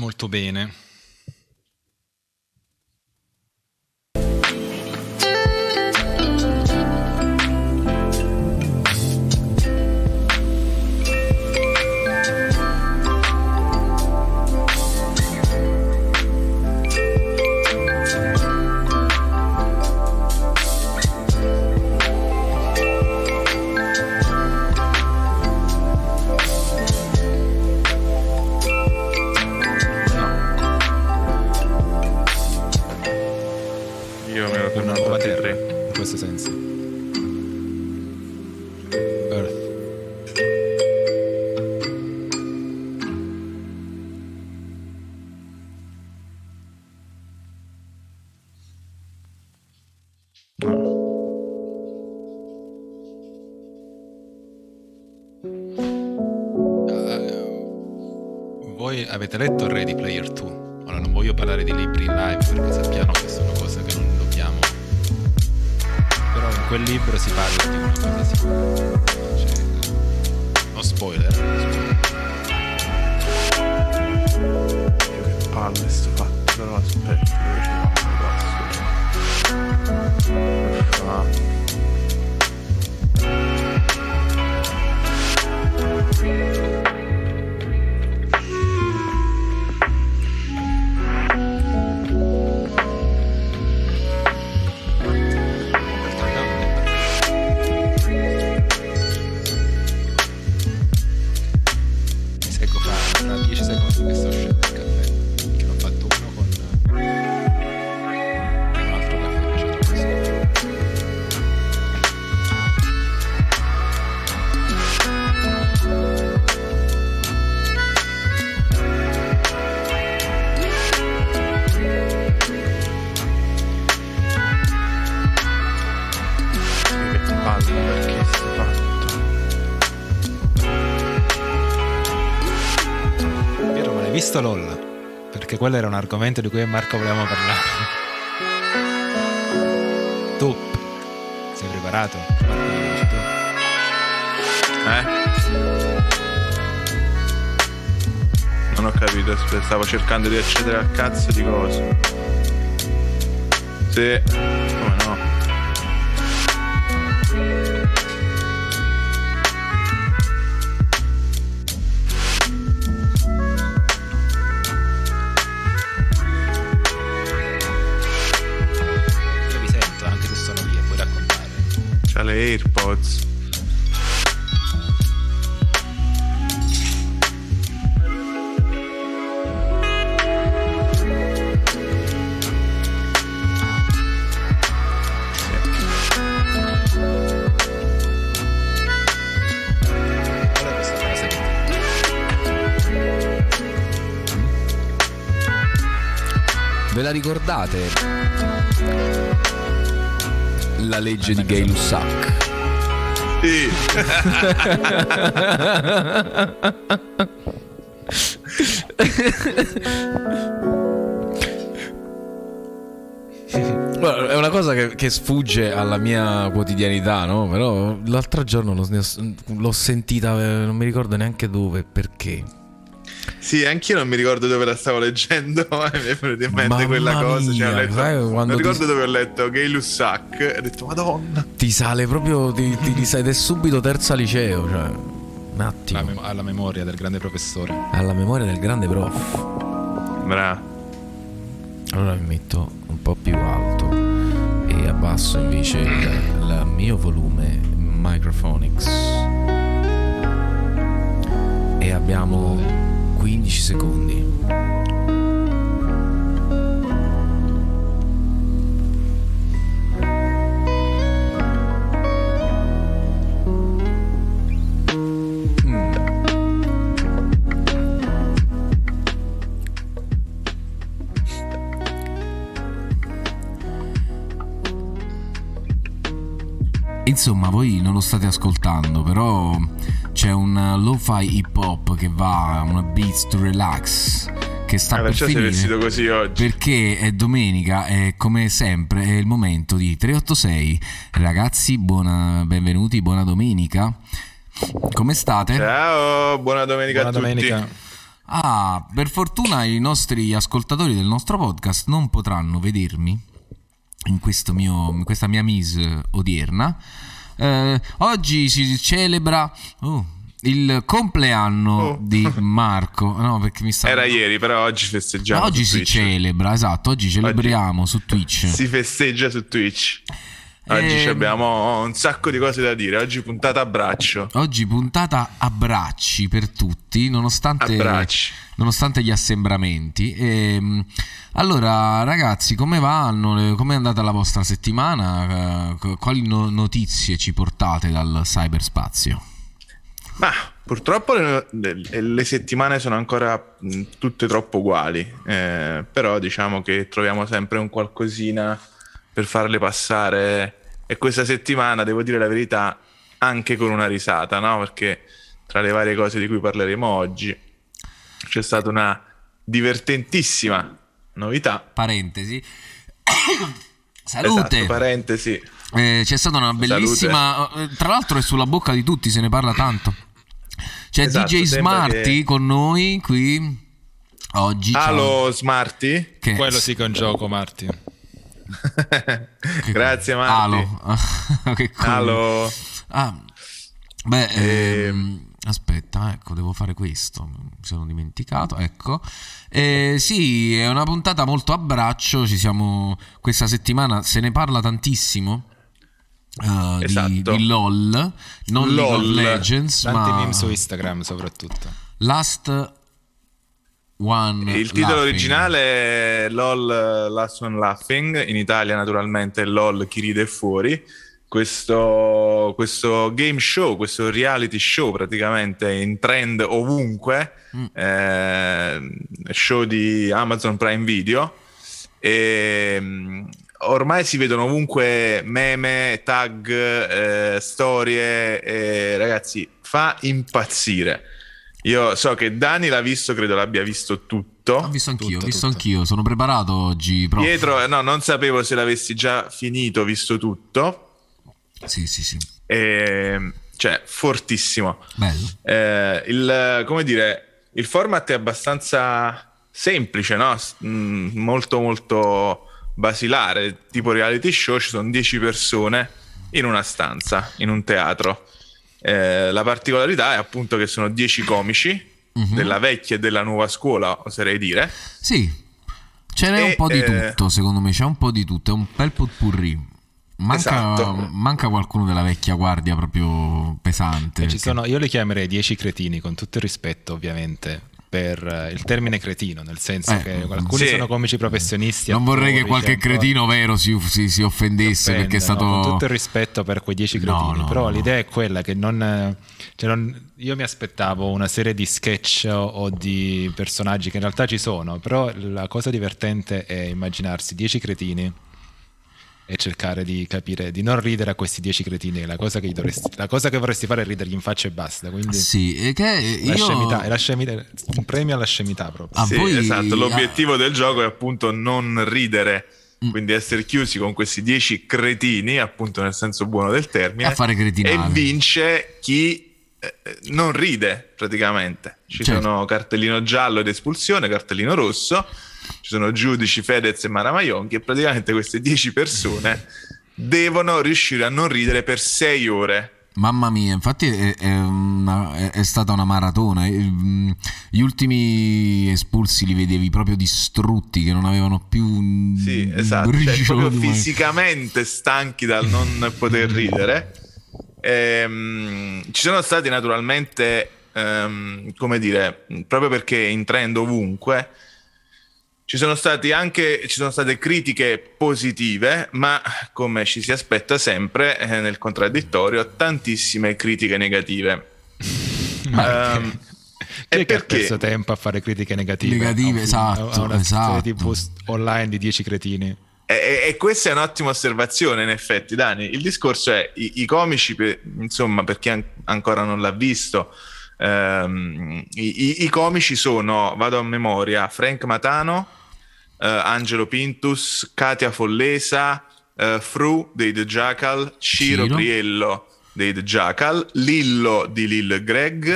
Molto bene. Argomento di cui Marco volevamo parlare. Tu sei preparato? Marco, dici tu? Eh? Non ho capito, stavo cercando di accedere al cazzo di cose. Sì, la ricordate? La legge di Gay Lussac. Sì, È una cosa che, che sfugge alla mia quotidianità, no? Però l'altro giorno l'ho, l'ho sentita, eh, non mi ricordo neanche dove, perché. Sì, anch'io non mi ricordo dove la stavo leggendo, ma mi è venuta in mente Mamma quella cosa. Cioè, mia, letto- sai non ti- ricordo dove ho letto Gay Lussac e ho detto, madonna. Ti sale proprio, ti, ti risale ed è subito terza liceo, cioè. Un attimo. alla, mem- alla memoria del grande professore. Alla memoria del grande prof. Bra. Allora mi metto un po' più alto e abbasso invece il, il mio volume Microphonics. E abbiamo 15 secondi. Insomma, voi non lo state ascoltando, però c'è un lo-fi hip hop che va, una beats to relax, che sta Ah, per finire. vestito così oggi. Perché è domenica e come sempre è il momento di 386. Ragazzi, buona, benvenuti, buona domenica. Come state? Ciao, buona domenica Buona a tutti. domenica. Ah, per fortuna i nostri ascoltatori del nostro podcast non potranno vedermi in, mio, in questa mia mise odierna. Eh, oggi si celebra oh, il compleanno oh. di Marco. No, perché mi sta... Era ieri, però oggi festeggiamo. Oggi si Twitch. celebra, esatto. Oggi celebriamo oggi su Twitch. Si festeggia su Twitch. Oggi e... Ehm, abbiamo un sacco di cose da dire. Oggi puntata a braccio. Oggi puntata a bracci per tutti, nonostante, nonostante gli assembramenti. E, ehm, allora, ragazzi, come vanno? Come è andata la vostra settimana? Eh, quali no- notizie ci portate dal cyberspazio? Ma purtroppo le, le, le, settimane sono ancora tutte troppo uguali, eh, però diciamo che troviamo sempre un qualcosina per farle passare e questa settimana, devo dire la verità, anche con una risata, no? Perché tra le varie cose di cui parleremo oggi c'è stata una divertentissima novità. Parentesi. Salute. Esatto, parentesi. Eh, c'è stata una bellissima. Salute. Eh, tra l'altro è sulla bocca di tutti, se ne parla tanto. C'è esatto, DJ Smarty che... con noi qui oggi. Allo Smarty? Che... Quello sì che è un gioco, Marti. Grazie Marti. Alo. che Alo. Ah, beh, ehm... Ehm, aspetta, ecco, devo fare questo. Mi sono dimenticato. Ecco, eh, sì, è una puntata molto a braccio. Ci siamo questa settimana, se ne parla tantissimo. Uh, esatto. di, di, LOL, non LOL. League of Legends, Tanti ma meme su Instagram soprattutto. Last One il titolo laughing. originale è LOL Last One Laughing, in Italia naturalmente LOL Chi ride fuori. Questo, questo, game show, questo reality show praticamente in trend ovunque, mm. eh, show di Amazon Prime Video. E, mm, ormai si vedono ovunque meme, tag, eh, storie, e, ragazzi, fa impazzire. Io so che Dani l'ha visto, credo l'abbia visto tutto. Ho visto anch'io, tutto, ho visto tutto. anch'io, sono preparato oggi. Prof. Pietro, no, non sapevo se l'avessi già finito, visto tutto. Sì, sì, sì. E, ehm, cioè, fortissimo. Bello. Eh, il, come dire, il format è abbastanza semplice, no? Mm, molto, molto basilare, tipo reality show, ci sono 10 persone in una stanza, in un teatro eh, la particolarità è appunto che sono 10 comici uh-huh. della vecchia e della nuova scuola, oserei dire. Sì, ce n'è e, un po' di eh... tutto, secondo me, c'è un po' di tutto, è un bel potpourri. Manca, esatto. manca qualcuno della vecchia guardia proprio pesante. Perché... Sono, io li chiamerei 10 cretini, con tutto il rispetto ovviamente per eh, il termine cretino, nel senso eh, che alcuni sì. sono comici professionisti. Non vorrei che qualche cretino vero si, si, si offendesse perché è stato... Con tutto il rispetto per quei dieci cretini, no, no, però no. l'idea è quella che non, cioè non, Io mi aspettavo una serie di sketch o di personaggi che in realtà ci sono, però la cosa divertente è immaginarsi dieci cretini e cercare di capire, di non ridere a questi dieci cretini. La cosa che, dovresti, la cosa che vorresti fare è ridergli in faccia e basta. Quindi sì, e che la io... scemità, è la scemità, un premio alla scemità proprio. Ah, sì, voi... esatto. L'obiettivo ah. del gioco è appunto non ridere. Mm. Quindi essere chiusi con questi dieci cretini, appunto nel senso buono del termine, a fare e vince chi eh, non ride praticamente. Ci certo. sono cartellino giallo ed espulsione, cartellino rosso ci sono giudici Fedez e Maramayon che praticamente queste 10 persone devono riuscire a non ridere per 6 ore. Mamma mia, infatti è, è, una, è, stata una maratona. Mm, gli ultimi espulsi li vedevi proprio distrutti, che non avevano più. Sì, esatto. Cioè, proprio fisicamente stanchi dal non poter ridere. Ehm, ci sono stati naturalmente, ehm, come dire, proprio perché in trend ovunque ci sono, anche, ci sono state critiche positive, ma come ci si aspetta sempre eh, nel contraddittorio, tantissime critiche negative. Ma um, e perché ha perso tempo a fare critiche negative? Negative, esatto. A una esatto. TV online di 10 cretini. E, e, questa è un'ottima osservazione, in effetti, Dani. Il discorso è i, i comici, per, insomma, per chi an- ancora non l'ha visto, ehm, i, i, i, comici sono, vado a memoria, Frank Matano, Angelo Pintus, Katia Follesa, uh, Fru dei The Jackal, Ciro, Ciro Priello dei The Jackal, Lillo di Lil Greg,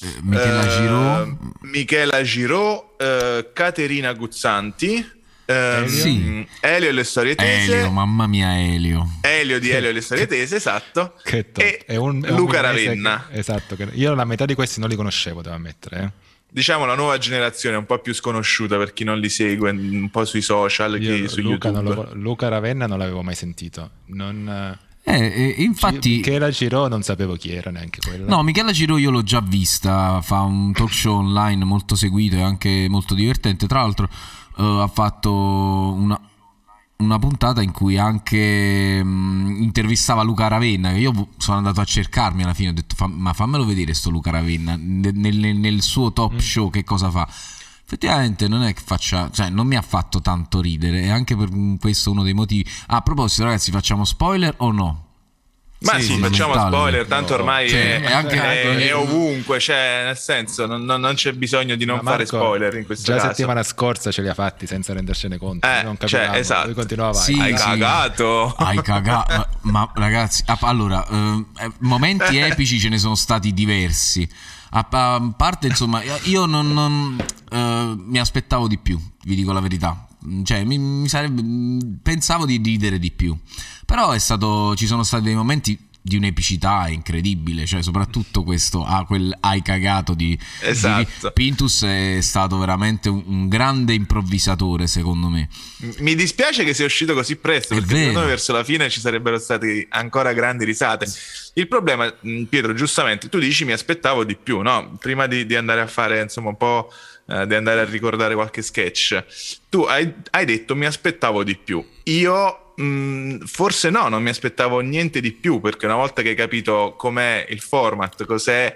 Eh, Michela eh, Giraud. Michela eh, Caterina Guzzanti, ehm, Sì. Elio e le storie tese. Elio, mamma mia Elio. Elio di Elio e le storie tese, esatto. Che top. E È un- è Luca Ravenna. che- esatto, che- io la metà di questi non li conoscevo, devo ammettere. eh. Diciamo la nuova generazione, un po' più sconosciuta per chi non li segue, un po' sui social, chi Io su Luca, lo- Luca Ravenna non l'avevo mai sentito. Non, Eh, eh, infatti... Michela Giro non sapevo chi era neanche quella. No, Michela Giro io l'ho già vista, fa un talk show online molto seguito e anche molto divertente. Tra l'altro eh, ha fatto una, una puntata in cui anche mh, intervistava Luca Ravenna, che io sono andato a cercarmi alla fine, ho detto "Fa- ma fammelo vedere sto Luca Ravenna, nel, nel- nel suo talk Mm. show che cosa fa. Effettivamente non è che faccia, cioè non mi ha fatto tanto ridere e anche per questo uno dei motivi. Ah, a proposito ragazzi, facciamo spoiler o no? Ma Sì, sì, facciamo mentale. spoiler, tanto ormai Cioè, è, è anche- è- è ovunque, cioè nel senso non, non- non c'è bisogno di non Ma fare Marco, spoiler in questo Già la caso. settimana scorsa ce li ha fatti senza rendercene conto. Eh, non cioè, capivamo, esatto. lui continuava Sì. Hai sì. cagato. Hai cagato, ma ragazzi, ah, allora, eh, eh, momenti epici ce ne sono stati diversi. A, a parte, insomma, io non, non, eh, mi aspettavo di più, vi dico la verità. Cioè, mi, mi sarebbe, pensavo di ridere di più. Però è stato, ci sono stati dei momenti di un'epicità incredibile, cioè soprattutto questo ah, quel hai cagato di, Esatto. di Pintus è stato veramente un, un grande improvvisatore secondo me. Mi dispiace che sia uscito così presto, È perché secondo me verso la fine ci sarebbero state ancora grandi risate. Il problema, Pietro, giustamente, tu dici mi aspettavo di più, no? Prima di, di andare a fare, insomma, un po' eh, di andare a ricordare qualche sketch. Tu hai, hai detto mi aspettavo di più. Io mh, forse no, non mi aspettavo niente di più, perché una volta che hai capito com'è il format, cos'è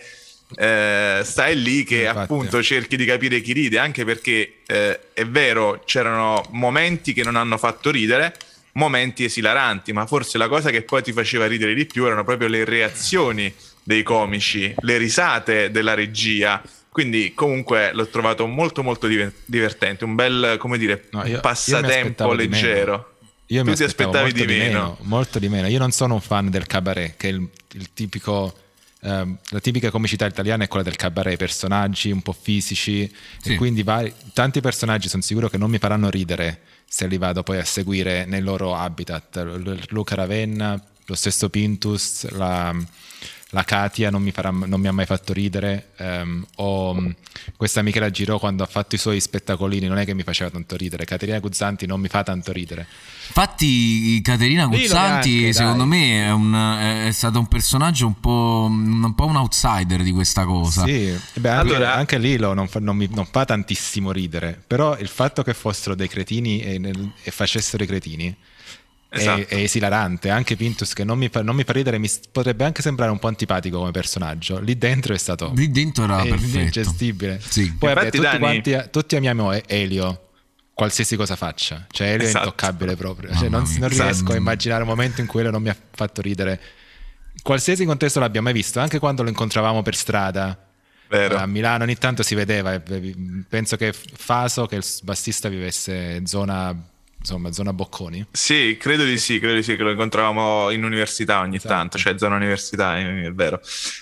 eh, stai lì che Infatti. appunto cerchi di capire chi ride, anche perché eh, è vero, c'erano momenti che non hanno fatto ridere, momenti esilaranti, ma forse la cosa che poi ti faceva ridere di più erano proprio le reazioni dei comici, le risate della regia. Quindi comunque l'ho trovato molto molto diver- divertente, un bel, come dire, No, io- io mi passatempo di leggero. Io Tu mi ti aspettavi molto di meno. Molto di meno. Io non sono un fan del cabaret, che è il, il tipico. ehm, la tipica comicità italiana è quella del cabaret, personaggi un po' fisici Sì. e quindi vari- tanti personaggi sono sicuro che non mi faranno ridere se li vado poi a seguire nel loro habitat. L- Luca Ravenna, lo stesso Pintus, la, la Katia non mi, farà- non mi ha mai fatto ridere, ehm, o mh, questa Michela Giro quando ha fatto i suoi spettacolini non è che mi faceva tanto ridere, Caterina Guzzanti non mi fa tanto ridere. Infatti, Caterina Guzzanti, neanche, secondo dai. me, è, un- è stato un personaggio un po', un po' un outsider di questa cosa. Sì, beh, anche, Allora- anche Lilo non fa, non mi- non fa tantissimo ridere, però il fatto che fossero dei cretini e, nel- e facessero i cretini Esatto. è, esilarante. Anche Pintus che non mi, fa, non mi fa ridere, mi potrebbe anche sembrare un po' antipatico come personaggio. Lì dentro è stato Lì dentro era è ingestibile. Sì. Poi vabbè, Infatti, tutti, Dani- quanti, tutti amiamo Elio. Qualsiasi cosa faccia, cioè Elio Esatto. è intoccabile proprio. Cioè, non, non riesco Esatto. a immaginare un momento in cui Elio non mi ha fatto ridere. Qualsiasi contesto l'abbia mai visto, anche quando lo incontravamo per strada, Vero. a Milano ogni tanto si vedeva penso che Faso, che il bassista vivesse zona, insomma, zona Bocconi. Sì, credo di sì, credo di sì, che lo incontravamo in università ogni Esatto. tanto, cioè zona università, è, è vero.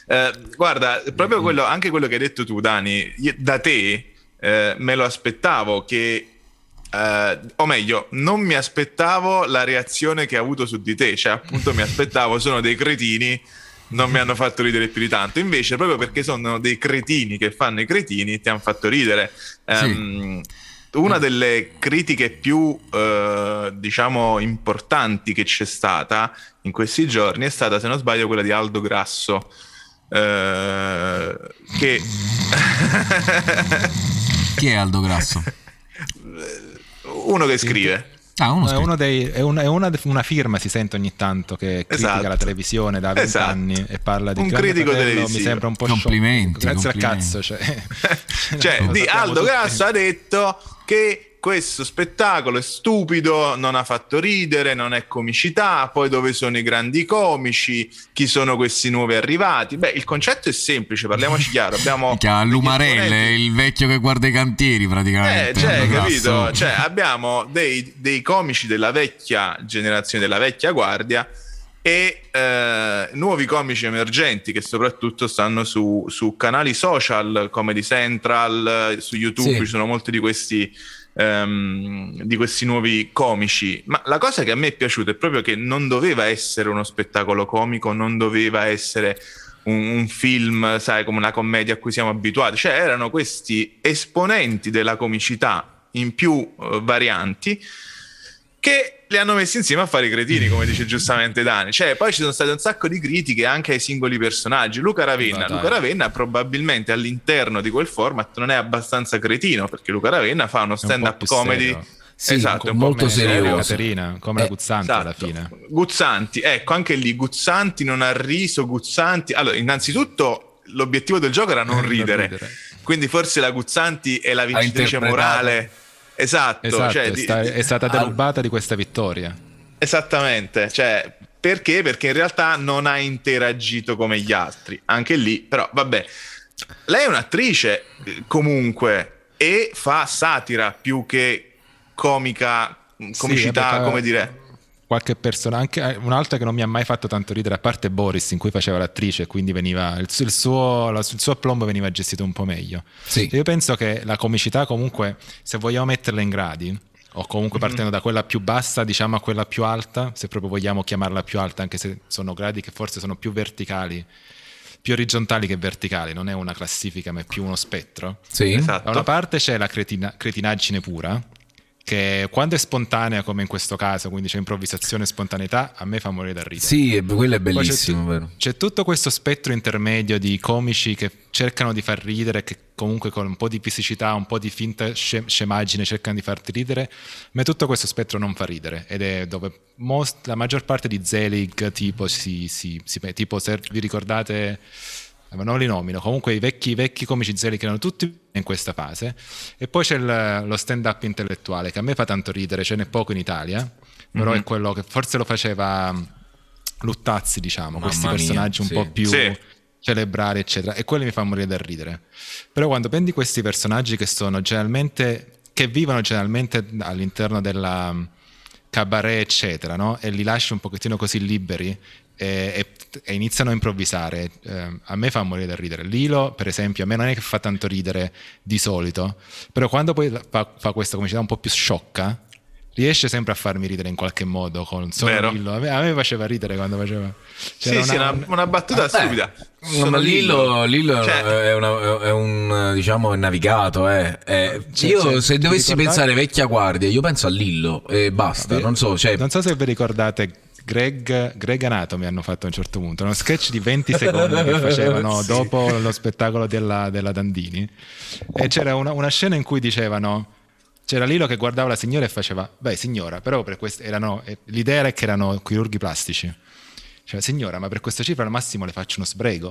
Eh, guarda, proprio quello, anche quello che hai detto tu, Dani, io- da te eh, me lo aspettavo che, eh, o meglio, non mi aspettavo la reazione che ha avuto su di te, cioè appunto mi aspettavo, sono dei cretini, non mi hanno fatto ridere più di tanto, invece proprio perché sono dei cretini che fanno i cretini ti hanno fatto ridere. Ehm, una delle critiche più, eh, diciamo, importanti che c'è stata in questi giorni è stata, se non sbaglio, quella di Aldo Grasso. eh, che Chi è Aldo Grasso? uno che scrive Ah, uno È, scrive. uno dei- è un- è una, una firma, si sente ogni tanto, che critica Esatto. la televisione da Esatto. vent'anni e parla di Un critico Fratello, televisivo. Mi sembra un po' Complimenti. Grazie complimenti. al cazzo. Cioè, cioè, Lo di Aldo tutti. Grasso ha detto che questo spettacolo è stupido, non ha fatto ridere, non è comicità, poi dove sono i grandi comici, chi sono questi nuovi arrivati? Beh, il concetto è semplice, parliamoci chiaro, abbiamo Lumarelle, il vecchio che guarda i cantieri praticamente. Eh, cioè, capito? Cioè, abbiamo dei, dei comici della vecchia generazione, della vecchia guardia, e eh, nuovi comici emergenti che soprattutto stanno su, su canali social, Comedy Central, su YouTube, sì. ci sono molti di questi, um, di questi nuovi comici. Ma la cosa che a me è piaciuta è proprio che non doveva essere uno spettacolo comico, non doveva essere un, un, film, sai, come una commedia a cui siamo abituati, cioè erano questi esponenti della comicità in più uh, varianti che li hanno messi insieme a fare i cretini, come dice giustamente Dani. Cioè, poi ci sono state un sacco di critiche anche ai singoli personaggi. Luca Ravenna, Luca Ravenna probabilmente all'interno di quel format non è abbastanza cretino, perché Luca Ravenna fa uno stand-up comedy. Serio. Sì, esatto, molto serioso. Caterina, come eh, la Guzzanti esatto. alla fine. Guzzanti, ecco, anche lì Guzzanti non ha riso, Guzzanti... Allora, innanzitutto l'obiettivo del gioco era non ridere. non ridere. Quindi forse la Guzzanti è la vincitrice morale Esatto, esatto cioè, è, sta- è, stata derubata al... di questa vittoria. Esattamente, cioè, perché? Perché in realtà non ha interagito come gli altri, anche lì, però vabbè. Lei è un'attrice comunque e fa satira più che comica, comicità, sì, vabbè, come dire qualche persona, anche eh, un'altra che non mi ha mai fatto tanto ridere, a parte Boris, in cui faceva l'attrice, quindi veniva, il, il, suo, il suo aplombo veniva gestito un po' meglio. Sì. Io penso che la comicità comunque, se vogliamo metterla in gradi, o comunque mhm. partendo mm-hmm. da quella più bassa diciamo a quella più alta, se proprio vogliamo chiamarla più alta, anche se sono gradi che forse sono più verticali, più orizzontali che verticali, non è una classifica ma è più uno spettro. Sì. Esatto. Da una parte c'è la cretina- cretinaggine pura, che quando è spontanea come in questo caso, quindi c'è improvvisazione e spontaneità, a me fa morire da ridere. Sì, quello è bellissimo, c'è, vero? C'è tutto questo spettro intermedio di comici che cercano di far ridere, che comunque con un po' di fisicità, un po' di finta scemaggine cercano di farti ridere, ma tutto questo spettro non fa ridere ed è dove most, la maggior parte di Zelig tipo si, si, si tipo se vi ricordate ma non li nomino, comunque i vecchi, vecchi comici zeri che erano tutti in questa fase. E poi c'è il, lo stand up intellettuale che a me fa tanto ridere, ce n'è poco in Italia, però mm-hmm. è quello che forse lo faceva Luttazzi, diciamo, Mamma questi personaggi mia, un sì. po' più sì. celebrari, eccetera, e quelli mi fa morire da ridere. Però quando prendi questi personaggi che sono generalmente, che vivono generalmente all'interno della cabaret, eccetera, no? e li lasci un pochettino così liberi e, e, e iniziano a improvvisare. Eh, a me fa morire da ridere. Lilo, per esempio, a me non è che fa tanto ridere di solito, però quando poi fa, fa questa comicità un po' più sciocca, riesce sempre a farmi ridere in qualche modo con solo Lillo. A me, a me, faceva ridere quando faceva. C'era sì, una, sì, una, una battuta ah, stupida. ma Lillo, Lillo cioè, è, una, è, un diciamo è navigato. Eh. È, cioè, io cioè, se dovessi pensare vecchia guardia, io penso a Lillo e basta. Vabbè, non so, cioè... non so se vi ricordate Greg, Greg Anatomy hanno fatto a un certo punto uno sketch di 20 secondi che facevano sì. dopo lo spettacolo della, della Dandini e c'era una, una, scena in cui dicevano c'era Lilo che guardava la signora e faceva beh signora però per questo erano, eh, l'idea era che erano chirurghi plastici cioè, signora, ma per questa cifra al massimo le faccio uno sbrego.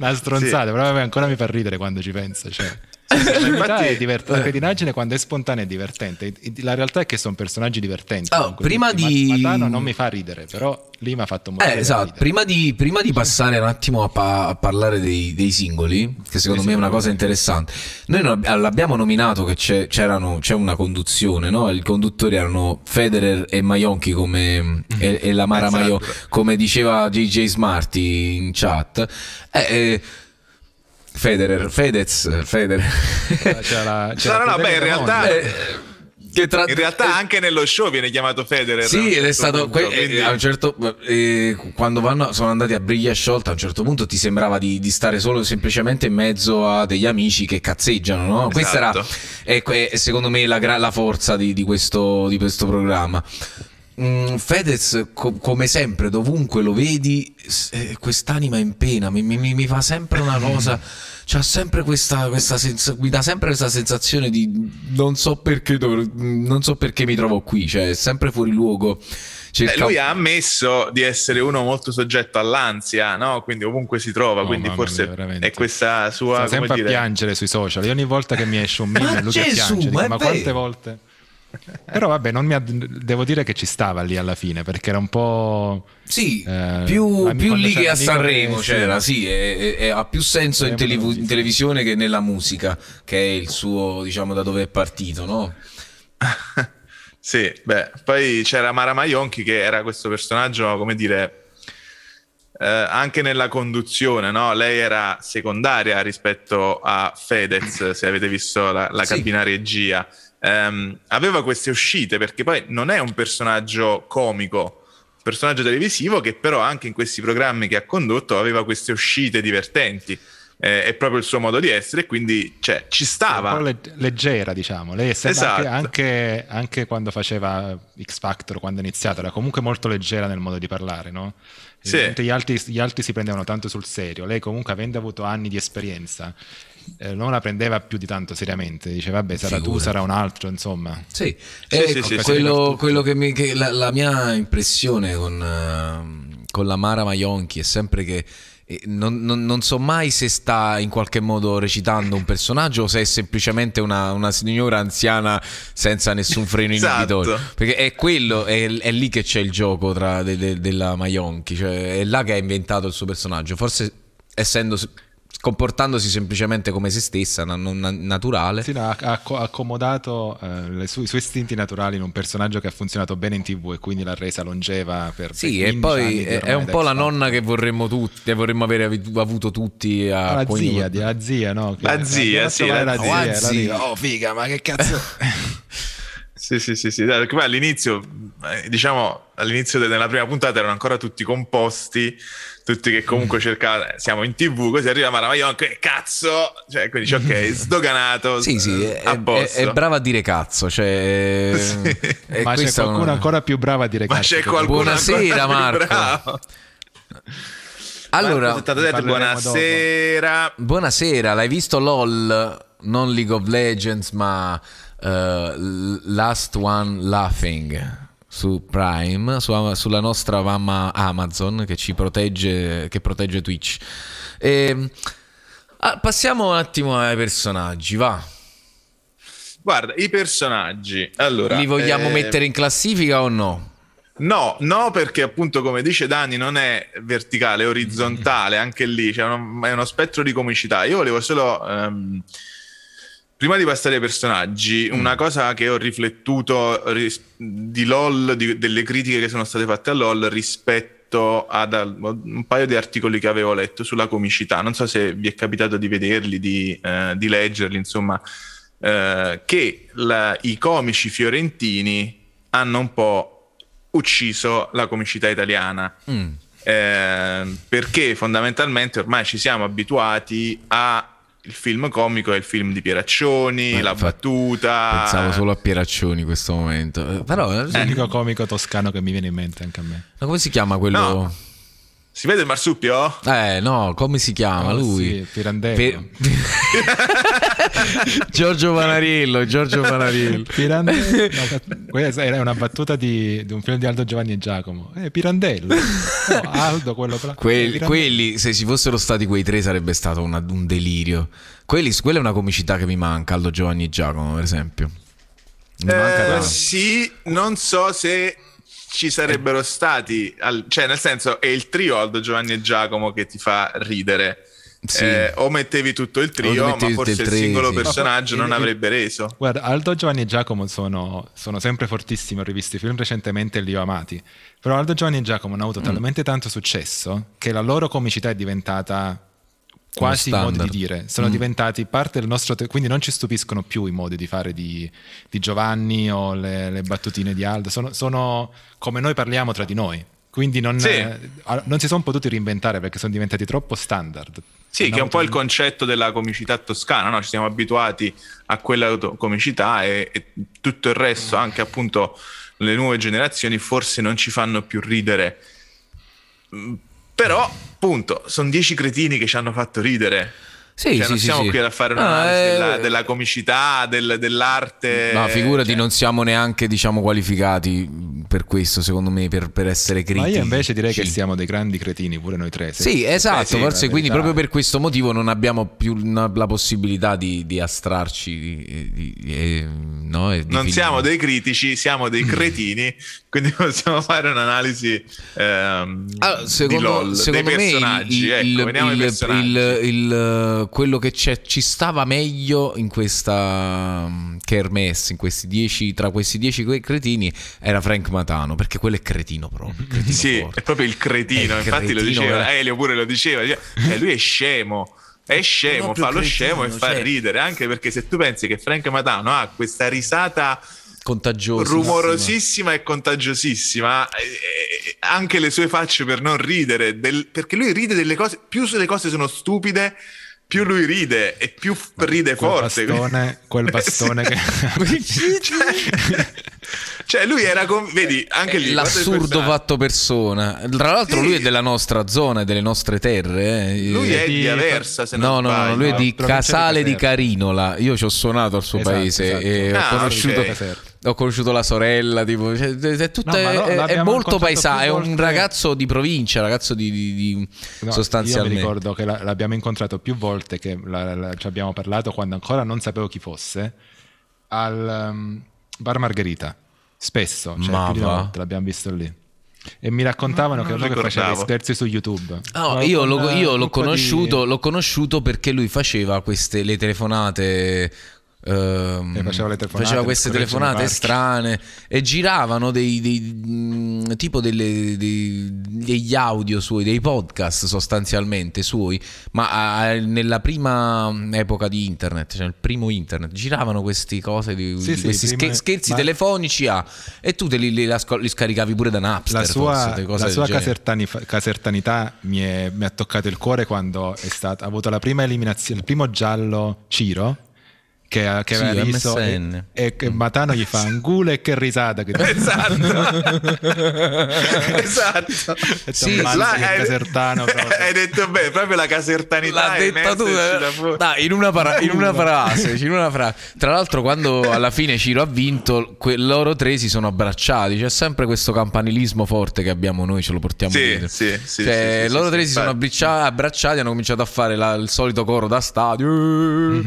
Una stronzata, sì. però ancora mi fa ridere quando ci penso. Cioè. Infatti, è divert- la cretinaggine quando è spontanea è divertente. La realtà è che sono personaggi divertenti. Oh, prima di... Matano non mi fa ridere, però lì mi ha fatto molto eh, esatto. Prima di, prima di, passare un attimo a, pa- a parlare dei, dei, singoli, che secondo me è una cosa interessante, noi non, l'abbiamo nominato che c'è, c'è una conduzione, no? I conduttori erano Federer e Maionchi come, e, e la Mara esatto. Maio, come diceva JJ Smarty in chat. Eh, eh, Federer, Fedez, Federer. C'è la, c'è no, no, no, beh, in realtà... Eh, tra... In realtà eh, anche nello show viene chiamato Federer. Sì, ed è stato punto, que- quindi... a un certo eh, quando vanno, sono andati a briglia sciolta, a un certo punto ti sembrava di, di, stare solo semplicemente in mezzo a degli amici che cazzeggiano, no? Esatto. Questa era ecco, è, secondo me la, la forza di, di, questo, di questo programma. Mm, Fedez, co- come sempre, dovunque lo vedi, eh, quest'anima in pena mi, mi, mi, fa sempre una cosa. C'ha sempre questa, questa sens- mi dà sempre questa sensazione di non so perché, dov- non so perché mi trovo qui, cioè è sempre fuori luogo. Cerca... Eh, lui ha ammesso di essere uno molto soggetto all'ansia, no? quindi ovunque si trova, oh, quindi forse mia, è questa sua... Sta sempre dire... a piangere sui social, io ogni volta che mi esce un meme lui Gesù, che piange, dico, ma quante volte... Però vabbè, ha, devo dire che ci stava lì alla fine perché era un po'. Sì, eh, più, più lì che a Sanremo c'era, sì, è, è, ha più senso in, telev- in, televisione che nella musica, che è il suo, diciamo, da dove è partito, no? sì, Sì, beh, poi c'era Mara Maionchi che era questo personaggio, come dire, eh, anche nella conduzione, no? Lei era secondaria rispetto a Fedez, se avete visto la, la Sì. cabina regia. Ehm, aveva queste uscite perché poi non è un personaggio comico, un personaggio televisivo che però anche in questi programmi che ha condotto aveva queste uscite divertenti. Eh, è proprio il suo modo di essere, quindi cioè, ci un stava. po' leg- leggera, diciamo. Lei Esatto. anche, anche, quando faceva X Factor, quando è iniziato, era comunque molto leggera nel modo di parlare, no? Sì. Gli, altri, gli altri si prendevano tanto sul serio. Lei, comunque, avendo avuto anni di esperienza, eh, non la prendeva più di tanto seriamente. Diceva, vabbè, sarà tu, Figurati. sarà un altro, insomma. Sì, Sì, eh, sì, sì, quello, quello che, mi, che la, la mia impressione con, ehm, con la Mara Maionchi è sempre che eh, non, non- non so mai se sta in qualche modo recitando un personaggio o se è semplicemente una, una signora anziana senza nessun freno Esatto. inibitorio. Perché è quello, è, è lì che c'è il gioco tra de- de- della Maionchi, cioè è là che ha inventato il suo personaggio. Forse essendo comportandosi semplicemente come se stessa, non naturale. Sì, no, ha, ha acco- accomodato eh, i suoi istinti naturali in un personaggio che ha funzionato bene in tv e quindi l'ha resa longeva per Sì, per e 15 poi è, un po' la X Factor. nonna che vorremmo tutti, che vorremmo avere avuto tutti a Ah, la zia, di- la zia, no? Che- La zia, andiamo a sì, la- la oh, zia, la la zia. Oh, figa, ma che cazzo... Sì, sì, sì, sì. Dai, all'inizio, eh, diciamo, all'inizio de- della prima puntata erano ancora tutti composti, tutti che comunque cercavano, eh, siamo in tv, così arriva Mara che cazzo, cioè, quindi dici, ok, sdoganato, Sì, sì, eh, è, è- è brava a dire cazzo, cioè... Sì. è ma c'è qualcuno una- ancora più bravo a dire Ma cazzo c'è che- qualcuno Buonasera, Marco. Allora, Marco 77, ne parleremo buonasera. buonasera, l'hai visto LOL, non League of Legends, ma eh, L- Last One Laughing su Prime, su- sulla nostra mamma Amazon che ci protegge, che protegge Twitch. E, ah, passiamo un attimo ai personaggi, va. Guarda, i personaggi. Allora, Li vogliamo eh, mettere in classifica o no? No, no, perché appunto, come dice Dani, non è verticale, è orizzontale, anche lì c'è uno, è uno spettro di comicità. Io volevo solo, ehm, prima di passare ai personaggi, una cosa che ho riflettuto ris- di LOL, di- delle critiche che sono state fatte a LOL rispetto ad al- un paio di articoli che avevo letto sulla comicità. Non so se vi è capitato di vederli, di, eh, di leggerli, insomma, eh, che la- i comici fiorentini hanno un po' ucciso la comicità italiana. Mm. Eh, perché fondamentalmente ormai ci siamo abituati a il film comico è il film di Pieraccioni, Eh, la infatti, battuta. Pensavo solo a Pieraccioni in questo momento. Eh, Però, eh, L'unico comico toscano che mi viene in mente anche a me. ma come si chiama quello? No. Si vede il marsupio? Eh, no, come si chiama Oh, lui? sì, Pirandello. Pe- Giorgio Panarillo, Giorgio Panarillo. Pirandello. No, questa era una battuta di, di un film di Aldo Giovanni e Giacomo. Eh, Pirandello. No, Aldo, quello là. Quelli, Pirandello. quelli, se ci fossero stati quei tre, sarebbe stato una- un delirio. Quelli, quella è una comicità che mi manca, Aldo Giovanni e Giacomo, per esempio. Mi manca Eh, tanto. sì, non so se ci sarebbero stati, al- cioè nel senso è il trio Aldo Giovanni e Giacomo che ti fa ridere. Sì. Eh, o mettevi tutto il trio, ma forse il il tre, singolo sì. personaggio non il- avrebbe reso. Guarda, Aldo, Giovanni e Giacomo sono, sono sempre fortissimi. Ho rivisto i film recentemente e li ho amati. Però Aldo, Giovanni e Giacomo hanno avuto Mm. talmente tanto successo che la loro comicità è diventata quasi un modo di dire. Sono Mm. diventati parte del nostro. te- quindi non ci stupiscono più i modi di fare di, di Giovanni o le, le battutine di Aldo. Sono, sono come noi parliamo tra di noi. Quindi non, Sì. eh, non si sono potuti reinventare perché sono diventati troppo standard. Sì, che è un po' il concetto della comicità toscana, no? Ci siamo abituati a quella comicità e, e tutto il resto, anche appunto le nuove generazioni, forse non ci fanno più ridere. Però, appunto, sono dieci cretini che ci hanno fatto ridere. Sì, Cioè, sì, non sì, siamo sì. qui a fare un'analisi eh, della, della comicità, del- dell'arte. No, figurati, cioè- non siamo neanche, diciamo, qualificati. per questo, secondo me, per, per essere critici. Ma io invece direi che siamo dei grandi cretini, pure noi tre. Sì, esatto, eh sì, forse quindi proprio per questo motivo non abbiamo più la possibilità di, di astrarci. Di, di, eh, no, non siamo dei critici, siamo dei cretini, quindi possiamo fare un'analisi ehm, allora, secondo, LOL, secondo me il, ecco, il, il, il, quello che ci stava meglio in questa um, kermesse, in questi dieci, tra questi dieci cretini, era Frank Matano, perché quello è cretino proprio. Cretino sì, forte. è proprio il cretino, infatti cretino, lo diceva, eh. Elio pure lo diceva, eh, lui è scemo. È scemo, fa lo scemo e fa cioè... ridere, anche perché se tu pensi che Frank Matano ha questa risata contagiosa, rumorosissima e contagiosissima, anche le sue facce per non ridere, del... perché lui ride delle cose, più le cose sono stupide, più lui ride e più ride quel forte. Bastone, quel bastone che... cioè, cioè, lui era con... vedi anche lì l'assurdo fatto persona tra l'altro sì. lui è della nostra zona delle nostre terre eh. lui è di Aversa se non no no, no lui è di Casale di Carinola io ci ho suonato al suo esatto, paese esatto. e ah, ho conosciuto okay ho conosciuto la sorella, tipo, cioè, è, tutta, no, è, è molto paesano, è un ragazzo di provincia, ragazzo di, di, di no, sostanzialmente. Io mi ricordo che l'abbiamo incontrato più volte, che la, la, ci abbiamo parlato quando ancora non sapevo chi fosse, al um, Bar Margherita, spesso, cioè Ma più di una volta l'abbiamo visto lì. E mi raccontavano no, che lui faceva scherzi su YouTube. Oh, io, lo, io l'ho, conosciuto, di... l'ho conosciuto perché lui faceva queste le telefonate Ehm, faceva, faceva, queste telefonate strane e giravano dei, dei mm, tipo delle, dei, degli audio suoi, dei podcast sostanzialmente suoi, ma a, nella prima epoca di internet, cioè il primo internet, giravano queste cose, di, sì, questi sì, prima, scherzi ma... telefonici ah, e tu te li, li, li, scaricavi pure da Napster. La sua, forse, la sua casertani, casertanità mi, è, mi, ha toccato il cuore quando è stata, ha avuto la prima eliminazione, il primo giallo Ciro che, che sì, aveva visto e, e, che Matano gli fa angula e che risata che esatto. Esatto. Sì, là, hai, casertano hai detto bene proprio la casertanità l'ha detta tu eh. no, in, una para- in, una frase, in una frase tra l'altro quando alla fine Ciro ha vinto que- loro tre si sono abbracciati c'è sempre questo campanilismo forte che abbiamo noi ce lo portiamo sì, dietro. sì, sì, cioè, sì, loro tre si sono abbracciati hanno cominciato a fare la, il solito coro da stadio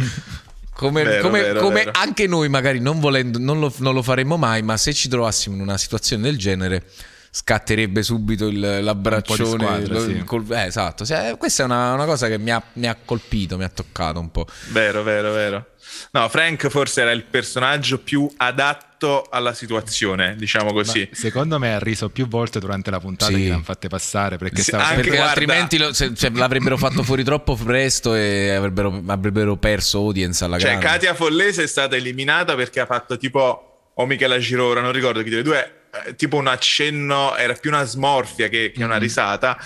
come, vero, come, vero, come vero. anche noi, magari non volendo, non lo, non lo, faremmo mai, ma se ci trovassimo in una situazione del genere, scatterebbe subito il, l'abbraccione. Squadra, lo, sì. col, eh, esatto. Cioè, questa è una, una cosa che mi ha, mi ha, colpito, mi ha toccato un po'. Vero, vero, vero. No, Frank forse era il personaggio più adatto alla situazione, diciamo così. Ma secondo me ha riso più volte durante la puntata sì. che l'hanno fatte passare perché, sì, stava... perché guarda... altrimenti lo, se, cioè, l'avrebbero fatto fuori troppo presto e avrebbero, avrebbero perso audience alla cioè, grande. Katia Follese è stata eliminata perché ha fatto tipo o Michela Girora, non ricordo chi delle due, eh, tipo un accenno, era più una smorfia che, che una mm. risata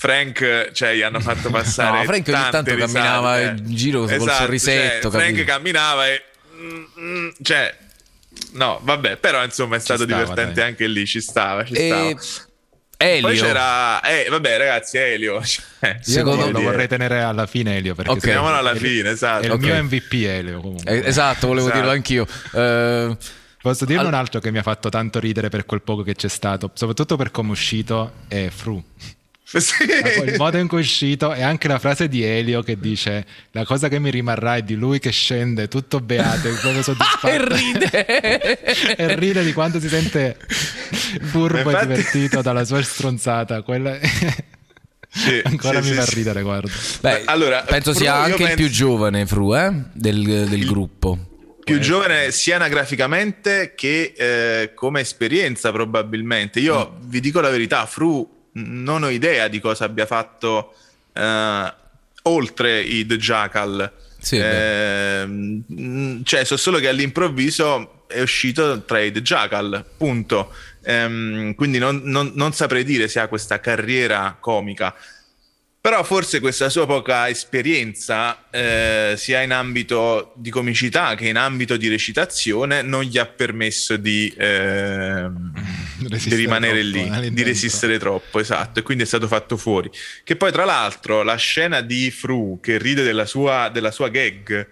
Frank, cioè, gli hanno fatto passare. no, Frank ogni tanto risate. camminava in giro esatto, col sorrisetto. Cioè, Frank camminava e. Mm, mm, cioè, no, vabbè, però insomma è stato stava, divertente dai. anche lì. Ci stava, ci e... stava. Elio. Poi c'era, eh, vabbè, ragazzi, Elio. Cioè, Secondo me lo vorrei tenere alla fine, Elio. Perché okay. alla fine, esatto. È il okay. mio MVP, Elio. Comunque. Eh, esatto, volevo esatto. dirlo anch'io. Uh, Posso dirne All... un altro che mi ha fatto tanto ridere per quel poco che c'è stato, soprattutto per come è uscito, è Fru. Sì. il modo in cui è uscito e anche la frase di Elio che dice la cosa che mi rimarrà è di lui che scende tutto beato e proprio soddisfatto e ride e ride di quanto si sente furbo Infatti... e divertito dalla sua stronzata quella sì, ancora sì, mi sì, fa ridere guarda Beh, allora, penso sia anche penso... il più giovane Fru eh? del, del gruppo più giovane sia anagraficamente che eh, come esperienza probabilmente. Io mm. vi dico la verità, Fru non ho idea di cosa abbia fatto uh, oltre i The Jackal. Sì, eh, cioè, so solo che all'improvviso è uscito tra i The Jackal, punto. Um, quindi non, non, non saprei dire se ha questa carriera comica. Però forse questa sua poca esperienza, eh, sia in ambito di comicità che in ambito di recitazione, non gli ha permesso di, eh, di rimanere lì, di resistere troppo, esatto, e quindi è stato fatto fuori. Che poi tra l'altro la scena di Fru che ride della sua, della sua gag,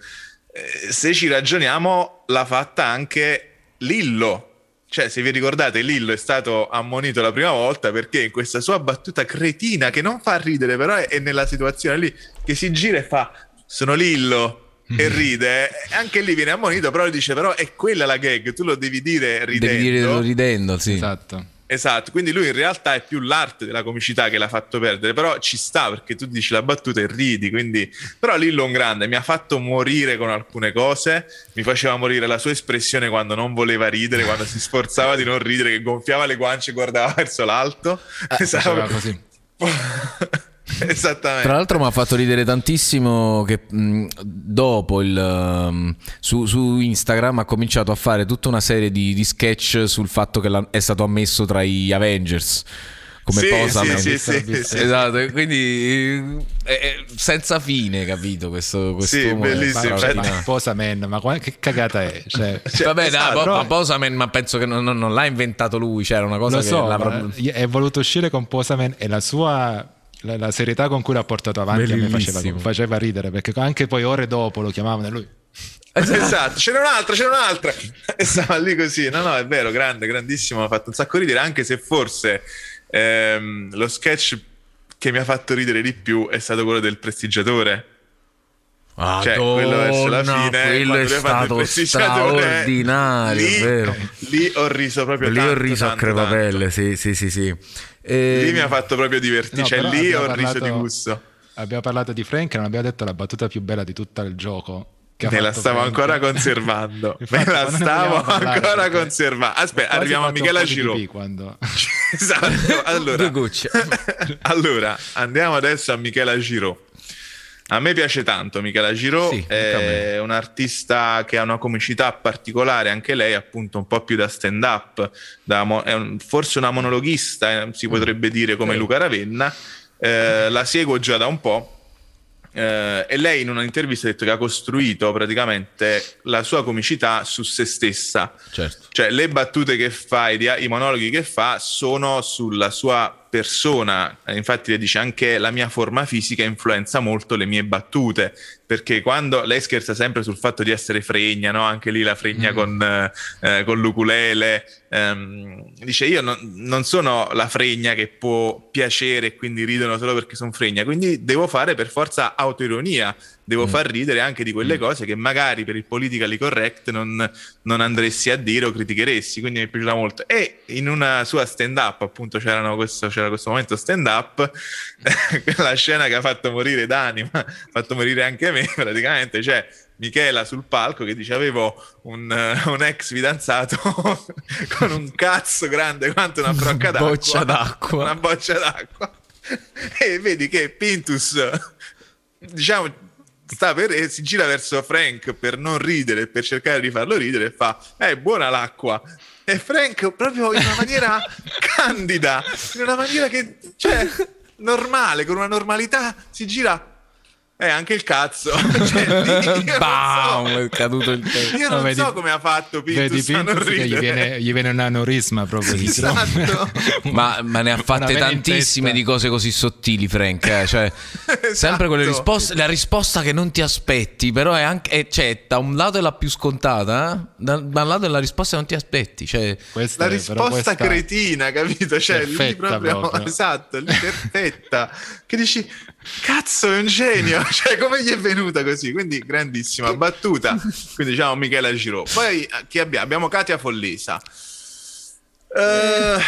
eh, se ci ragioniamo, l'ha fatta anche Lillo cioè, se vi ricordate, Lillo è stato ammonito la prima volta perché in questa sua battuta cretina che non fa ridere, però è, è nella situazione lì che si gira e fa: Sono Lillo. E ride, anche lì viene ammonito, però dice: Però è quella la gag, tu lo devi dire ridendo. Devi dire ridendo, sì. Esatto. Esatto, quindi lui in realtà è più l'arte della comicità che l'ha fatto perdere, però ci sta perché tu dici la battuta e ridi, quindi... Però Lillo un grande, mi ha fatto morire con alcune cose, mi faceva morire la sua espressione quando non voleva ridere, quando si sforzava di non ridere, che gonfiava le guance e guardava verso l'alto. Eh, esatto. così. Esattamente. Tra l'altro mi ha fatto ridere tantissimo che mh, dopo il, um, su, su, Instagram ha cominciato a fare tutta una serie di, di sketch sul fatto che è stato ammesso tra gli Avengers come sì, posa sì, sì, sì, esatto quindi è, è senza fine capito questo questo sì, bellissimo ma, posa man ma che cagata è cioè, cioè, vabbè esatto, no, posa man ma penso che non, non, non, l'ha inventato lui c'era una cosa lo che so, è voluto uscire con posa man e la sua la, la, serietà con cui l'ha portato avanti me faceva, faceva, ridere perché anche poi ore dopo lo chiamavano e lui. Esatto, c'era un'altra, c'era un'altra. E stava lì così. No no è vero, grande, grandissimo mi ha fatto un sacco ridere anche se forse ehm, lo sketch che mi ha fatto ridere di più è stato quello del prestigiatore. Madonna, cioè, quello verso la fine quello è stato straordinario lì, vero? lì ho riso proprio lì tanto, ho riso tanto, a crepapelle sì sì sì sì e... lì mi ha fatto proprio divertire no, cioè lì ho parlato, riso di gusto abbiamo parlato di Frank e non abbiamo detto la battuta più bella di tutto il gioco Me la stavo Frank. ancora conservando. Infatti, Me la stavo ancora conservando. Aspetta, arriviamo a Michela Giro. Quando... esatto. Allora, allora, andiamo adesso a Michela Giro. A me piace tanto Michela Giro, sì, è un artista che ha una comicità particolare, anche lei appunto un po' più da stand up, mo- un, forse una monologhista, eh, si mm. potrebbe dire come sì. Luca Ravenna, eh, la seguo già da un po'. Eh, e lei in un'intervista ha detto che ha costruito praticamente la sua comicità su se stessa. Certo. Cioè le battute che fa, i, i monologhi che fa sono sulla sua persona, infatti le dice anche la mia forma fisica influenza molto le mie battute, perché quando lei scherza sempre sul fatto di essere fregna, no? anche lì la fregna mm. con, eh, con l'ukulele, ehm, dice io non, non, sono la fregna che può piacere e quindi ridono solo perché sono fregna, quindi devo fare per forza autoironia, devo mm. far ridere anche di quelle mm. cose che magari per il politically correct non, non, andresti a dire o criticheresti, quindi mi è piaciuta molto. E in una sua stand up, appunto questo, c'era questo momento stand up, la scena che ha fatto morire Dani, ma ha fatto morire anche me praticamente, cioè Michela sul palco che dice avevo un, un ex fidanzato con un cazzo grande quanto una brocca d'acqua, boccia d'acqua. una boccia d'acqua e vedi che Pintus diciamo sta per, si gira verso Frank per non ridere, per cercare di farlo ridere e fa, è eh, buona l'acqua. E Frank proprio in una maniera candida, in una maniera che, cioè, normale, con una normalità, si gira eh, anche il cazzo. cioè, Bam, so. è caduto il tempo. Io non no, vedi, so come ha fatto Pintus, vedi gli viene, gli viene, un aneurisma proprio. Esatto. ma, ma, ne ha fatte tantissime di cose così sottili, Frank. Eh? Cioè, esatto. Sempre quelle risposte, la risposta che non ti aspetti, però è anche, è, cioè, da un lato è la più scontata, eh? da, da, un lato è la risposta che non ti aspetti. Cioè, la risposta questa... cretina, capito? Cioè, lì proprio, proprio. esatto, lì perfetta. che dici, cazzo, è un genio. cioè, come gli è venuta così? Quindi, grandissima battuta. Quindi, diciamo, Michela Giro. Poi, eh, chi abbiamo? Abbiamo Katia Follesa. Uh,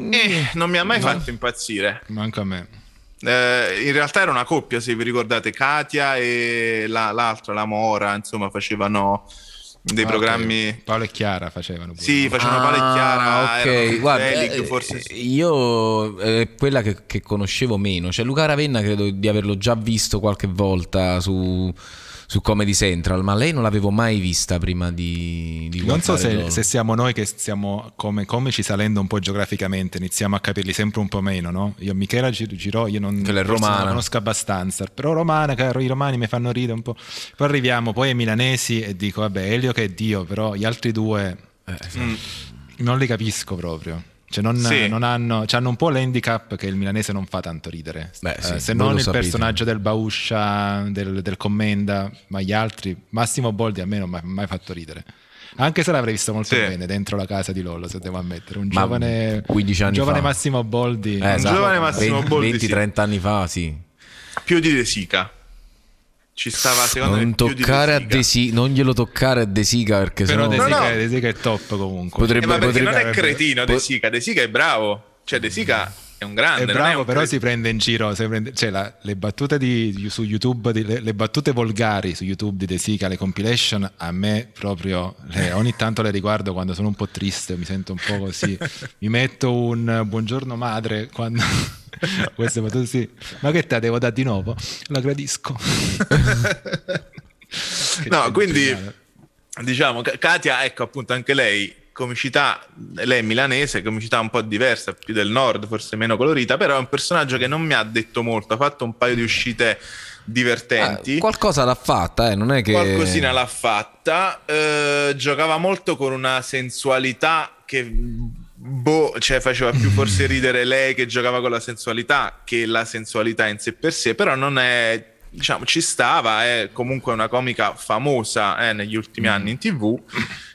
eh, non mi ha mai no. fatto impazzire. Manca a me. Eh, in realtà era una coppia, se vi ricordate, Katia e la, l'altra, la Mora, insomma, facevano dei ah, programmi. Okay. Paolo e Chiara facevano. Pure. Sì, facevano ah, Paolo e Chiara. Ok, guarda, Felig, forse... io eh, quella che, che, conoscevo meno, cioè Luca Ravenna credo di averlo già visto qualche volta su su Comedy Central, ma lei non l'avevo mai vista prima di, di Non so se, se, siamo noi che stiamo come comici salendo un po' geograficamente, iniziamo a capirli sempre un po' meno, no? Io Michela Giro, io non, non conosco abbastanza, però romana, caro, i romani mi fanno ridere un po'. Poi arriviamo poi ai milanesi e dico, vabbè, Elio che è Dio, però gli altri due eh, mm. non li capisco proprio. Cioè non, sì. non hanno, cioè hanno, un po' l'handicap che il milanese non fa tanto ridere. Beh, sì, eh, se non il sapete. personaggio del Bauscia, del, del, Commenda, ma gli altri, Massimo Boldi a me non mi ha mai fatto ridere. Anche se l'avrei visto molto Sì. bene dentro la casa di Lollo, se devo ammettere. Un giovane, 15 anni un giovane fa. Massimo Boldi. Eh, esatto. giovane Massimo Boldi, sì. 20-30 anni fa, sì. Più di De Sica. Ci stava secondo Non me più di toccare a De Sica. De Sica, non glielo toccare a De Sica perché Però sennò De No, Sica, no. De Sica è top comunque. Potrebbe- Eh, ma perché potrebbe- non è cretino De Sica, De Sica è bravo. Cioè De Sica è un grande, È non è bravo, un però cretino. si prende in giro. si prende- cioè, la- le battute di, su YouTube, di- le, le battute volgari su YouTube di De Sica, le compilation, a me proprio le- ogni tanto le riguardo quando sono un po' triste, mi sento un po' così. mi metto un buongiorno madre quando. Queste battute sì. Ma che te devo dare di nuovo? La gradisco. No, quindi geniale. diciamo, Ka- Katia, ecco appunto anche lei, comicità, lei è milanese, comicità un po' diversa, più del nord, forse meno colorita, però è un personaggio che non mi ha detto molto, ha fatto un paio di uscite divertenti. Ah, qualcosa l'ha fatta, eh, non è che Qualcosina l'ha fatta, eh, giocava molto con una sensualità che boh, cioè faceva più forse ridere lei che giocava con la sensualità che la sensualità in sé per sé, però non è diciamo ci stava, è comunque una comica famosa eh, negli ultimi anni in TV.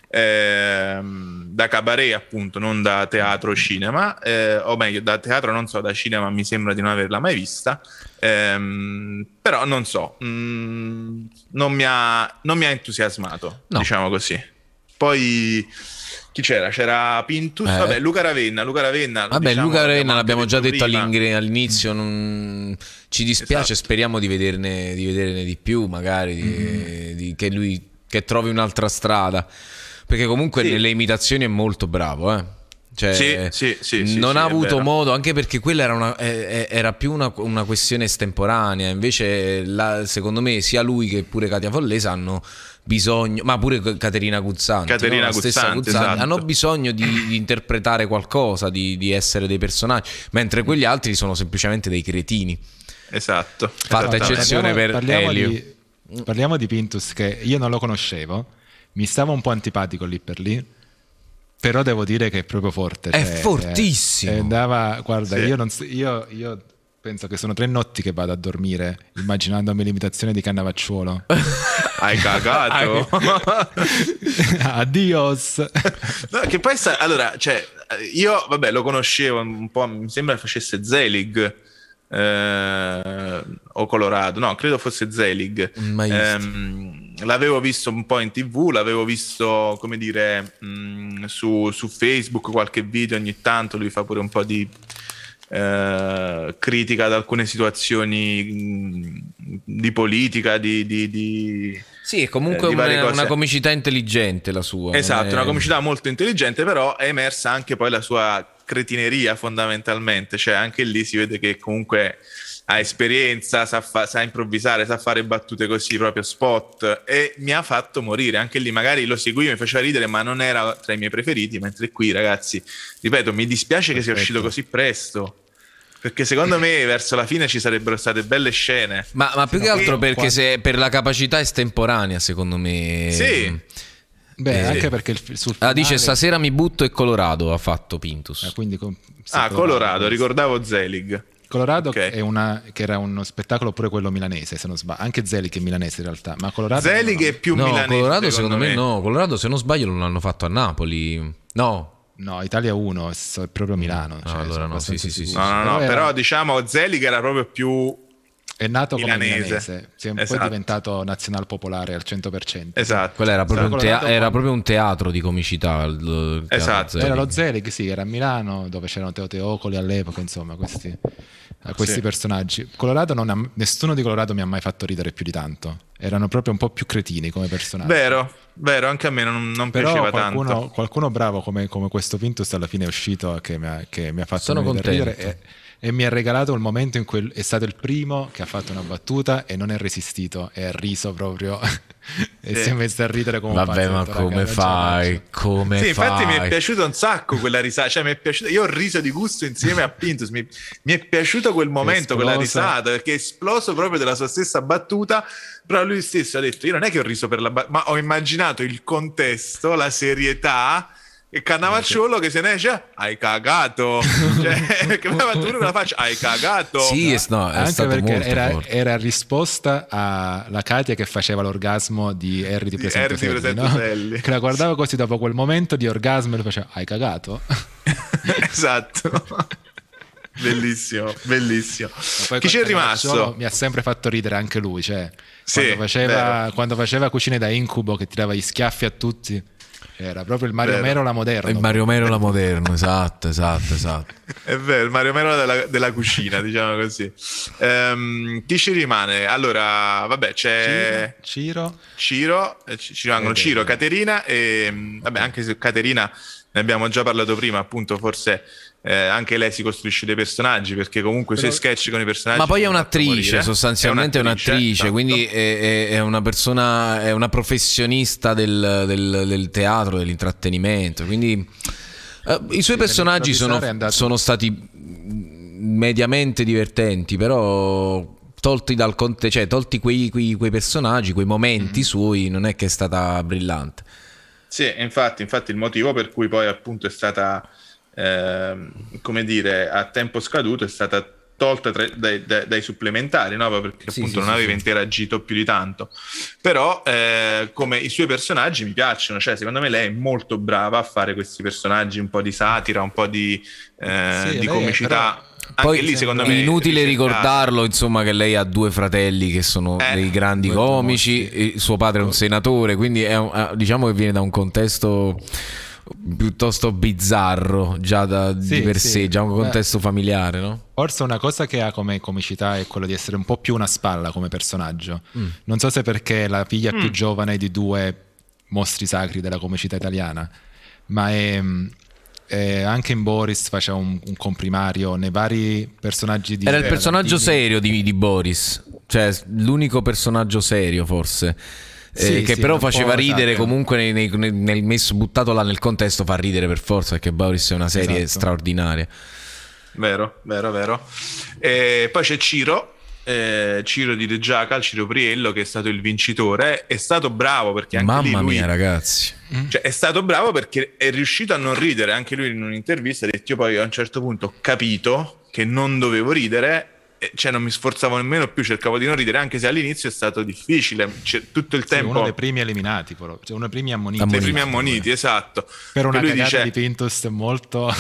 ehm, da cabaret appunto non da teatro o cinema eh, o meglio da teatro non so da cinema mi sembra di non averla mai vista Ehm, però non so, mm, non, mi ha, non mi ha entusiasmato, No. diciamo così. Poi chi c'era? C'era Pintus, Eh. vabbè, Luca Ravenna. Luca Ravenna Vabbè, diciamo, Luca Ravenna l'abbiamo già detto all'inizio, non- ci dispiace, Esatto. speriamo di vederne, di vederne di più, magari, Mm-hmm. di- che lui che trovi un'altra strada, perché comunque Sì. nelle imitazioni è molto bravo, eh. Cioè, Sì, sì, sì, non ha avuto modo, anche perché quella era, una- era più una, una questione estemporanea. Invece, la- secondo me, sia lui che pure Katia Follesa hanno bisogno, ma pure Caterina Guzzanti, Caterina no? La stessa Guzzanti, Guzzanti, esatto. hanno bisogno di, di interpretare qualcosa, di, di essere dei personaggi, mentre quegli altri sono semplicemente dei cretini. Esatto. Fatta eccezione per parliamo Elio. Di, parliamo di Pintus che io non lo conoscevo, mi stava un po' antipatico lì per lì, però devo dire che è proprio forte. È cioè, fortissimo. eh, andava, guarda, Sì. io, non io- io penso che sono tre notti che vado a dormire immaginandomi l'imitazione di Cannavacciuolo. Hai cagato. Adios. No, che poi sta, allora, cioè, io vabbè, lo conoscevo un po', mi sembra facesse Zelig eh, o Colorado, no, credo fosse Zelig. Mai visto. Ehm, l'avevo visto un po' in tv, l'avevo visto, come dire, mh, su, su Facebook, qualche video ogni tanto, lui fa pure un po' di eh, critica ad alcune situazioni mh, di politica, di... di- di- Sì, è comunque Eh, una, una comicità intelligente la sua. Esatto, è- una comicità molto intelligente, però è emersa anche poi la sua cretineria fondamentalmente, cioè anche lì si vede che comunque ha esperienza, sa, fa- sa improvvisare, sa fare battute così proprio spot e mi ha fatto morire, anche lì magari lo seguivo, mi faceva ridere, ma non era tra i miei preferiti, mentre qui ragazzi, ripeto, mi dispiace che sia Perfetto. uscito così presto. Perché secondo me verso la fine ci sarebbero state belle scene. Ma, ma più che altro perché se, per la capacità estemporanea, secondo me. Sì. Beh, Eh, anche perché il, sul Ah, finale, dice stasera mi butto e Colorado ha fatto Pintus. eh, quindi con- sì, Ah, Colorado, ricordavo Zelig. Colorado Ok. è una, che era uno spettacolo pure quello milanese, se non sbaglio. Anche Zelig è milanese in realtà, ma Colorado Zelig no, è più no, milanese Colorado secondo me no. Colorado se non sbaglio non l'hanno fatto a Napoli. No. No, Italia 1 è proprio Milano. Ah, cioè, allora sono no, sì, sì, sì, sicuro. No, no, no, era- però diciamo Zelig era proprio più è nato come milanese. milanese, si è un Esatto. po' diventato nazional popolare al 100%. esatto. Quella era proprio, un, Colorado tea- era proprio un teatro di comicità. teatro Esatto. Zelig. Era lo Zelig, sì, era a Milano dove c'erano Teo Teocoli all'epoca, insomma, questi, a questi Sì. personaggi. Colorado non ha- nessuno di Colorado mi ha mai fatto ridere più di tanto. Erano proprio un po' più cretini come personaggi. Vero, vero, anche a me non, non Però piaceva qualcuno, tanto. qualcuno bravo come, come questo Pintus alla fine è uscito che mi ha, che mi ha fatto Sono venire da contento. ridere e, e mi ha regalato il momento in cui è stato il primo che ha fatto una battuta e non è resistito e ha riso proprio e Sì. si è messo a ridere come un Vabbè, pazzo. ma come "Raga, non ce la fai? faccio". Come Sì, infatti mi è fai? piaciuto un sacco quella risata, cioè mi è piaciuto, io ho riso di gusto insieme a Pintus, mi, mi è piaciuto quel momento, quella risata, perché è esploso proprio della sua stessa battuta, però lui stesso ha detto, io non è che ho riso per la battuta, ma ho immaginato il contesto, la serietà e Cannavacciolo che se ne esce? Hai cagato. Cioè che mi ha fatto pure la faccia? Hai cagato. Sì, è, no, è Anche stato perché molto era, era risposta alla Katia che faceva l'orgasmo di Harry di Di Presente Harry Selli, no? Selli. Che la guardava così dopo quel momento di orgasmo e lui faceva hai cagato? esatto. Bellissimo bellissimo. Poi chi c'è rimasto? Mi ha sempre fatto ridere anche lui, cioè Sì, quando, faceva, quando faceva cucine da incubo che tirava gli schiaffi a tutti, era proprio il Mario Vero. Mero la moderna. Il Mario Mero la moderno, esatto, esatto, esatto. È vero, il Mario Mero della, della cucina, diciamo così. Ehm, chi ci rimane? Allora, vabbè, c'è Ciro, Ciro, eh, ci ci rimangono Caterina. Ciro, Caterina e mh, vabbè, anche se Caterina ne abbiamo già parlato prima, appunto, forse eh, anche lei si costruisce dei personaggi perché comunque i suoi sketch con i personaggi Ma poi è un'attrice, morire. sostanzialmente è un'attrice, esatto. quindi è, è- una persona, è una professionista del, del- del teatro, dell'intrattenimento. Quindi eh, i suoi personaggi sono, sono stati mediamente divertenti, però tolti dal conte, cioè tolti quei, quei- quei personaggi, quei momenti Mhm. suoi, non è che è stata brillante. Sì, infatti, infatti il motivo per cui poi appunto è stata, ehm, come dire, a tempo scaduto è stata tolta tra- dai, dai- dai supplementari, no? perché Sì, appunto sì, non aveva sì. interagito più di tanto. Però eh, come i suoi personaggi mi piacciono, cioè secondo me lei è molto brava a fare questi personaggi, un po' di satira, un po' di, eh, di lei è- comicità. però- Anche Poi lì secondo è me inutile ricordarlo, insomma, che lei ha due fratelli che sono Eh, dei grandi comici, suo padre è un senatore, quindi è un- eh, diciamo che viene da un contesto piuttosto bizzarro già da, Sì, di per sì. sé, già un Beh. contesto familiare, no? Forse una cosa che ha come comicità è quello di essere un po' più una spalla come personaggio. Non so se perché è la figlia più giovane di due mostri sacri della comicità italiana, ma è, è- anche in Boris faceva un, un comprimario nei vari personaggi di Era il eh, personaggio serio di, di Boris, cioè l'unico personaggio serio forse. Eh, Sì, che sì, però faceva ridere esatto. comunque nei- nei- nel, nel messo buttato là nel contesto fa ridere per forza perché Boris è una serie Esatto. straordinaria Vero, vero, vero. E poi c'è Ciro, eh, Ciro di De Giacal, Ciro Priello, che è stato il vincitore. È stato bravo perché anche mamma lui mia ragazzi Cioè, è stato bravo perché è riuscito a non ridere. Anche lui in un'intervista ha detto: Io poi a un certo punto ho capito che non dovevo ridere. E, Cioè, non mi sforzavo nemmeno più, cercavo di non ridere, anche se all'inizio è stato difficile. Cioè, tutto il Sì, tempo. uno dei primi eliminati, però. Cioè, uno dei primi ammoniti. dei primi ammoniti, esatto. Per una cagata dice- di Pintus molto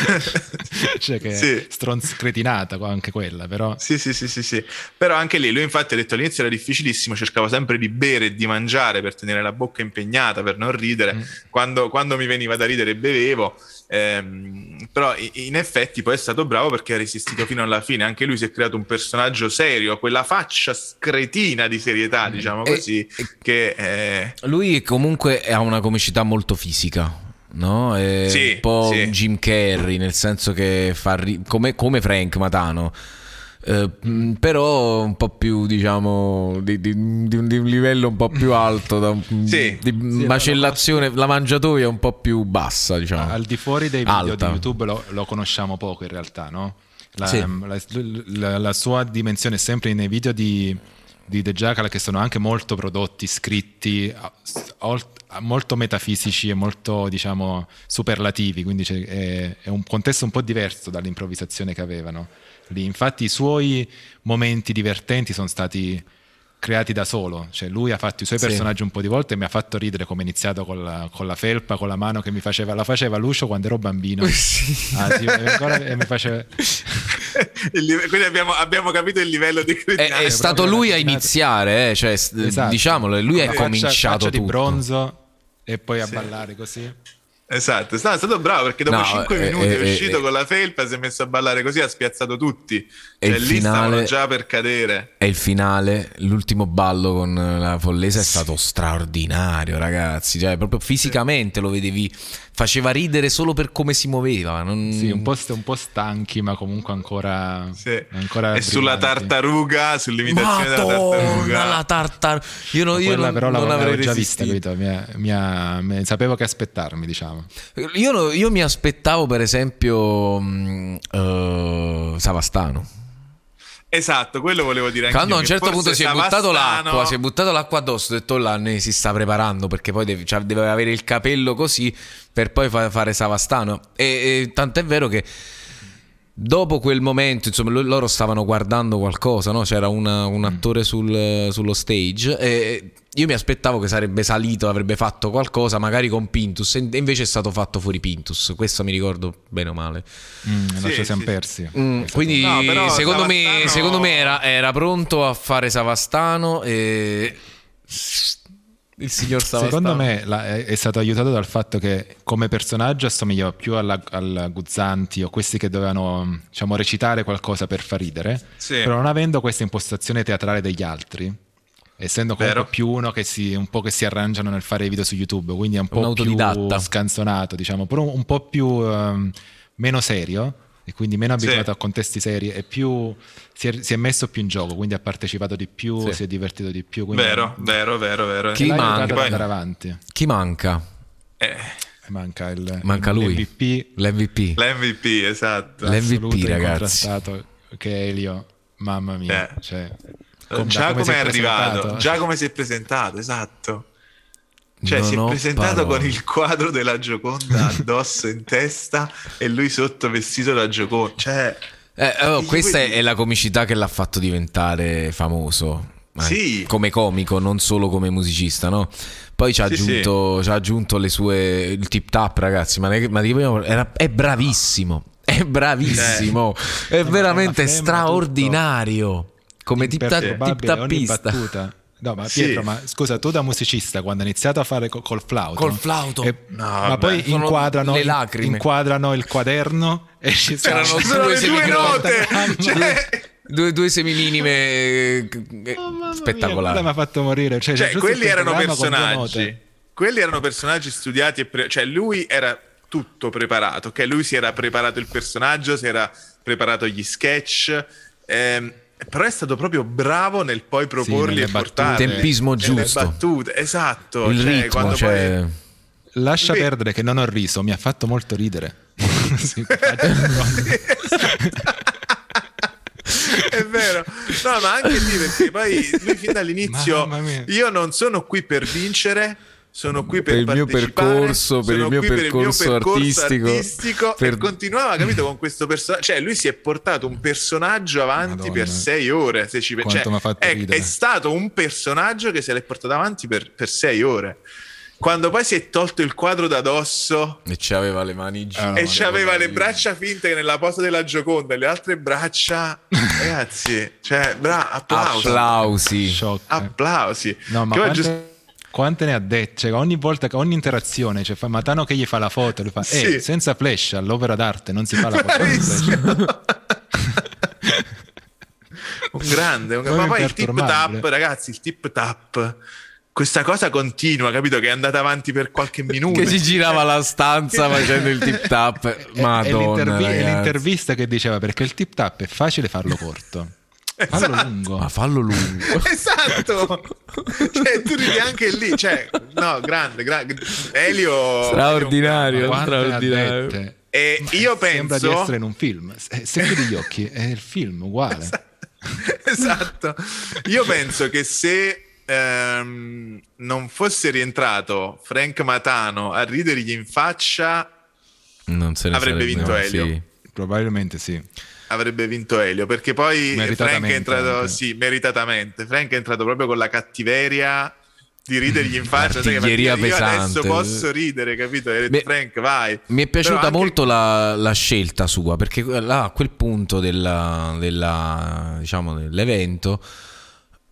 cioè che Sì. stronz cretinata anche quella, però Sì, sì, sì, sì, sì. Però anche lì, lui infatti ha detto all'inizio era difficilissimo, cercavo sempre di bere e di mangiare per tenere la bocca impegnata, per non ridere. Mm. Quando, quando mi veniva da ridere bevevo. Ehm, però in effetti poi è stato bravo perché ha resistito fino alla fine. Anche lui si è creato un personaggio serio, quella faccia scretina di serietà, diciamo E- così, che... eh, Lui comunque ha una comicità molto fisica. No? È Sì, un po' sì. un Jim Carrey, nel senso che fa ri- come, come Frank Matano. Eh, mh, però un po' più diciamo di, di- di un, di un livello un po' più alto da Sì. di macellazione la mangiatoia un po' più bassa diciamo al di fuori dei video Alta. di YouTube lo, lo conosciamo poco in realtà, no? La, Sì. la- la- la sua dimensione è sempre nei video di, di The Jackal che sono anche molto prodotti, scritti, molto metafisici e molto diciamo superlativi, quindi è, è un contesto un po' diverso dall'improvvisazione che avevano lì. Infatti i suoi momenti divertenti sono stati creati da solo, cioè lui ha fatto i suoi Sì. personaggi un po' di volte e mi ha fatto ridere come è iniziato con la, con la felpa, con la mano che mi faceva, la faceva Lucio quando ero bambino. Sì. Ah, sì, e ancora- e mi faceva... il live- quindi abbiamo, abbiamo capito il livello di è, cretinaggio. è stato lui a iniziare eh, cioè, Esatto. diciamolo lui ha Faccia- cominciato faccia di tutto bronzo e poi a ballare così. Esatto, è stato, bravo perché dopo No, 5 eh, minuti eh, è uscito eh, con la felpa, si è messo a ballare così, ha spiazzato tutti. E Cioè lì stavano finale- già per cadere. E il finale, l'ultimo ballo con la follesa è stato straordinario, ragazzi. Cioè, proprio fisicamente lo vedevi, faceva ridere solo per come si muoveva. non- Sì, un po', st- un po' stanchi, ma comunque ancora... Sì. ancora e sulla tartaruga, sull'imitazione della Madonna, tartaruga. la tartar. Io, no- io Quella non, però non l'avevo avrei già vista, capito? Mi ha- mi ha- mi- sapevo che aspettarmi, diciamo. Io, io mi aspettavo, per esempio, eh, Savastano. Esatto, quello volevo dire Quando a un certo punto si è buttato Savastano- l'acqua, si è buttato l'acqua addosso, ho detto là ne si sta preparando perché poi deve, cioè, deve avere il capello così per poi fa- fare Savastano. E, e tant'è vero che dopo quel momento, insomma, lo- loro stavano guardando qualcosa, no? C'era una- un attore sul- sullo stage e io mi aspettavo che sarebbe salito, avrebbe fatto qualcosa, magari con Pintus, e invece è stato fatto fuori Pintus. Questo mi ricordo bene o male. Mm, Sì, non ci siamo sì. persi. Mm, quindi No, però secondo, me, secondo me era, era pronto a fare Savastano e il signor Savastano Secondo me la- è, è stato aiutato dal fatto che come personaggio assomigliava più alla, alla Guzzanti o questi che dovevano diciamo, recitare qualcosa per far ridere, Sì. però non avendo questa impostazione teatrale degli altri, essendo comunque Vero. più uno che si, un po' che si arrangiano nel fare i video su YouTube, quindi è un Un po' più autodidatta. scanzonato, diciamo, però un po' più ehm, meno serio e quindi meno Sì. abituato a contesti seri e più si è, si è messo più in gioco, quindi ha partecipato di più, Sì. si è divertito di più. Vero, vero, vero, vero. Chi manca? Poi- andare avanti. chi manca? Eh, Manca il Manca lui. MVP L'MVP. L'MVP, esatto. L'MVP, assoluto ragazzi. che Elio, mamma mia, Eh. cioè, già da come è presentato. arrivato, già come si è presentato, esatto. Cioè, Non si è presentato parole. con il quadro della Gioconda addosso in testa e lui sotto vestito da Gioconda. Cioè, Eh, oh, questa è, è la comicità che l'ha fatto diventare famoso. eh, Sì. Come comico, non solo come musicista, no? Poi ci ha Sì, aggiunto, ci ha aggiunto le sue. Il tip tap, ragazzi. Ma, ne- ma di- era- è bravissimo. È bravissimo. È veramente straordinario. Come tip, ta- tip tappista. No, ma Sì. Pietro, ma scusa, tu da musicista, quando hai iniziato a fare co- col flauto, Col flauto. e- No, ma vabbè. poi inquadrano, le lacrime. inquadrano il quaderno e ci sono- sono due due note. Cioè, Due, due semilinime eh, eh, mia, spettacolari. quello mi ha fatto morire. Cioè, cioè, quelli erano personaggi. Quelli erano personaggi studiati e pre- cioè lui era tutto preparato, ok? Lui si era preparato il personaggio, si era preparato gli sketch, ehm, però è stato proprio bravo nel poi proporli nelle e portarli. battute. Tempismo giusto. battute, esatto. Il cioè, ritmo, cioè. poi- Lascia Beh. perdere che non ho riso, mi ha fatto molto ridere. Sì, È vero, no, ma anche lì perché poi lui fin dall'inizio io non sono qui per vincere, sono qui per, Per il mio partecipare, percorso, per il mio qui percorso artistico, artistico, per- e continuava, capito, con questo personaggio, cioè lui si è portato un personaggio avanti Madonna. per sei ore, se ci cioè, è, è stato un personaggio che se l'è portato avanti per, per sei ore. Quando poi si è tolto il quadro da dosso E ci aveva le mani giù. Ah, e c'aveva devo- le braccia finte nella posa della Gioconda e le altre braccia ragazzi cioè bra- applausi Applausi. Shock. applausi No, ma quante, giusto- quante ne ha dette? Cioè, ogni volta che ogni interazione, cioè, fa Matano che gli fa la foto, lui fa, Sì. eh, senza flash all'opera d'arte non si fa la foto. un grande un- Proprio ma poi il tip tap ragazzi il tip tap questa cosa continua capito che è andata avanti per qualche minuto Che si girava la stanza facendo il tip tap. Madonna. l'intervi- e ragazzi. l'intervista che diceva perché il tip tap è facile farlo corto, fallo Esatto. lungo. Ma fallo lungo. esatto cioè tu ridi anche lì cioè no grande, grande. Elio Straordinario. Ha straordinario. e io Sembra di penso essere in un film. Se, chiudi gli occhi è il film uguale. esatto. Io penso che se ehm, non fosse rientrato Frank Matano a ridergli in faccia, Non se ne Avrebbe sarebbe- vinto no, Elio. sì. Probabilmente sì. Avrebbe vinto Elio. Perché poi Frank è entrato, sì, meritatamente. Frank è entrato proprio con la cattiveria di ridergli in faccia. L'artiglieria io adesso posso ridere, capito? Beh, Frank, vai. Mi è piaciuta anche- molto la, la scelta sua perché là, a quel punto della, della- diciamo, dell'evento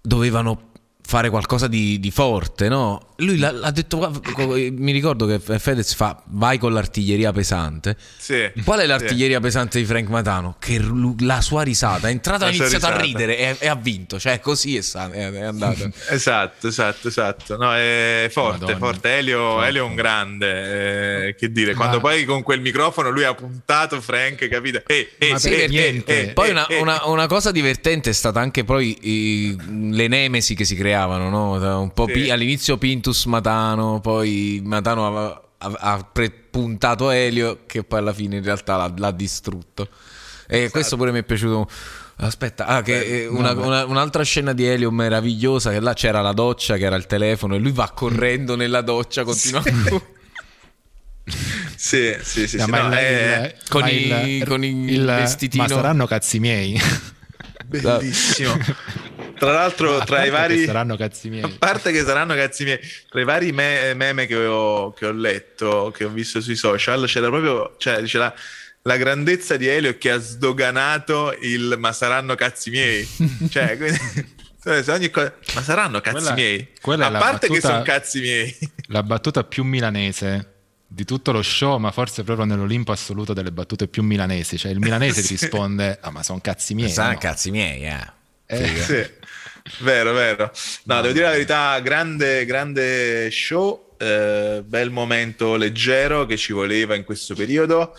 dovevano fare qualcosa di, di forte, no? Lui l'ha, l'ha detto, mi ricordo che Fedez fa vai con l'artiglieria pesante. Sì, Qual è sì. l'artiglieria pesante di Frank Matano? Che la sua risata è entrata, ha iniziato a risata. ridere e, e ha vinto, cioè così è, è, andata. Esatto, esatto, esatto. No, è forte, Madonna. forte. Elio. Elio è un grande. eh, che dire, quando Ma- poi con quel microfono lui ha puntato Frank, capito? Eh, eh, Ma sì, per eh, niente. eh, Poi eh, una, eh, una- una cosa divertente è stata anche poi le nemesi che si creavano, no? Un po' Sì. pi- all'inizio Pintus Matano, poi Matano ha, ha pre- puntato Elio che poi alla fine in realtà l'ha, l'ha distrutto. E questo pure mi è piaciuto Aspetta, ah, che eh, una, una, un'altra scena di Elio meravigliosa che là c'era la doccia, che era il telefono e lui va correndo nella doccia, continua sì, sì, sì, no, sì ma no, eh, il, è con, ma i, con il, vestitino. Ma saranno cazzi miei. bellissimo. Tra l'altro, A tra i che vari. saranno cazzi miei. A parte che saranno cazzi miei, tra i vari me- meme che ho, che ho letto, che ho visto sui social, c'era proprio. Cioè, c'era la, la grandezza di Elio che ha sdoganato il ma saranno cazzi miei. cioè, quindi. ogni cosa- ma saranno cazzi Quella- miei. quella A parte che battuta- sono cazzi miei. La battuta più milanese di tutto lo show, ma forse proprio nell'Olimpo assoluto delle battute più milanesi. Cioè il milanese ti Sì. risponde, ah ma sono cazzi miei. Sa, no?" cazzi miei, eh. Eh, Sì, vero, vero. No, devo dire la verità, grande, grande show, eh, bel momento leggero che ci voleva in questo periodo.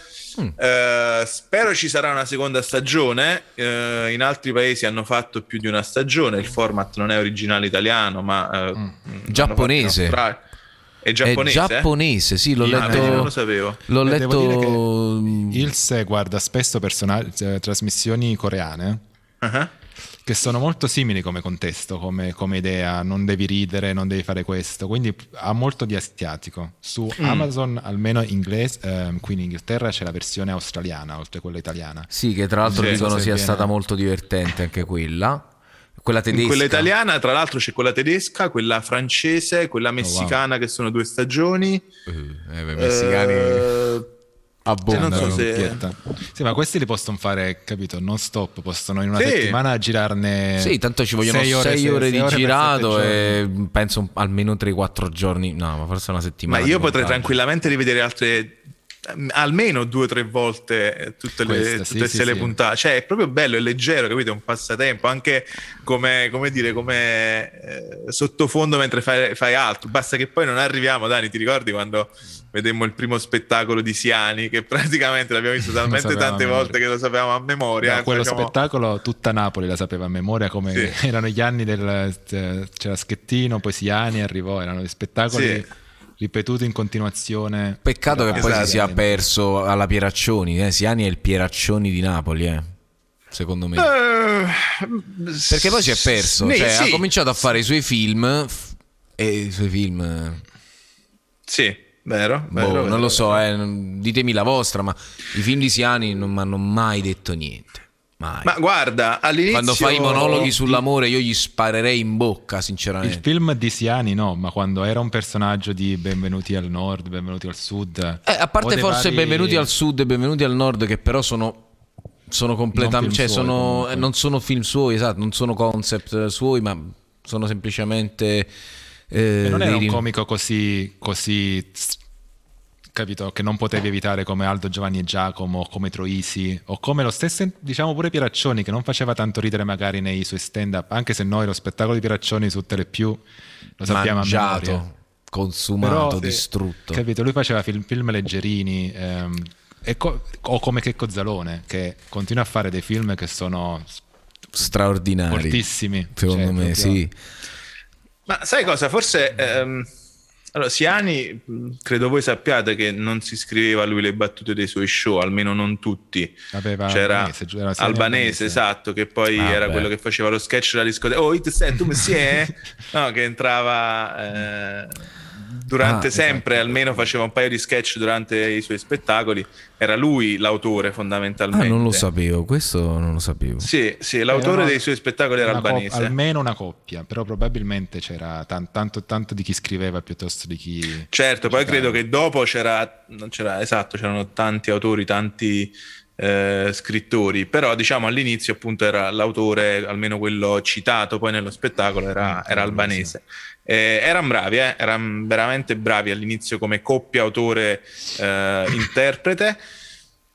Eh, spero ci sarà una seconda stagione. Eh, in altri paesi hanno fatto più di una stagione. Il format non è originale italiano, ma eh, fatto Giapponese. in Australia. È È giapponese? giapponese, sì, l'ho Ah, vedi, non letto. lo sapevo. L'ho dire letto. Ilse guarda spesso personaggi- eh, trasmissioni coreane Ah, che sono molto simili come contesto, come, come idea, non devi ridere, non devi fare questo, quindi ha molto di asiatico. Su Mm. Amazon, almeno inglese, ehm, qui in Inghilterra c'è la versione australiana, oltre a quella italiana. Sì, che tra l'altro dicono sia viene- stata molto divertente anche quella. Quella tedesca. In quella italiana, tra l'altro, c'è quella tedesca, quella francese, quella messicana, che sono due stagioni. Eh, beh, messicani Abbondano. non so se-. Sì, ma questi li possono fare, capito, non stop, possono in una Sì. settimana girarne Sì, tanto ci vogliono 6 sei ore, sei- sei di sette girato e penso almeno 3-4 giorni. No, ma forse una Ma settimana. io di potrei montaggio. tranquillamente rivedere altre almeno due o tre volte eh, tutte le, Questa, tutte sì, sì, le sì. puntate. Cioè, è proprio bello, è leggero, capito? È un passatempo, anche come, come dire, come eh, sottofondo mentre fai, fai altro. Basta che poi non arriviamo, Dani, ti ricordi quando vedemmo il primo spettacolo di Siani, che praticamente l'abbiamo visto talmente tante volte che lo sapevamo a memoria. No, quello Facciamo- spettacolo tutta Napoli la sapeva a memoria come erano gli anni del c'era Schettino, poi Siani arrivò, erano gli spettacoli Sì. ripetuti in continuazione. Peccato che poi Esatto. si sia perso alla Pieraccioni. Eh. Siani è il Pieraccioni di Napoli, eh. secondo me. Eh, Perché poi si è perso. Sì, cioè, sì. Ha cominciato a fare i suoi film. E i suoi film. Sì, vero. boh, vero, non vero. lo so, eh, ditemi la vostra, ma i film di Siani non mi hanno mai detto niente. Mai. Ma guarda, all'inizio... Quando fai i monologhi sull'amore, io gli sparerei in bocca, sinceramente. Il film di Siani no, ma quando era un personaggio di Benvenuti al Nord, Benvenuti al Sud. Eh, a parte forse vari- Benvenuti al Sud e Benvenuti al Nord, che però sono. Sono completamente. Cioè, suoi, sono, eh, non sono film suoi, esatto, non sono concept suoi, ma sono semplicemente. eh, E non era un comico così, così capito, che non potevi evitare come Aldo Giovanni e Giacomo, come Troisi, o come lo stesso, diciamo pure Pieraccioni, che non faceva tanto ridere magari nei suoi stand-up, anche se noi lo spettacolo di Pieraccioni su Telepiù lo sappiamo a memoria. mangiato, consumato, Però, eh, distrutto. Capito, lui faceva film, film leggerini, ehm, e co- o come Checco Zalone, che continua a fare dei film che sono Straordinari. fortissimi. Secondo Cioè, me, proprio- sì. Ma sai cosa? Forse ehm, allora, Siani, mh, credo voi sappiate che non si scriveva lui le battute dei suoi show, almeno non tutti. Aveva C'era Albanese, era Albanese, esatto, che poi Ah, era beh. quello che faceva lo sketch della discoteca. Oh, it sei, tu mi sei? No, che entrava eh, durante Ah, sempre, almeno faceva un paio di sketch durante i suoi spettacoli. Era lui l'autore Ah, fondamentalmente. non lo sapevo, questo non lo sapevo. Sì, sì, l'autore Erano dei suoi spettacoli era una cop- albanese. almeno una coppia, però probabilmente c'era tan- tanto, tanto di chi scriveva piuttosto di chi... Certo, poi giocava. credo che dopo c'era, non c'era, esatto, c'erano tanti autori, tanti eh, scrittori, però diciamo all'inizio appunto era l'autore, almeno quello citato poi nello spettacolo, era, era albanese. Eh, erano bravi, eh, erano veramente bravi all'inizio come coppia autore-interprete.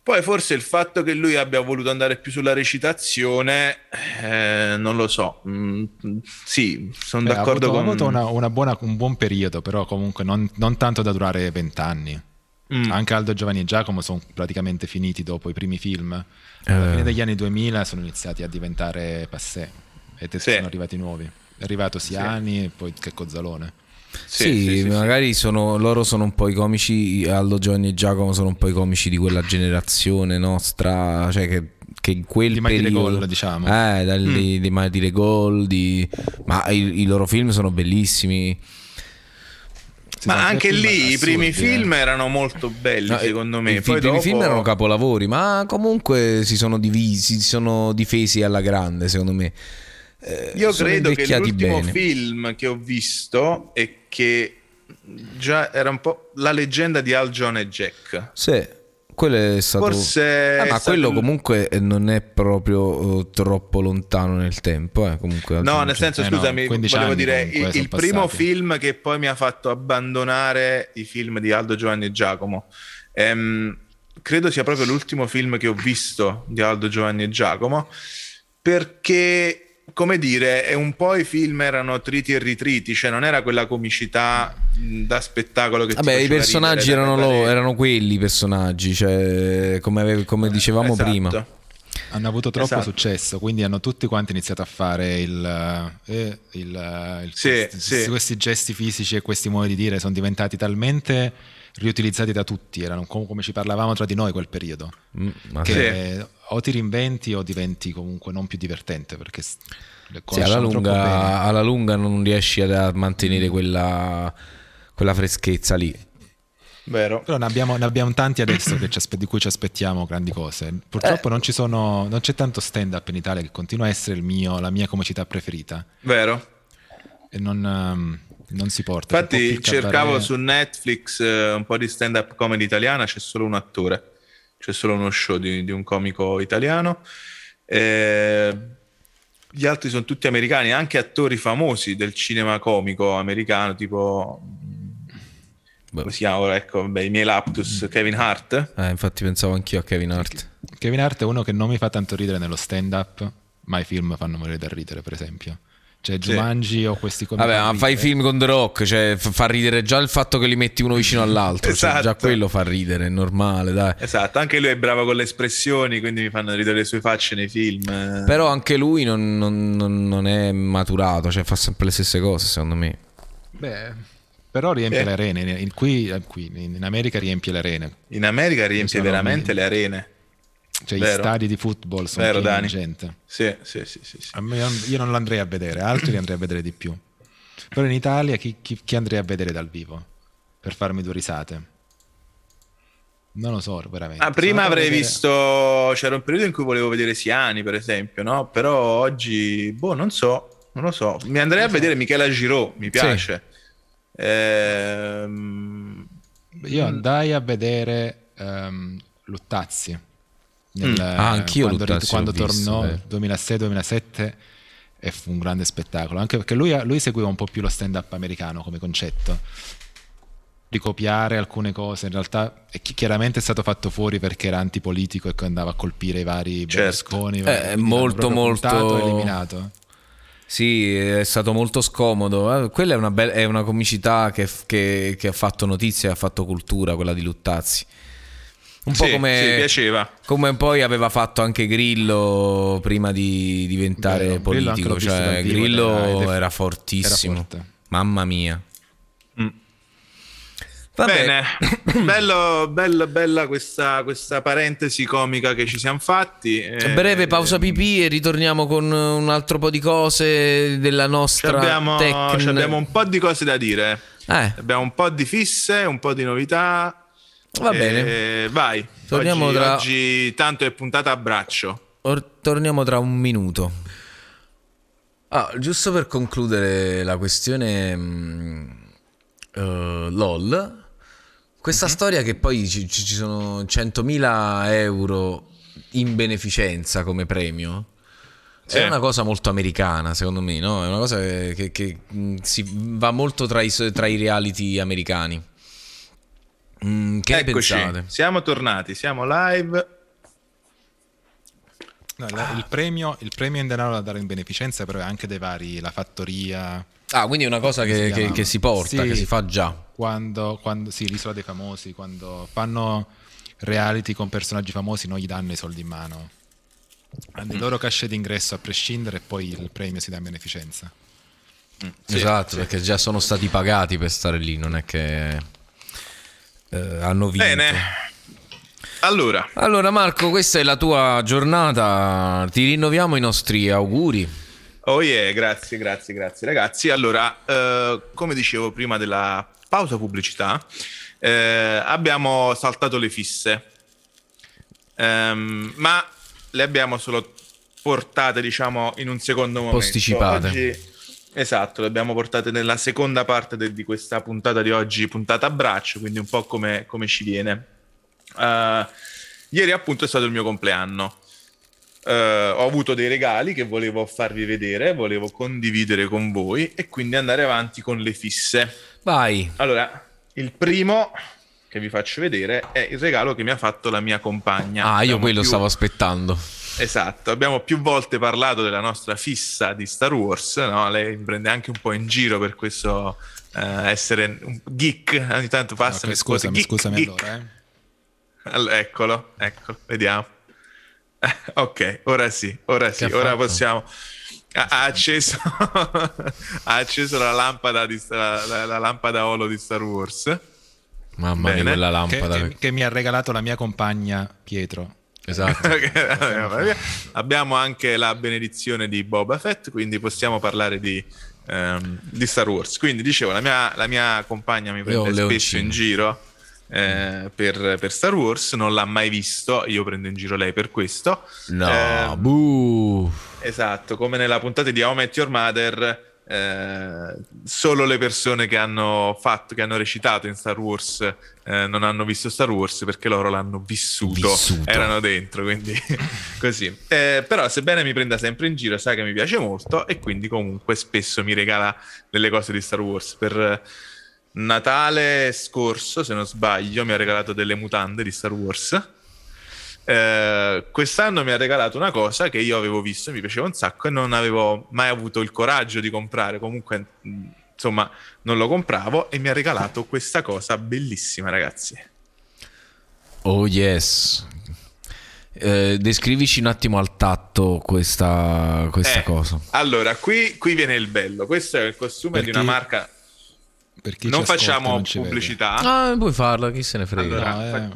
Poi forse il fatto che lui abbia voluto andare più sulla recitazione, eh, non lo so. Mm, sì, sono ha d'accordo avuto, ha con... avuto una- una buona- un buon periodo, però comunque non, non tanto da durare vent'anni. Mm. Anche Aldo Giovanni e Giacomo sono praticamente finiti dopo i primi film. Eh. Alla fine degli anni 2000 sono iniziati a diventare passé e te- Sì. sono arrivati nuovi. È arrivato Siani e poi Checco Zalone. Sì, Sì, sì, sì, magari sono, loro sono un po' i comici, Aldo Giovanni e Giacomo sono un po' i comici di quella generazione nostra, cioè che che in quel Di mai dire periodo gol, diciamo. eh, Mm. di, di mai dire gol di- ma i, i loro film sono bellissimi Sì, Ma anche lì i primi assurdi, film eh. erano molto belli, No, secondo me. i, Poi i primi dopo- film erano capolavori ma comunque si sono divisi si sono difesi alla grande secondo me Eh, Io credo che l'ultimo bene. film che ho visto e che già era un po' la leggenda di Al John e Jack. Sì, quello è stato. Forse Ah, ma stato quello il- comunque non è proprio eh, troppo lontano nel tempo. Eh. Comunque, No, nel senso, Eh no, scusami, 15 volevo anni dire il, il primo film che poi mi ha fatto abbandonare i film di Aldo, Giovanni e Giacomo. Ehm, credo sia proprio l'ultimo film che ho visto di Aldo, Giovanni e Giacomo, perché, come dire, è un po' i film erano triti e ritriti, cioè non era quella comicità da spettacolo che ti Vabbè, i personaggi ridere erano, lo- erano quelli i personaggi, cioè, come, come dicevamo Esatto. prima. Hanno avuto troppo Esatto. successo, quindi hanno tutti quanti iniziato a fare il, eh, il- il- Sì, questi, sì. questi gesti fisici e questi modi di dire sono diventati talmente riutilizzati da tutti, erano com- come ci parlavamo tra di noi quel periodo, Mm, che o ti reinventi o diventi comunque non più divertente perché le sì, alla, lunga, alla lunga non riesci a- mantenere quella, quella freschezza lì. Vero. Però ne abbiamo, ne abbiamo tanti adesso che ci aspe- di cui ci aspettiamo grandi cose. Purtroppo non, ci sono, non c'è tanto stand up in Italia che continua a essere il mio- la mia comicità preferita. Vero. E non, ehm, non si porta. Infatti cercavo su Netflix eh, un po' di stand-up comedy italiana, c'è solo un attore, c'è solo uno show di, di un comico italiano. Eh, gli altri sono tutti americani, anche attori famosi del cinema comico americano, tipo... Come si chiama ora? Ecco, vabbè, i miei laptus, Kevin Hart. Eh, infatti pensavo anch'io a Kevin Hart. Kevin Hart è uno che non mi fa tanto ridere nello stand up, ma i film fanno morire da ridere, per esempio. Cioè Jumanji o questi comici. Vabbè, ma fai film con The Rock, cioè fa ridere già il fatto che li metti uno vicino all'altro, cioè, già Esatto. quello fa ridere, è normale, dai. Esatto, anche lui è bravo con le espressioni, quindi mi fanno ridere le sue facce nei film. Eh, Però anche lui non, non- non- non è maturato, cioè fa sempre le stesse cose, secondo me. Beh, però riempie Eh. le arene. In- Qui, eh, qui in America riempie le arene. In America riempie veramente le arene. Cioè Vero. gli stadi di football sono Vero, pieni Dani. di gente. Sì, sì, sì, sì, sì. A me- io non l'andrei a vedere, altri li andrei a vedere di più. Però in Italia chi, chi- chi andrei a vedere dal vivo? Per farmi due risate? Non lo so, veramente. Ah, prima Sono avrei vedere- visto. C'era un periodo in cui volevo vedere Siani, per esempio, no? Però oggi, boh, non so, non lo so. Mi andrei a vedere Michela Giraud, mi piace. Ehm, Io andai a vedere ehm, Luttazzi. Nel, Mm. Ah, anch'io quando, Luttazzi quando tornò eh. 2006-2007 e fu un grande spettacolo. Anche perché lui, lui seguiva un po' più lo stand-up americano come concetto. Di copiare alcune cose, in realtà è chi- chiaramente è stato fatto fuori perché era antipolitico e che andava a colpire i vari Certo. Berlusconi. Eh, l'hanno molto, molto- puntato eliminato. Sì, è stato molto scomodo. Eh, Quella è una, be- è una comicità che, che- che ha fatto notizia e ha fatto cultura, quella di Luttazzi. Un po' sì, come, sì, piaceva. come poi aveva fatto anche Grillo prima di diventare Grillo anche politico. Cioè, vivo ed Grillo era- era fortissimo. era. Mamma mia. Mm. Bene, Bello, bello- bella questa, questa parentesi comica che ci siamo fatti. Eh, Breve pausa pipì e ritorniamo con un altro po' di cose della ci nostra abbiamo, tecn- ci abbiamo un po' di cose da dire. Eh, Abbiamo un po' di fisse, un po' di novità. Va Eh, bene. Vai. Torniamo oggi, tra- oggi tanto è puntata a braccio. Or- torniamo tra un minuto. Ah, giusto per concludere la questione mm, eh, LOL, questa storia che poi ci, ci- ci sono 100.000 euro in beneficenza come premio. Sì. È una cosa molto americana, secondo me, no? È una cosa che, che- che, mm, si va molto tra i, tra i reality americani. Mm, che Eccoci, pensate? siamo tornati, siamo live. No, la- il, premio, il premio in denaro da dare in beneficenza però è anche dei vari, la fattoria, Ah, quindi è una cosa che, si che- che si porta, Sì. che si fa già. quando, quando sì, l'isola dei famosi, quando fanno reality con personaggi famosi non gli danno i soldi in mano. Hanno Mm. il loro cachet d'ingresso a prescindere e poi il premio si dà in beneficenza. Sì, esatto, sì. perché già sono stati pagati per stare lì, non è che eh, hanno vinto. Bene. Allora, Allora Marco, questa è la tua giornata, ti rinnoviamo i nostri auguri. oh yeah, grazie, grazie, grazie ragazzi. Allora, eh, come dicevo prima della pausa pubblicità, eh, abbiamo saltato le fisse, Ehm, ma le abbiamo solo portate, diciamo, in un secondo momento. Posticipate. Oggi- esatto, le abbiamo portate nella seconda parte de- di questa puntata di oggi, puntata a braccio, quindi un po' come, come ci viene. Eh, ieri appunto è stato il mio compleanno. Eh, ho avuto dei regali che volevo farvi vedere, volevo condividere con voi e quindi andare avanti con le fisse. Vai. Allora, il primo che vi faccio vedere è il regalo che mi ha fatto la mia compagna. Ah, io quello più- stavo aspettando. Esatto, abbiamo più volte parlato della nostra fissa di Star Wars, no? Lei mi prende anche un po' in giro per questo eh, essere un geek, ogni tanto passa scuole, scusami, geek, scusami geek. allora. eh. Allora, eccolo, eccolo, vediamo. ok, ora sì, ora sì, Che ora fatto? possiamo. Ha, ha acceso, ha acceso la lampada, di, la, la- la lampada olo di Star Wars. Mamma mia, Bene. quella Che, lampada. che- che mi ha regalato la mia compagna Pietro. Esatto. Abbiamo anche la benedizione di Boba Fett, quindi possiamo parlare di, ehm, di Star Wars. Quindi dicevo, la mia, la mia compagna mi prende spesso leoncino. in giro eh, per, per Star Wars, non l'ha mai visto, io prendo in giro lei per questo. No, Eh. Esatto, come nella puntata di How I Met Your Mother, eh, solo le persone che hanno fatto, che hanno recitato in Star Wars eh, non hanno visto Star Wars perché loro l'hanno vissuto, Vissuto. erano dentro, quindi così. Eh, però sebbene mi prenda sempre in giro, sa che mi piace molto e quindi comunque spesso mi regala delle cose di Star Wars. Per Natale scorso, se non sbaglio, mi ha regalato delle mutande di Star Wars. Eh, quest'anno mi ha regalato una cosa che io avevo visto, mi piaceva un sacco e non avevo mai avuto il coraggio di comprare. Comunque, mh, insomma, non lo compravo e mi ha regalato questa cosa bellissima, ragazzi. Oh yes. Eh, descrivici un attimo al tatto questa, questa Eh, cosa. Allora, qui, qui viene il bello. Questo è il costume Per di una marca. Per chi Non facciamo non pubblicità. Ah, puoi farla, chi se ne frega. Allora, No, fa- eh,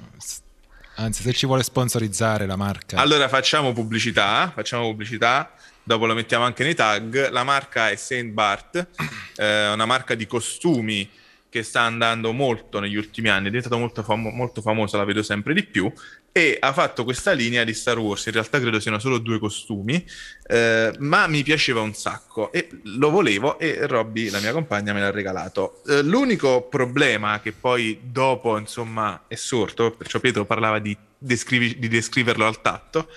anzi, se ci vuole sponsorizzare la marca, Allora facciamo pubblicità, facciamo pubblicità, dopo lo mettiamo anche nei tag. La marca è Saint Bart, eh, una marca di costumi che sta andando molto negli ultimi anni, è diventata molto, famo- molto famosa, la vedo sempre di più, e ha fatto questa linea di Star Wars, in realtà credo siano solo due costumi, eh, ma mi piaceva un sacco e lo volevo e Robby, la mia compagna, me l'ha regalato. Eh, l'unico problema che poi dopo, insomma, è sorto, perciò Pietro parlava di, descrivi- di descriverlo al tatto,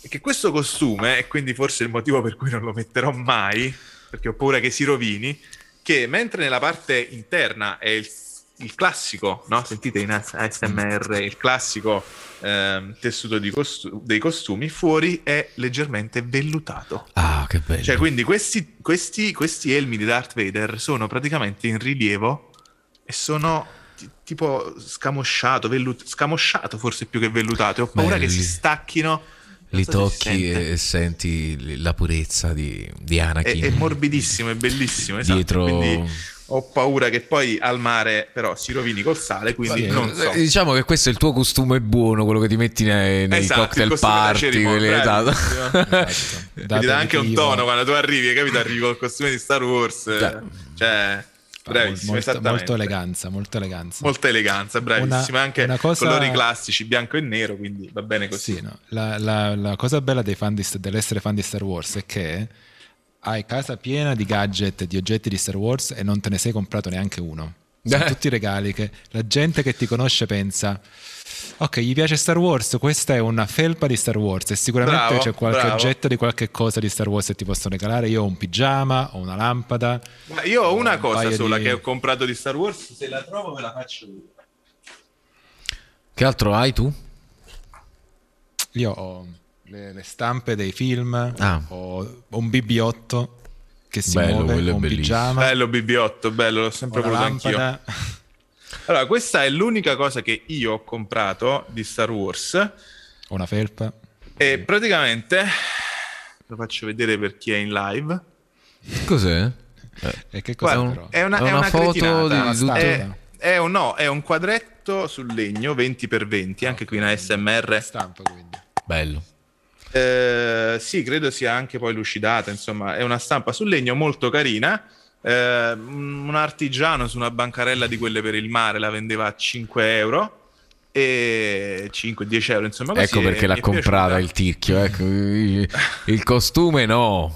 è che questo costume, e quindi forse il motivo per cui non lo metterò mai, perché ho paura che si rovini, che mentre nella parte interna è il, il classico, no? Sentite in ASMR, il classico ehm, tessuto di costu- dei costumi, fuori è leggermente vellutato. Ah, che bello. Cioè, quindi questi, questi, questi elmi di Darth Vader sono praticamente in rilievo e sono ti- tipo scamosciato, vellut- scamosciato forse più che vellutato. Ho paura Belli. che si stacchino. Li so si tocchi sente. e senti la purezza di, di È, Anakin. è morbidissimo, è bellissimo. Esatto. Dietro- Quindi ho paura che poi al mare però si rovini col sale, quindi Sì, non so. Eh, Diciamo che questo è il tuo costume buono, quello che ti metti nei, nei Esatto, il cocktail party. quelli- esatto. Esatto. Dà anche un tono quando tu arrivi, capito? Arrivi col costume di Star Wars. Cioè. Cioè, bravissimo, molto, molto eleganza, molto eleganza. Molta eleganza, bravissima. Una- anche una cosa- colori classici, bianco e nero, quindi va bene così. Sì, no. la, la- la cosa bella dei fan di- dell'essere fan di Star Wars è che hai casa piena di gadget e di oggetti di Star Wars e non te ne sei comprato neanche uno. Sono Eh. tutti regali che la gente che ti conosce pensa ok, gli piace Star Wars, questa è una felpa di Star Wars e sicuramente Bravo, c'è qualche bravo. oggetto di qualche cosa di Star Wars che ti possono regalare. Io ho un pigiama, ho una lampada. Ma io ho una Un cosa sola di- che ho comprato di Star Wars, se la trovo ve la faccio vedere. Che altro hai tu? Io ho le, le stampe dei film, Ah. ho, ho un BB8 che si Bello, muove, un bellissimo. pigiama, Bello BB8, bello, l'ho sempre voluto anch'io. Allora, questa è l'unica cosa che io ho comprato di Star Wars una felpa. e praticamente lo faccio vedere per chi è in live. Cos'è? E che cos'è Guarda, però? è una, È è una una foto cretinata. di- tutto- È, è un, no, è un quadretto sul legno 20x20, anche qui una SMR. Stampa quindi. Bello. Eh, sì, credo sia anche poi lucidata, insomma, è una stampa sul legno molto carina. Eh, un artigiano su una bancarella di quelle per il mare la vendeva a 5 euro e 5-10 euro insomma così, ecco perché l'ha comprata il ticchio ecco. il costume no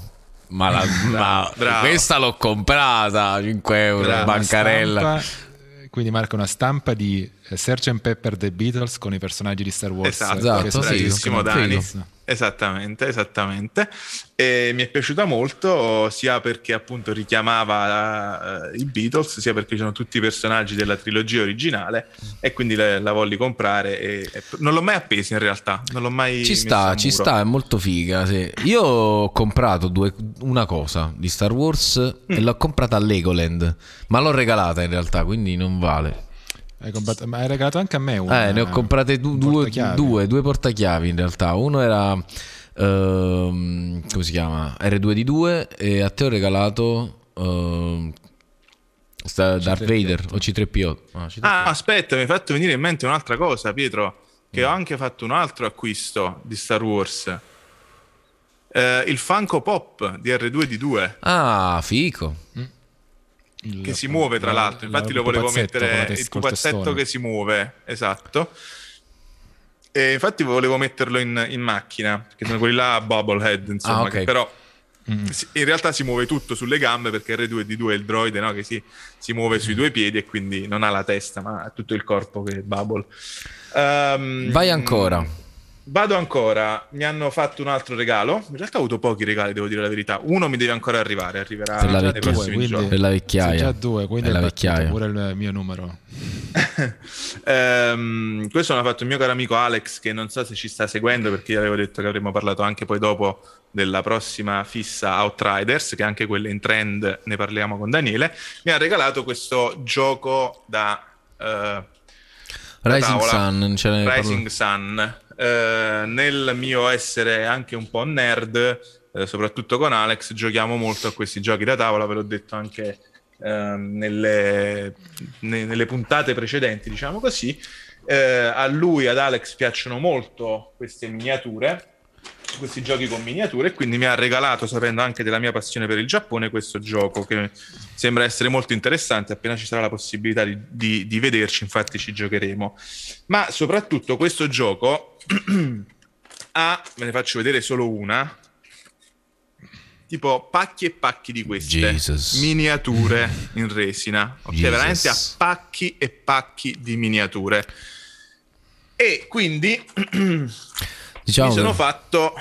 ma, la, ma bravo. questa l'ho comprata 5 euro Bravo, bancarella Stampa, quindi marca una stampa di Sgt. Pepper The Beatles con i personaggi di Star Wars. Esatto, Esatto, bravissimo Dani. figo. Esattamente, esattamente. E mi è piaciuta molto sia perché appunto richiamava eh, i Beatles, sia perché ci sono tutti i personaggi della trilogia originale e quindi la, la volli comprare. E, e- non l'ho mai appesa in realtà, non l'ho mai ci sta ci sta è molto figa sì. io ho comprato due- una cosa di Star Wars Mm. e l'ho comprata a Legoland ma l'ho regalata in realtà quindi non vale Hai comprato- ma hai regalato anche a me una. Eh, ne ho comprate du- due, portachiavi. due, due portachiavi in realtà. Uno era ehm, come si chiama? R2D2 e a te ho regalato sta- Darth C3PO. Vader o C3PO. No, C3PO. Ah, aspetta, mi hai fatto venire in mente un'altra cosa, Pietro, che Mm. ho anche fatto un altro acquisto di Star Wars. Eh, il Funko Pop di R2D2 Ah, fico. Il- che si muove tra la- l'altro, infatti la- lo volevo mettere il pupazzetto che si muove, esatto. E infatti volevo metterlo in, in macchina, perché sono quelli là a Bubblehead, insomma, Ah, ok. che però Mm. in realtà si muove tutto sulle gambe perché R2D2 è il droide no? che si, si muove Mm. sui due piedi e quindi non ha la testa, ma ha tutto il corpo che è Bubble. Ehm, Vai ancora. Vado ancora, mi hanno fatto un altro regalo. In realtà ho avuto pochi regali, devo dire la verità. Uno mi deve ancora arrivare, arriverà Per la nei vecchia- prossimi quindi- giorni. Per la vecchiaia. già due, quindi È la vecchiaia. pure il mio numero. Ehm, questo me l'ha fatto il mio caro amico Alex, che non so se ci sta seguendo perché gli avevo detto che avremmo parlato anche poi dopo della prossima fissa Outriders, che anche quella in trend ne parliamo con Daniele. Mi ha regalato questo gioco da eh, Rising. Sun, Rising Sun. Eh, nel mio essere anche un po' nerd, eh, soprattutto con Alex, giochiamo molto a questi giochi da tavola, ve l'ho detto anche ehm, nelle, ne- nelle puntate precedenti, diciamo così. Eh, a lui, ad Alex, piacciono molto queste miniature, questi giochi con miniature, e quindi mi ha regalato, sapendo anche della mia passione per il Giappone, questo gioco che sembra essere molto interessante. Appena ci sarà la possibilità di, di- di vederci, infatti, ci giocheremo. Ma soprattutto questo gioco ha, ve ne faccio vedere solo una, tipo pacchi e pacchi di queste Jesus. miniature in resina, ok? Jesus. Veramente a pacchi e pacchi di miniature. E quindi Diciamo mi sono che- fatto...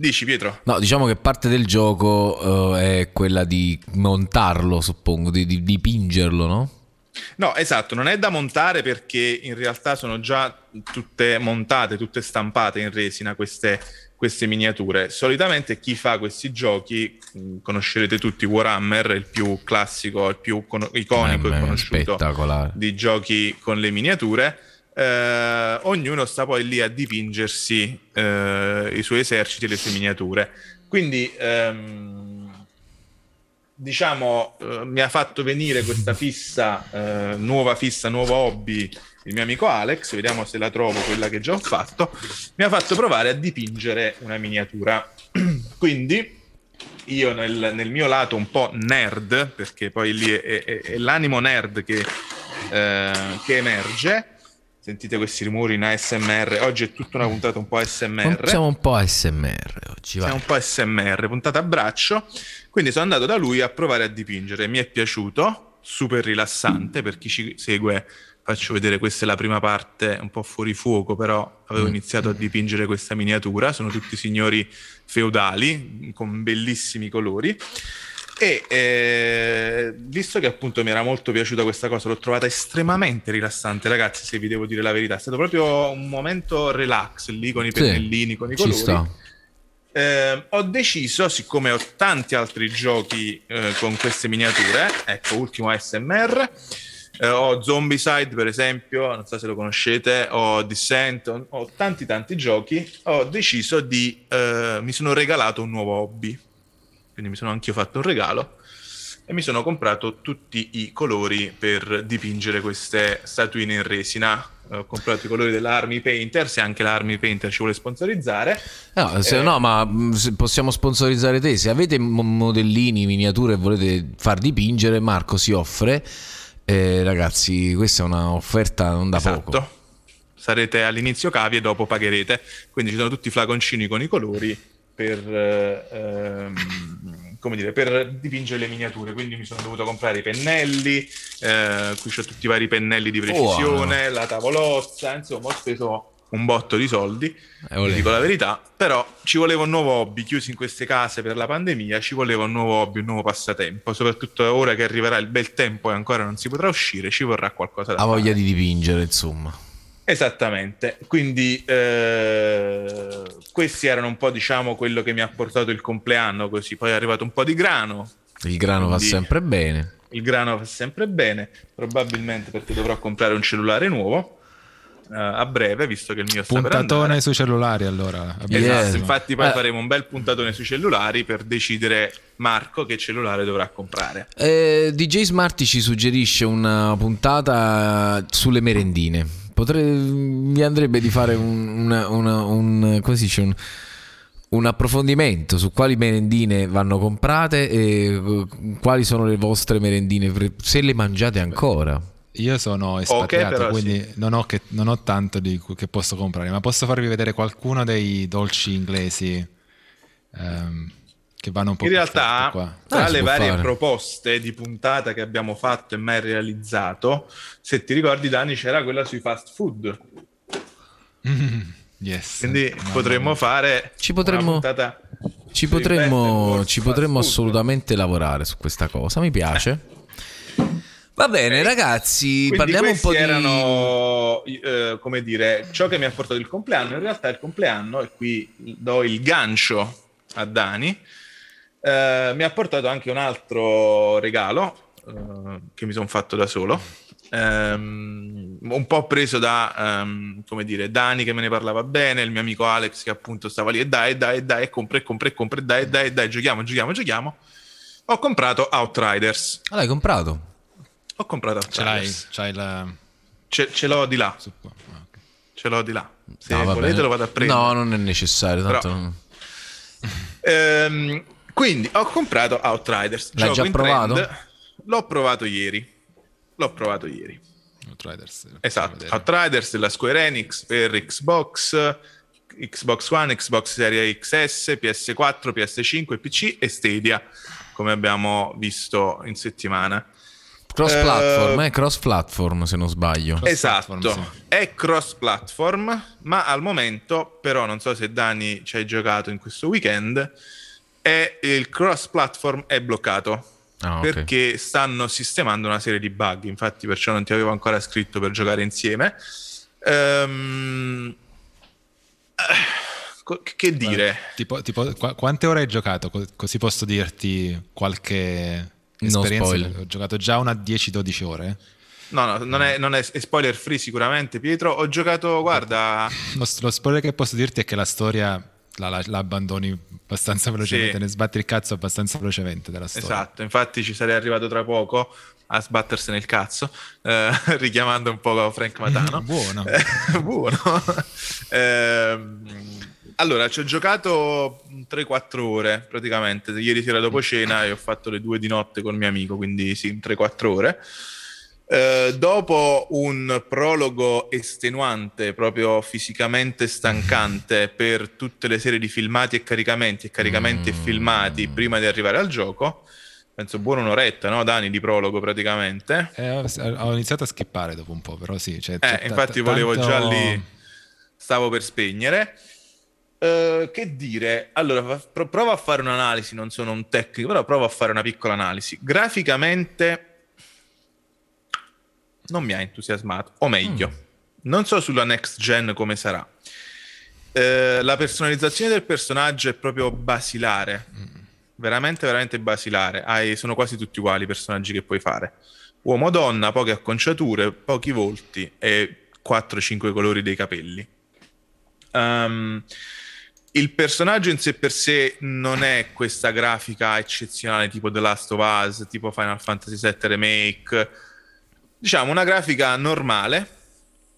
Dici Pietro? No, diciamo che parte del gioco eh, è quella di montarlo, suppongo, di, di dipingerlo, no? No, esatto, non è da montare perché in realtà sono già tutte montate, tutte stampate in resina queste, queste miniature. Solitamente chi fa questi giochi, mh, conoscerete tutti Warhammer, il più classico, il più cono- iconico Eh, e beh, conosciuto di giochi con le miniature. Eh, ognuno sta poi lì a dipingersi eh, i suoi eserciti e le sue miniature. Quindi, ehm, diciamo, eh, mi ha fatto venire questa fissa, eh, nuova fissa, nuovo hobby, il mio amico Alex, vediamo se la trovo, quella che già ho fatto, mi ha fatto provare a dipingere una miniatura. Quindi io nel, nel mio lato un po' nerd, perché poi lì è, è- è l'animo nerd che, eh, che emerge. Sentite questi rumori in ASMR. Oggi è tutta una puntata un po' ASMR. Siamo un po' ASMR oggi, vai. Siamo un po' SMR, puntata a braccio. Quindi sono andato da lui a provare a dipingere. Mi è piaciuto, super rilassante. Per chi ci segue, faccio vedere questa è la prima parte, un po' fuori fuoco, però avevo Mm. iniziato a dipingere questa miniatura. Sono tutti signori feudali con bellissimi colori. E eh, visto che appunto mi era molto piaciuta questa cosa, l'ho trovata estremamente rilassante, ragazzi. Se vi devo dire la verità, è stato proprio un momento relax lì con i Sì, pennellini, con i colori. Eh, ho deciso, siccome ho tanti altri giochi eh, con queste miniature, ecco, ultimo ASMR, eh, ho Zombicide per esempio, non so se lo conoscete, ho Descent, ho, ho tanti tanti giochi, ho deciso di, eh, mi sono regalato un nuovo hobby, quindi mi sono anche io fatto un regalo, e mi sono comprato tutti i colori per dipingere queste statuine in resina. Ho comprato i colori dell'Army Painter, se anche l'Army Painter ci vuole sponsorizzare. No, se, Eh, no, ma se possiamo sponsorizzare te. Se avete mo- modellini, miniature e volete far dipingere, Marco si offre. Eh, ragazzi, questa è un'offerta non da Esatto. poco. Sarete all'inizio cavi e dopo pagherete. Quindi ci sono tutti i flaconcini con i colori per, eh, ehm, come dire, per dipingere le miniature. Quindi mi sono dovuto comprare i pennelli, eh, qui ho tutti i vari pennelli di precisione, la tavolozza, insomma ho speso un botto di soldi, Eh, dico la verità, però ci voleva un nuovo hobby, chiusi in queste case per la pandemia, ci voleva un nuovo hobby, un nuovo passatempo, soprattutto ora che arriverà il bel tempo e ancora non si potrà uscire, ci vorrà qualcosa da Ha voglia fare. di dipingere, insomma. Esattamente, quindi eh, questi erano un po' diciamo quello che mi ha portato il compleanno così, poi è arrivato un po' di grano, Il grano va Quindi- sempre bene. il grano fa sempre bene, probabilmente perché dovrò comprare un cellulare nuovo eh, a breve, visto che il mio Puntatone sui cellulari allora. Esatto, Yes. infatti poi Eh. faremo un bel puntatone sui cellulari per decidere Marco che cellulare dovrà comprare. Eh, DJ Smarty ci suggerisce una puntata sulle merendine. Potre- mi andrebbe di fare un, una- una- un- come si dice, un- un approfondimento su quali merendine vanno comprate e eh, quali sono le vostre merendine, se le mangiate ancora. Io sono espatriato, però quindi sì. non, ho che, non ho tanto di che posso comprare, ma posso farvi vedere qualcuno dei dolci inglesi ehm, che vanno un po' In realtà, tra Ah, le varie fare. proposte di puntata che abbiamo fatto e mai realizzato, se ti ricordi, Dani, c'era quella sui fast food. Yes. Quindi potremmo mia. fare Ci potremmo- una puntata Ci potremmo, ci potremmo food. assolutamente lavorare su questa cosa, mi piace. Va bene, ragazzi, Quindi parliamo un po' questi di... erano, eh, come dire, ciò che mi ha portato il compleanno. In realtà il compleanno, e qui do il gancio a Dani, eh, mi ha portato anche un altro regalo eh, che mi sono fatto da solo. Ehm, un po' preso da, ehm, come dire, Dani che me ne parlava bene, il mio amico Alex che appunto stava lì e dai, dai, dai, compra, e compra, e compra, dai, dai, dai, giochiamo, giochiamo, giochiamo. Ho comprato Outriders. Ah, l'hai comprato? Ho comprato Ce l'hai? Outriders. C'hai la... Ce, ce l'ho di là. ah. Ce l'ho di là. Se No, volete bene. lo vado a prendere. No, non è necessario. Tanto Però- Ehm, quindi ho comprato Outriders. L'hai già provato? trend. L'ho provato ieri. L'ho provato ieri. Outriders, possiamo Esatto. vedere. Outriders della Square Enix per Xbox, Xbox One, Xbox Series XS, PS4, PS5, PC e Stadia, come abbiamo visto in settimana. Cross platform, Eh, eh, cross platform se non sbaglio. Esatto, sì. è cross platform, ma al momento, però non so se Dani ci hai giocato in questo weekend, è, il cross platform è bloccato Ah, ok. perché stanno sistemando una serie di bug, infatti perciò non ti avevo ancora scritto per giocare insieme. Eh, co- che dire? Tipo, tipo, qua- quante ore hai giocato? Co- così posso dirti qualche No esperienza. spoiler. Ho giocato già una 10-12 ore. No, no, non è, non è- è spoiler free sicuramente, Pietro. Ho giocato, guarda, Lo, lo spoiler che posso dirti è che la storia la, la- la abbandoni abbastanza velocemente, Sì. ne sbatti il cazzo abbastanza velocemente della storia. Esatto, infatti ci sarei arrivato tra poco a sbattersene il cazzo, eh, richiamando un po' Frank Matano. Buono. Eh, buono. Ehm, allora, ci ho giocato 3-4 ore praticamente. Ieri sera dopo cena e ho fatto le due di notte col mio amico, quindi sì, 3-4 ore. Eh, dopo un prologo estenuante, proprio fisicamente stancante per tutte le serie di filmati e caricamenti e caricamenti e filmati prima di arrivare al gioco, penso buona un'oretta, no, Dani, di prologo praticamente. Eh, ho, ho iniziato a skippare dopo un po', però sì. Cioè, Eh, infatti volevo tanto- già lì, stavo per spegnere. Eh, che dire? Allora, provo a fare un'analisi, non sono un tecnico, però provo a fare una piccola analisi. Graficamente non mi ha entusiasmato, o meglio, non so sulla next gen come sarà. Eh, la personalizzazione del personaggio è proprio basilare, veramente, veramente basilare. Hai- sono quasi tutti uguali i personaggi che puoi fare. Uomo, donna, poche acconciature, pochi volti e 4-5 colori dei capelli. Ehm, il personaggio in sé per sé non è questa grafica eccezionale tipo The Last of Us, tipo Final Fantasy VII Remake. Diciamo una grafica normale,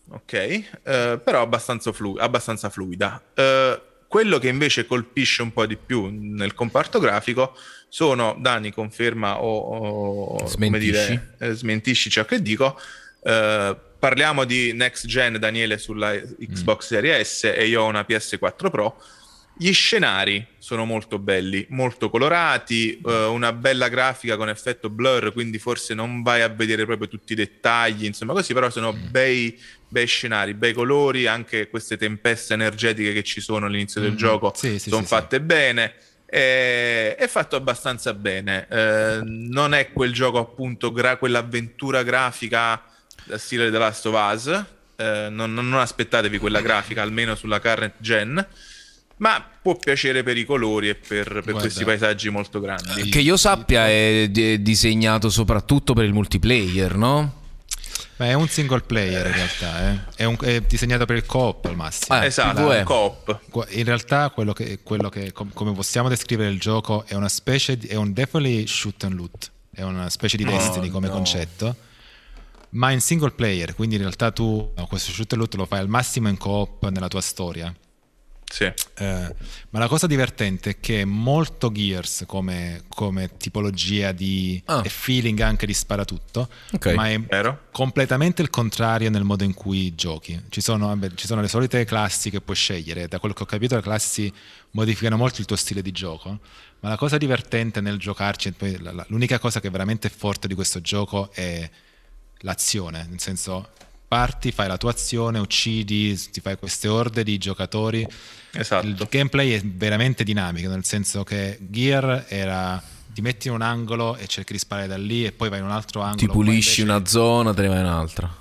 ok, eh, però abbastanza, flu- abbastanza fluida. Eh, quello che invece colpisce un po' di più nel comparto grafico sono, Dani conferma o, o come dire, eh, smentisci ciò che dico, eh, parliamo di next gen Daniele sulla Xbox mm. Series S e io ho una PS4 Pro gli scenari sono molto belli, molto colorati, eh, una bella grafica con effetto blur, quindi forse non vai a vedere proprio tutti i dettagli, insomma così, però sono mm. bei, bei scenari, bei colori, anche queste tempeste energetiche che ci sono all'inizio del mm. gioco sì, sì, sono sì, fatte bene. È, è, fatto abbastanza bene, eh, non è quel gioco appunto, gra- quell'avventura grafica stile The Last of Us, eh, non, non aspettatevi quella grafica almeno sulla current gen ma può piacere per i colori e per, per questi paesaggi molto grandi. Che io sappia è d- disegnato soprattutto per il multiplayer, no? Beh, è un single player in realtà, eh. è, un, è, disegnato per il co-op al massimo. Eh, esatto, il co-op. In realtà quello che, quello che com- come possiamo descrivere il gioco è una specie di, è un definitely shoot and loot, è una specie di Destiny come no. concetto, ma in single player, quindi in realtà tu no, questo shoot and loot lo fai al massimo in co-op nella tua storia sì. Eh, ma la cosa divertente è che è molto Gears come, come tipologia di ah. feeling anche di sparatutto, okay. ma è Vero? completamente il contrario nel modo in cui giochi. Ci sono, vabbè, ci sono, le solite classi che puoi scegliere, da quello che ho capito le classi modificano molto il tuo stile di gioco, ma la cosa divertente nel giocarci, l'unica cosa che è veramente forte di questo gioco è l'azione, nel senso parti, fai la tua azione, uccidi, ti fai queste orde di giocatori. Esatto. Il gameplay è veramente dinamico, nel senso che Gear era ti metti in un angolo e cerchi di sparare da lì e poi vai in un altro angolo. Ti pulisci invece... una zona, te ne vai in un'altra.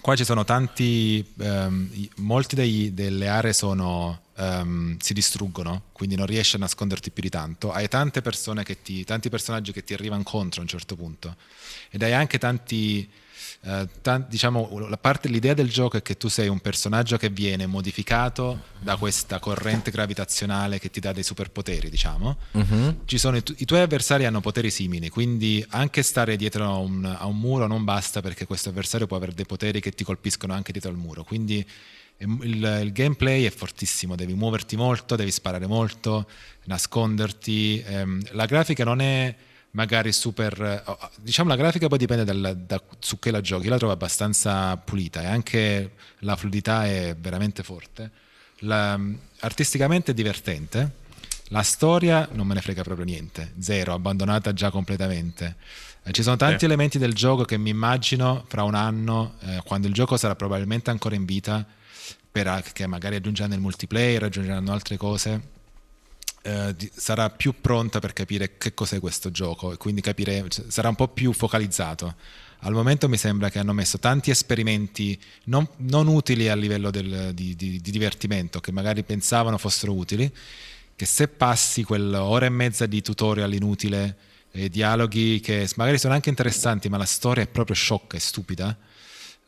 Qua ci sono tanti, um, molti dei, delle aree sono, um, si distruggono, quindi non riesci a nasconderti più di tanto. Hai tante persone che ti, tanti personaggi che ti arrivano contro a un certo punto ed hai anche tanti eh, t- diciamo, la parte, l'idea del gioco è che tu sei un personaggio che viene modificato da questa corrente gravitazionale che ti dà dei superpoteri, diciamo. Uh-huh. Sono, i, tu- i, tuoi avversari hanno poteri simili, quindi anche stare dietro a un, a un muro non basta perché questo avversario può avere dei poteri che ti colpiscono anche dietro al muro. Quindi il, il, gameplay è fortissimo, devi muoverti molto, devi sparare molto, nasconderti. Ehm, la grafica non è magari super... Eh, oh, diciamo la grafica poi dipende dal, da su che la giochi, la trovo abbastanza pulita e anche la fluidità è veramente forte. La, artisticamente è divertente, la storia non me ne frega proprio niente, zero, abbandonata già completamente. Eh, ci sono tanti eh. elementi del gioco che mi immagino fra un anno, eh, quando il gioco sarà probabilmente ancora in vita, per, che magari aggiungeranno il multiplayer, aggiungeranno altre cose eh, sarà più pronta per capire che cos'è questo gioco e quindi capire, cioè, sarà un po' più focalizzato. Al momento mi sembra che hanno messo tanti esperimenti non, non utili a livello del, di, di, di, divertimento, che magari pensavano fossero utili, che se passi quell'ora e mezza di tutorial inutile, e dialoghi che magari sono anche interessanti, ma la storia è proprio sciocca e stupida,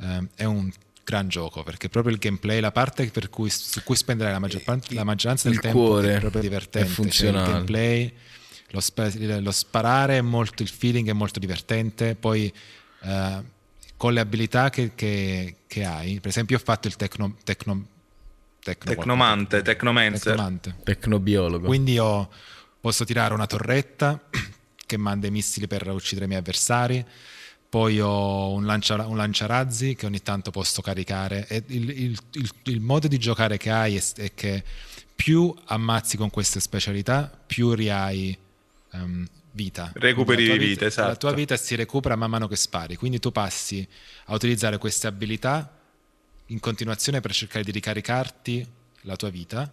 eh, è un gran gioco perché proprio il gameplay, la parte cui, su cui spendere la, maggior parte, la maggioranza del il tempo cuore è proprio divertente. È funzionale. Cioè, il gameplay, lo, sp- lo, sparare è molto, il feeling è molto divertente. Poi uh, con le abilità che, che, che, hai, per esempio, ho fatto il tecno, tecno, tecno tecnomante, tecnomancer. tecnomante. Tecnobiologo. Quindi io posso tirare una torretta che manda i missili per uccidere i miei avversari poi ho un, lancia, un, lanciarazzi che ogni tanto posso caricare. E il, il, il, il modo di giocare che hai è, è, che più ammazzi con queste specialità più rihai um, vita. Recuperi vita, vita esatto. la tua vita si recupera man mano che spari. Quindi tu passi a utilizzare queste abilità in continuazione per cercare di ricaricarti la tua vita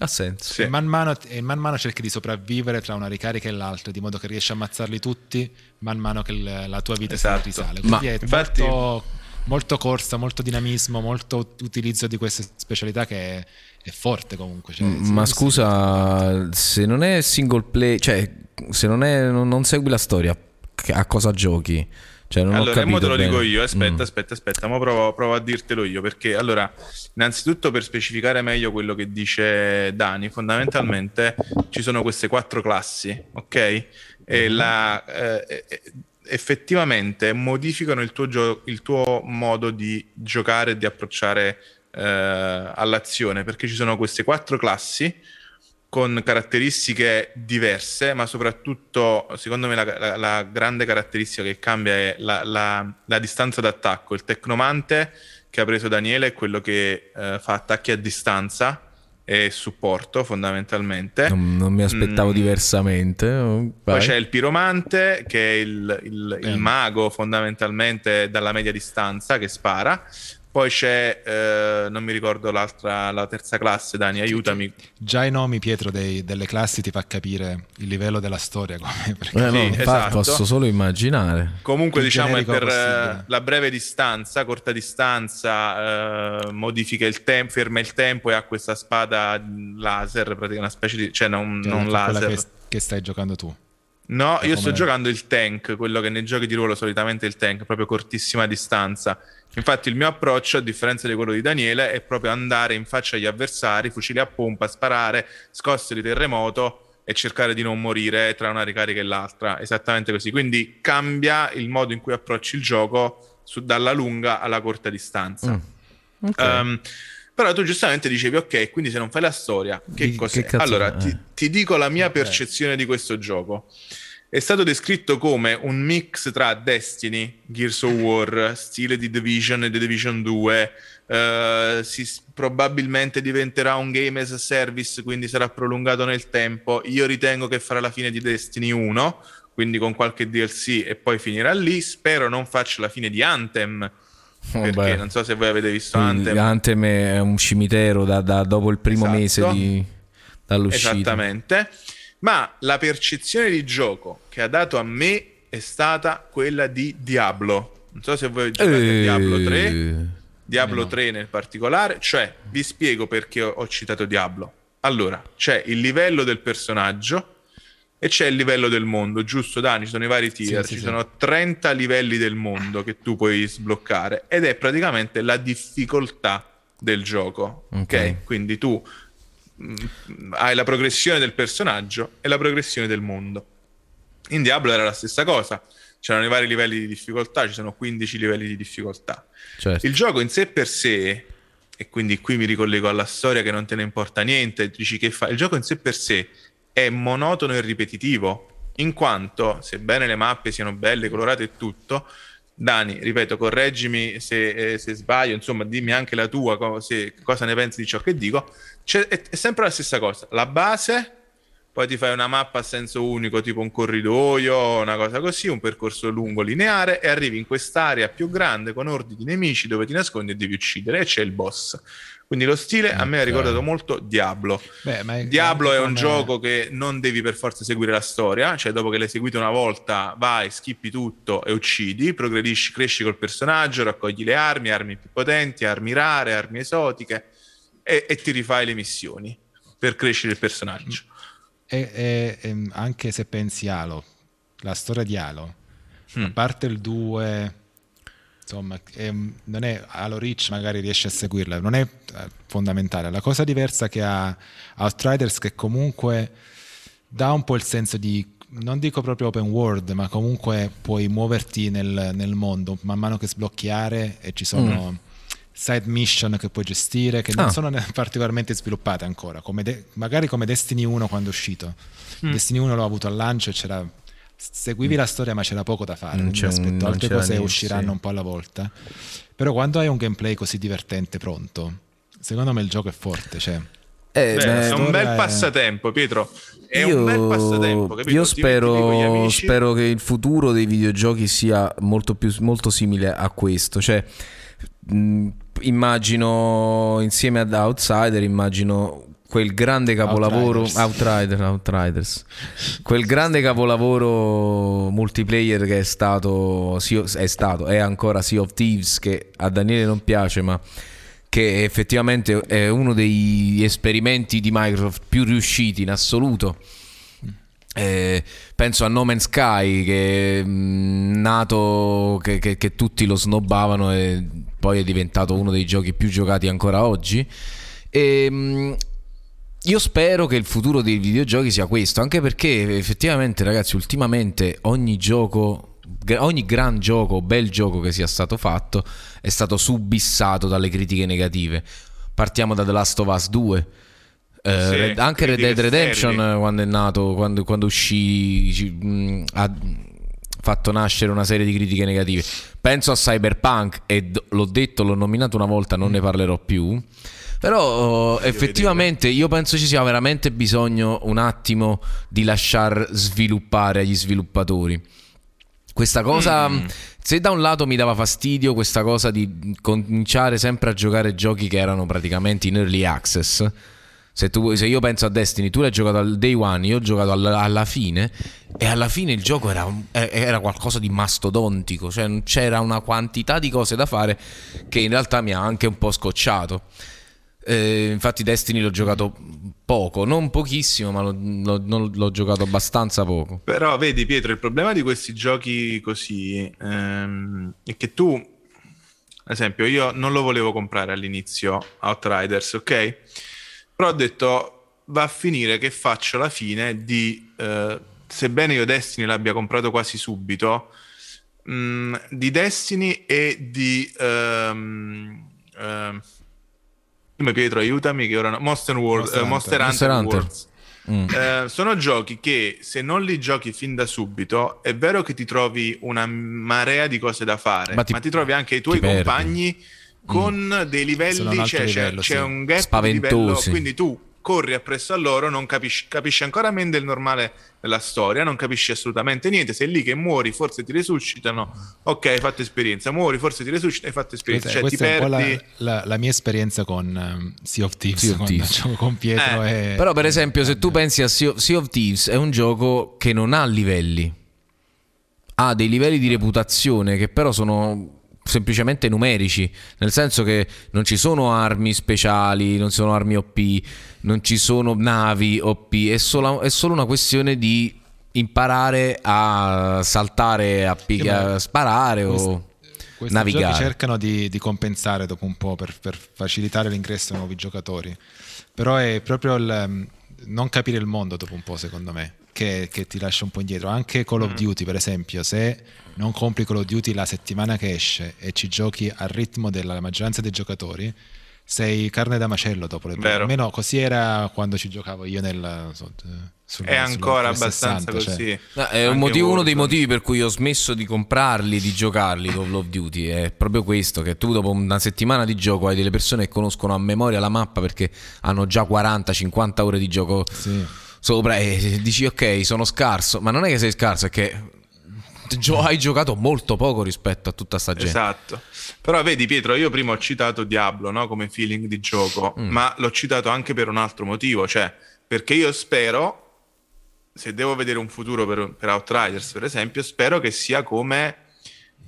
ha senso. Sì. E, man mano, e man mano cerchi di sopravvivere tra una ricarica e l'altra, di modo che riesci a ammazzarli tutti man mano che la tua vita esatto. si risale. Quindi Ma, è infatti... molto, molto, corsa, molto dinamismo, molto utilizzo di queste specialità che è, è forte comunque. Cioè, Ma scusa, se non è single play, cioè se non, è, non segui la storia, a cosa giochi? Cioè, non ho allora, mo capito te lo dico bene. io, aspetta, Mm. aspetta, aspetta, mo provo, provo a dirtelo io, perché allora, innanzitutto per specificare meglio quello che dice Dani, fondamentalmente ci sono queste quattro classi, ok? E la, eh, eh, effettivamente modificano il tuo, gio- il tuo modo di giocare e di approcciare eh, all'azione, perché ci sono queste quattro classi con caratteristiche diverse, ma soprattutto, secondo me, la, la- la grande caratteristica che cambia è la, la- distanza d'attacco. Il tecnomante che ha preso Daniele è quello che eh, fa attacchi a distanza e supporto fondamentalmente. Non, non mi aspettavo Mm. diversamente. oh, Poi vai. c'è il piromante, che è il, il- il Eh. mago fondamentalmente dalla media distanza che spara. Poi c'è, eh, non mi ricordo l'altra, la terza classe, Dani, aiutami. Già i nomi, Pietro, dei- delle classi ti fa capire il livello della storia. Come, perché- Eh, no, sì, esatto. posso solo immaginare. Comunque, più diciamo, è per possibile. eh, la breve distanza, corta distanza, eh, modifica il tempo, ferma il tempo e ha questa spada laser, praticamente una specie di... cioè non, Cioè, non quella laser. che, che stai giocando tu. No, io come- sto giocando il tank, quello che nei giochi di ruolo solitamente il tank, proprio cortissima distanza. Infatti il mio approccio, a differenza di quello di Daniele, è proprio andare in faccia agli avversari, fucili a pompa, sparare, scosse di terremoto e cercare di non morire tra una ricarica e l'altra. Esattamente così. Quindi cambia il modo in cui approcci il gioco su- dalla lunga alla corta distanza. Mm. Ok. Ehm, però tu giustamente dicevi, ok, quindi se non fai la storia, che cos'è? che allora, ti, ti dico la mia Ok. percezione di questo gioco. È stato descritto come un mix tra Destiny, Gears of War, stile di Division e The Division 2. eh, si- probabilmente diventerà un game as a service, quindi sarà prolungato nel tempo. Io ritengo che farà la fine di Destiny 1, quindi con qualche DLC e poi finirà lì. Spero non faccia la fine di Anthem, perché Vabbè. non so se voi avete visto Quindi Anthem. Anthem è un cimitero da, da- dopo il primo Esatto. mese di, dall'uscita. Esattamente. Ma la percezione di gioco che ha dato a me è stata quella di Diablo. Non so se voi giocate Eh, Diablo 3, Diablo no. 3 nel particolare, cioè vi spiego perché ho, ho citato Diablo. Allora, c'è il livello del personaggio e c'è il livello del mondo, giusto Dani? Ci sono i vari tier, sì, ci sì. sono 30 livelli del mondo che tu puoi sbloccare ed è praticamente la difficoltà del gioco. Ok, Ok. quindi tu mm, hai la progressione del personaggio e la progressione del mondo. In Diablo era la stessa cosa, c'erano i vari livelli di difficoltà, ci sono 15 livelli di difficoltà. Certo. Il gioco in sé per sé, e quindi qui mi ricollego alla storia che non te ne importa niente, dici che fa. Il gioco in sé per sé è monotono e ripetitivo, in quanto, sebbene le mappe siano belle, colorate e tutto, Dani, ripeto, correggimi se, eh, se sbaglio, insomma, dimmi anche la tua, co- se- cosa ne pensi di ciò che dico. C'è- è, è sempre la stessa cosa. La base, poi ti fai una mappa a senso unico, tipo un corridoio, una cosa così, un percorso lungo, lineare, e arrivi in quest'area più grande con ordini di nemici dove ti nascondi e devi uccidere, e c'è il boss. Quindi lo stile a me ha ricordato molto Diablo. Beh, ma Diablo è un gioco che non devi per forza seguire la storia, cioè dopo che l'hai seguito una volta vai, skippi tutto e uccidi, progredisci, cresci col personaggio, raccogli le armi, armi più potenti, armi rare, armi esotiche e, e ti rifai le missioni per crescere il personaggio. E, e- e anche se pensi Halo, la storia di Halo, Mm. a parte il 2, insomma, è- non è Halo Reach, magari riesci a seguirla, non è fondamentale. La cosa diversa che ha Outriders che comunque dà un po' il senso di non dico proprio open world, ma comunque puoi muoverti nel, nel mondo man mano che sblocchi aree e ci sono side mission che puoi gestire che non Ah. sono particolarmente sviluppate ancora, come de- magari come Destiny 1 quando è uscito. Destiny 1 l'ho avuto al lancio e c'era seguivi la storia ma c'era poco da fare, Non c'è un- altre cose niente, usciranno sì. un po' alla volta. Però quando hai un gameplay così divertente pronto, secondo me il gioco è forte, cioè Eh, Beh, beh, è un bel è- passatempo, Pietro. È io, un bel passatempo. Capito? io spero, spero che il futuro dei videogiochi sia molto, più, molto simile a questo. Cioè, mh, immagino insieme ad Outsider, immagino quel grande capolavoro Outriders. Outrider, Outriders quel grande capolavoro multiplayer che è stato, è stato è ancora Sea of Thieves che a Daniele non piace ma che effettivamente è uno degli esperimenti di Microsoft più riusciti in assoluto Eh, penso a No Man's Sky che è mm, nato che, che, che tutti lo snobbavano e poi è diventato uno dei giochi più giocati ancora oggi. E, mm, io spero che il futuro dei videogiochi sia questo, anche perché effettivamente, ragazzi, ultimamente ogni gioco, ogni gran gioco, bel gioco che sia stato fatto, è stato subissato dalle critiche negative. Partiamo da The Last of Us 2. Eh, Sì, Red- anche Red Dead Redemption sterili. quando è nato, quando, quando uscì, mh, ha fatto nascere una serie di critiche negative. Penso a Cyberpunk e l'ho detto, l'ho nominato una volta, non ne parlerò più. Però effettivamente io penso ci sia veramente bisogno un attimo di lasciar sviluppare agli sviluppatori. Questa cosa, se da un lato mi dava fastidio questa cosa di cominciare sempre a giocare giochi che erano praticamente in early access, se, tu, se io penso a Destiny, tu l'hai giocato al day one, io ho giocato alla, alla fine e alla fine il gioco era, eh, era qualcosa di mastodontico, cioè c'era una quantità di cose da fare che in realtà mi ha anche un po' scocciato. Eh, infatti Destiny l'ho giocato poco, non pochissimo, ma l'ho, l'ho- l'ho giocato abbastanza poco. Però vedi Pietro, il problema di questi giochi così ehm, è che tu, ad esempio, io non lo volevo comprare all'inizio Outriders, ok? Però ho detto va a finire che faccio la fine di, eh, sebbene io Destiny l'abbia comprato quasi subito, mh, di Destiny e di... ehm, ehm, come Pietro, aiutami che ora no- Monster World, Monster eh, Monster Hunter. Hunter. Mm. Eh, sono giochi che se non li giochi fin da subito è vero che ti trovi una marea di cose da fare, Ma ma ti- ti, trovi anche i tuoi ti perdi. compagni con dei livelli, cioè, c'è, livello, c'è sì. un gap Spaventosi. di livello, quindi tu corri appresso a loro, non capisci, capisci ancora meno del normale della storia, non capisci assolutamente niente, sei lì che muori, forse ti resuscitano, ok, hai fatto esperienza, muori, forse ti resuscitano, hai fatto esperienza, Questa, cioè ti questa è un po' perdi... la, la- la mia esperienza con ehm, Sea of Thieves, Sea of Thieves. gioco con Pietro. Eh, e- Però per esempio se tu pensi a Sea of, Sea of Thieves è un gioco che non ha livelli, ha dei livelli di reputazione che però sono semplicemente numerici, nel senso che non ci sono armi speciali, non ci sono armi OP, non ci sono navi OP, è solo, è solo una questione di imparare a saltare, a, pi- Sì, ma a sparare o Questi navigare. giochi cercano di, di compensare dopo un po' per, per facilitare l'ingresso ai nuovi giocatori. Però è proprio il um, non capire il mondo dopo un po', secondo me, che, che ti lascia un po' indietro. Anche Call Mm. of Duty, per esempio, se non compri Call of Duty la settimana che esce e ci giochi al ritmo della maggioranza dei giocatori, sei carne da macello dopo le. Vero. Almeno così era quando ci giocavo io nel... eh, sul- È ancora abbastanza 360, cioè. così. No, è un motivo- uno dei motivi per cui ho smesso di comprarli, di giocarli Call of Duty. È proprio questo: che tu dopo una settimana di gioco hai delle persone che conoscono a memoria la mappa perché hanno già 40-50 ore di gioco Sì. Sopra e dici ok, sono scarso. Ma non è che sei scarso, è che gio- hai giocato molto poco rispetto a tutta sta gente. Esatto. Però vedi Pietro, io prima ho citato Diablo no? come feeling di gioco, Mm. ma l'ho citato anche per un altro motivo, cioè perché io spero, se devo vedere un futuro per, per Outriders per esempio, spero che sia come,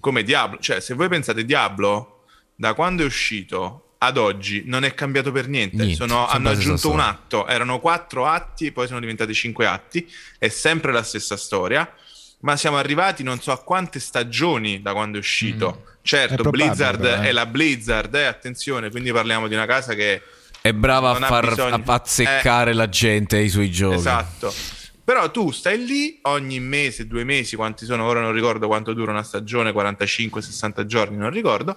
come Diablo. Cioè se voi pensate Diablo, da quando è uscito ad oggi non è cambiato per niente, Niente, Sono- hanno aggiunto un atto, erano quattro atti, poi sono diventati cinque atti, è sempre la stessa storia. Ma siamo arrivati non so a quante stagioni da quando è uscito. È Certo, probabile, Blizzard però, eh. è la Blizzard, eh, attenzione, quindi parliamo di una casa che... È brava a far bisogno. azzeccare la gente ai suoi giochi. Esatto. Però tu stai lì ogni mese, due mesi, quanti sono, ora non ricordo quanto dura una stagione, 45-60 giorni, non ricordo,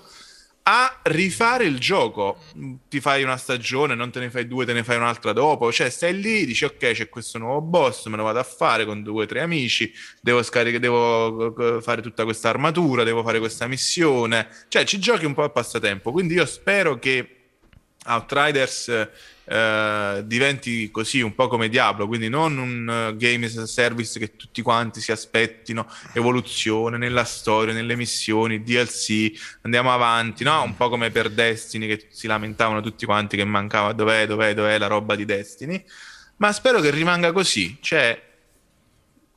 a rifare il gioco. Ti fai una stagione, non te ne fai due, te ne fai un'altra dopo. Cioè, stai lì, dici ok, c'è questo nuovo boss, me lo vado a fare con due o tre amici, devo, scaricare, devo eh, fare tutta questa armatura, devo fare questa missione. Cioè, ci giochi un po' a passatempo. Quindi io spero che Outriders eh, diventi così un po' come Diablo, quindi non un eh, game as a service che tutti quanti si aspettino evoluzione nella storia, nelle missioni, DLC, andiamo avanti, no? Un po' come per Destiny che si lamentavano tutti quanti che mancava dov'è, dov'è, dov'è la roba di Destiny, ma spero che rimanga così, cioè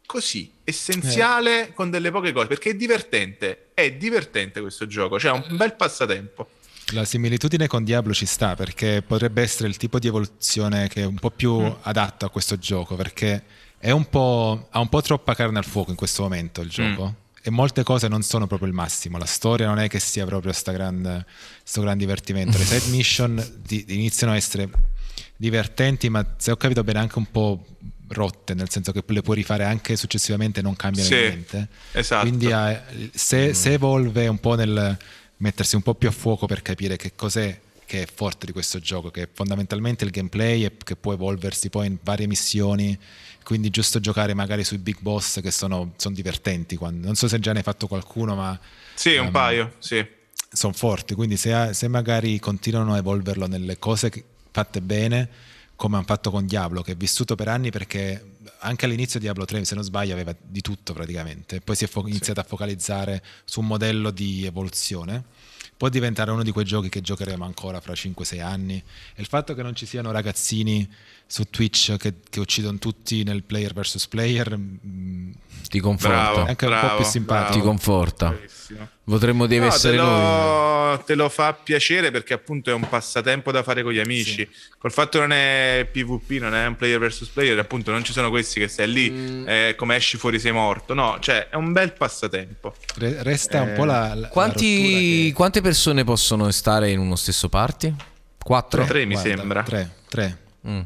così, essenziale con delle poche cose, perché è divertente, è divertente questo gioco, cioè un bel passatempo. La similitudine con Diablo ci sta perché potrebbe essere il tipo di evoluzione che è un po' più Mm. adatto a questo gioco perché è un po', ha un po' troppa carne al fuoco in questo momento il gioco. Mm. E molte cose non sono proprio il massimo. La storia non è che sia proprio sta gran, sto gran divertimento. Le side mission di- iniziano a essere divertenti, ma se ho capito bene anche un po' rotte, nel senso che le puoi rifare anche successivamente e non cambiano Sì, niente. esatto. Quindi eh, se, se evolve un po' nel mettersi un po' più a fuoco per capire che cos'è che è forte di questo gioco, che è fondamentalmente il gameplay e che può evolversi poi in varie missioni, quindi giusto giocare magari sui big boss che sono, sono divertenti. quando- non so se già ne hai fatto qualcuno, ma Sì, un Ehm, paio, sì. sono forti, quindi se, se magari continuano a evolverlo nelle cose fatte bene, come hanno fatto con Diablo, che è vissuto per anni perché anche all'inizio Diablo 3, se non sbaglio, aveva di tutto praticamente, poi si è fo- iniziato a focalizzare su un modello di evoluzione. Può diventare uno di quei giochi che giocheremo ancora fra 5-6 anni. E il fatto che non ci siano ragazzini su Twitch che, che uccidono tutti nel player versus player mm, Ti conforta. Bravo, Anche un po' bravo, più simpatico. Ti bravo. conforta. Bravissimo. Potremmo deve No, te, essere noi. lo, te lo fa piacere perché appunto è un passatempo da fare con gli amici. Col fatto che non è PvP, non è un player versus player, appunto non ci sono questi che stai lì, Mm. eh, come esci fuori sei morto. No, cioè è un bel passatempo. Re- resta un Eh, po' la, la- la Quanti- rottura che- Quante persone possono stare in uno stesso party? Quattro? Tre, mi Guarda, sembra. Tre, tre. Mm.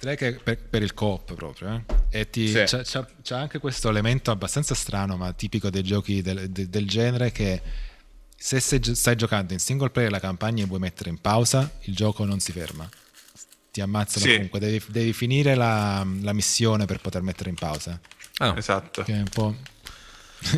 Tre che per, per il coop proprio. eh. E ti- Sì. c'ha, c'ha- c'ha anche questo elemento abbastanza strano, ma tipico dei giochi del, de- del genere, che se stai giocando in single player la campagna e vuoi mettere in pausa, il gioco non si ferma. Ti ammazzano Sì. comunque, devi, devi finire la, la missione per poter mettere in pausa. Ah, Esatto. Che è un po'...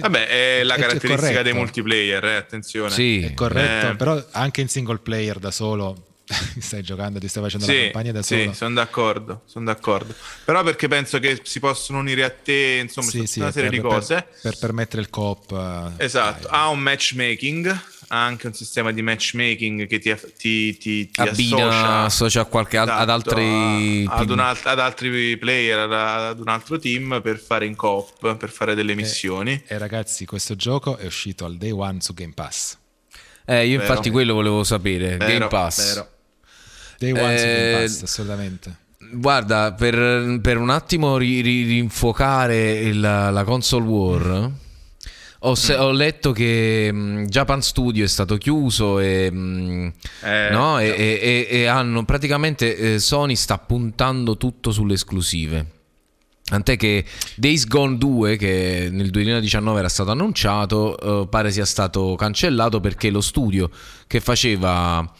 Vabbè, è la È caratteristica corretto. dei multiplayer, eh, attenzione. sì. È corretto, Eh. però anche in single player da solo stai giocando, ti stai facendo la Sì, campagna da sì, solo. sono d'accordo, sono d'accordo. Però perché penso che si possono unire a te, insomma, Sì, tutta sì, una serie per- di cose. Per, per permettere il coop. eh, Esatto, dai. ha un matchmaking, ha anche un sistema di matchmaking che ti, ti, ti, ti Abbina, associa, associa a qualche, ad- ad esatto, altri... a- ad, un alt- ad altri player, ad, ad un altro team per fare in coop, per fare delle missioni. E ragazzi, questo gioco è uscito al day one su Game Pass. Eh, io Vero. infatti quello volevo sapere. Vero, Game Pass. vero. Day one Eh, Pass, assolutamente. Guarda, per, per un attimo ri- ri- rinfocare il- la console war, ho, se- Mm. ho letto che mh, Japan Studio è stato chiuso e, mh, Eh, no, e, e- e- e hanno praticamente eh, Sony sta puntando tutto sulle esclusive. Tant'è che Days Gone 2, che nel 2019 era stato annunciato, eh, pare sia stato cancellato perché lo studio che faceva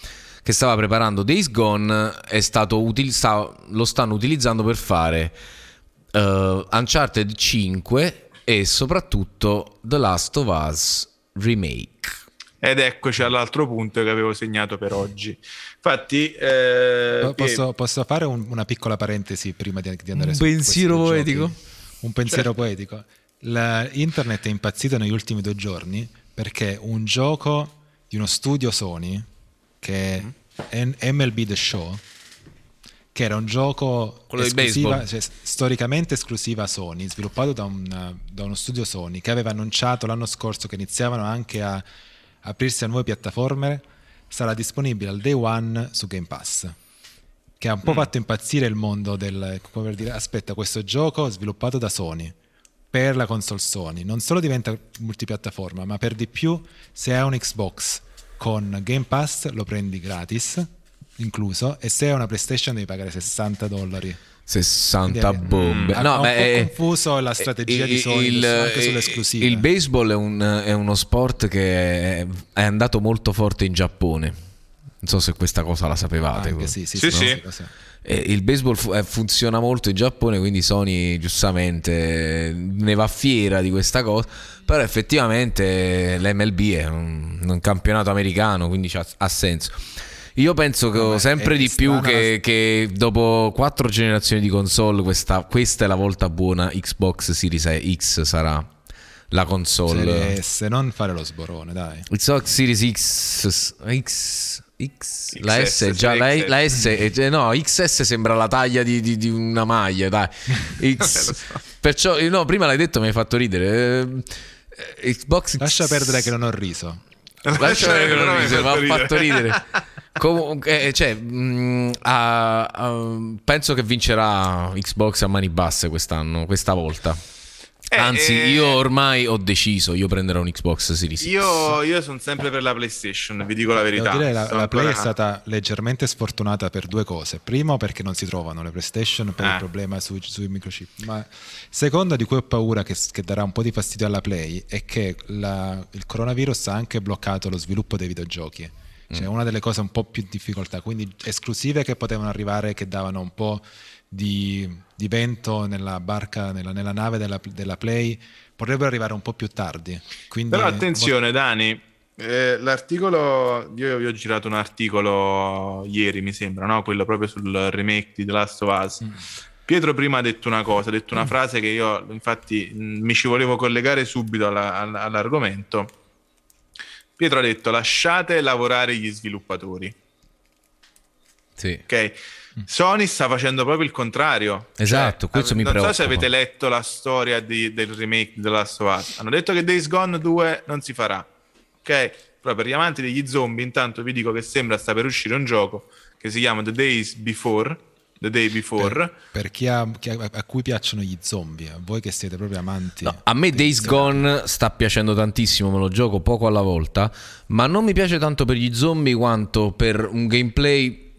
che stava preparando Days Gone è stato util- sta- lo stanno utilizzando per fare eh, Uncharted 5 e soprattutto The Last of Us Remake. Ed eccoci all'altro punto che avevo segnato per oggi. Infatti, eh, Po- Posso, che- posso fare un- una piccola parentesi prima di, di andare Un su pensiero poetico? giochi? Un pensiero poetico. La- internet è impazzito negli ultimi due giorni perché un gioco di uno studio Sony che è N- MLB The Show che era un gioco esclusiva- cioè, storicamente esclusiva Sony, sviluppato da, un- da uno studio Sony che aveva annunciato l'anno scorso che iniziavano anche a aprirsi a nuove piattaforme, sarà disponibile al day one su Game Pass. Che ha un Mm. po' fatto impazzire il mondo del come per dire, aspetta, questo gioco sviluppato da Sony per la console Sony non solo diventa multipiattaforma, ma per di più se hai un Xbox con Game Pass lo prendi gratis, incluso, e se hai una PlayStation devi pagare 60 dollari. 60 Quindi, bombe. Ha- No, beh, po' eh, confuso la strategia di il- Sony il- anche sulle eh, esclusive. Il baseball è, un- è uno sport che è, è andato molto forte in Giappone. Non so se questa cosa la sapevate. Anche sì, sì, Sì, sì, sì. Eh, il baseball eh, funziona molto in Giappone, quindi Sony giustamente eh, ne va fiera di questa cosa. Però effettivamente l'MLB è un, un campionato americano, quindi ha senso. Io penso che ma sempre di più che, la- che dopo quattro generazioni di console, questa, questa è la volta buona. Xbox Series X sarà la console. Serie S, non fare lo sborone, dai. Xbox Series X, X, X, la XS, S, è già, la, la S, è no, XS sembra la taglia di, di- di una maglia, dai. X, perciò, no, prima l'hai detto, mi hai fatto ridere. Eh, Xbox X- Lascia perdere che non ho riso. Lascia perdere che non rise, hai mi ha fatto ridere. Comunque, eh, cioè, mh, ah, ah, penso che vincerà Xbox a mani basse quest'anno, questa volta. Eh, Anzi, eh, io ormai ho deciso, io prenderò un Xbox Series X. Io, io sono sempre per la PlayStation, vi dico la verità. Devo dire, la, la Play è stata leggermente sfortunata per due cose. Primo, perché non si trovano le PlayStation per Eh. il problema sui, sui microchip. Ma secondo, di cui ho paura che, che darà un po' di fastidio alla Play, è che la- il coronavirus ha anche bloccato lo sviluppo dei videogiochi. Cioè, una delle cose un po' più in difficoltà. Quindi esclusive che potevano arrivare, che davano un po' di, di vento nella barca, nella, nella nave della, della Play, potrebbero arrivare un po' più tardi. Quindi, Però attenzione, Dani. eh, l'articolo, io vi ho girato un articolo ieri, mi sembra, no? quello proprio sul remake di The Last of Us. Mm. Pietro prima ha detto una cosa, ha detto una frase che io infatti mh, mi ci volevo collegare subito alla- alla- all'argomento. Pietro ha detto lasciate lavorare gli sviluppatori, Sì. ok? Sony sta facendo proprio il contrario. Esatto, Cioè, questo mi non so se preoccupa. avete letto la storia di- del remake di The Last of Us. Hanno detto che Days Gone 2 non si farà. Ok? Però per gli amanti degli zombie, intanto vi dico che sembra sta per uscire un gioco che si chiama The Days Before. The Day Before. per, per chi, ha- chi ha- a cui piacciono gli zombie, a voi che siete proprio amanti. No, a me Days Gone sta piacendo tantissimo, me lo gioco poco alla volta, ma non mi piace tanto per gli zombie quanto per un gameplay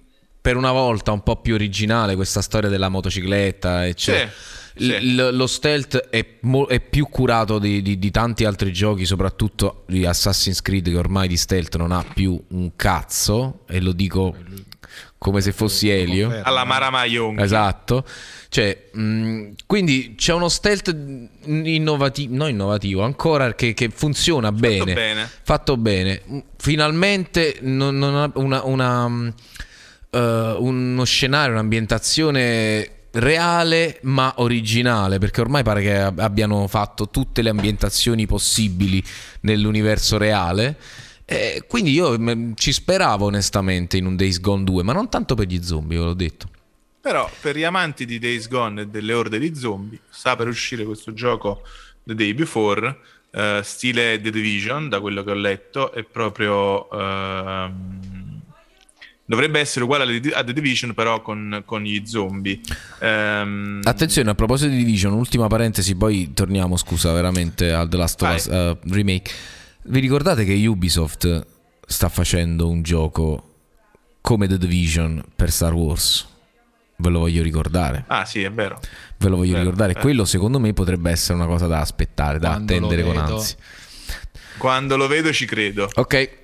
per una volta un po' più originale, questa storia della motocicletta, eccetera. Sì, sì. L- lo stealth è, mo- è più curato di, di- di tanti altri giochi, soprattutto di Assassin's Creed, che ormai di stealth non ha più un cazzo, e lo dico come se fossi Elio. Alla Marama Young. Esatto. Cioè, mh, quindi c'è uno stealth innovativo, no innovativo, ancora che, che funziona bene. bene. Fatto bene. Mm, Finalmente non, non ha una, una, eh, uno scenario, un'ambientazione reale ma originale perché ormai pare che ab- abbiano fatto tutte le ambientazioni possibili nell'universo reale. E quindi io mh, ci speravo onestamente in un Days Gone 2 ma non tanto per gli zombie ve l'ho detto. Però per gli amanti di Days Gone e delle orde di zombie, sta per uscire questo gioco The Day Before, eh, stile The Division, da quello che ho letto, è proprio... ehm, dovrebbe essere uguale a The Division, però con, con gli zombie. Ehm, Attenzione, a proposito di Division, ultima parentesi, poi torniamo, scusa, veramente al The Last of. Us eh, remake. Vi ricordate che Ubisoft sta facendo un gioco come The Division per Star Wars? Ve lo voglio ricordare. Ah sì, è vero. Ve lo voglio Vero, ricordare. vero. Quello secondo me potrebbe essere una cosa da aspettare, da Quando attendere con ansia. Quando lo vedo ci credo. Ok,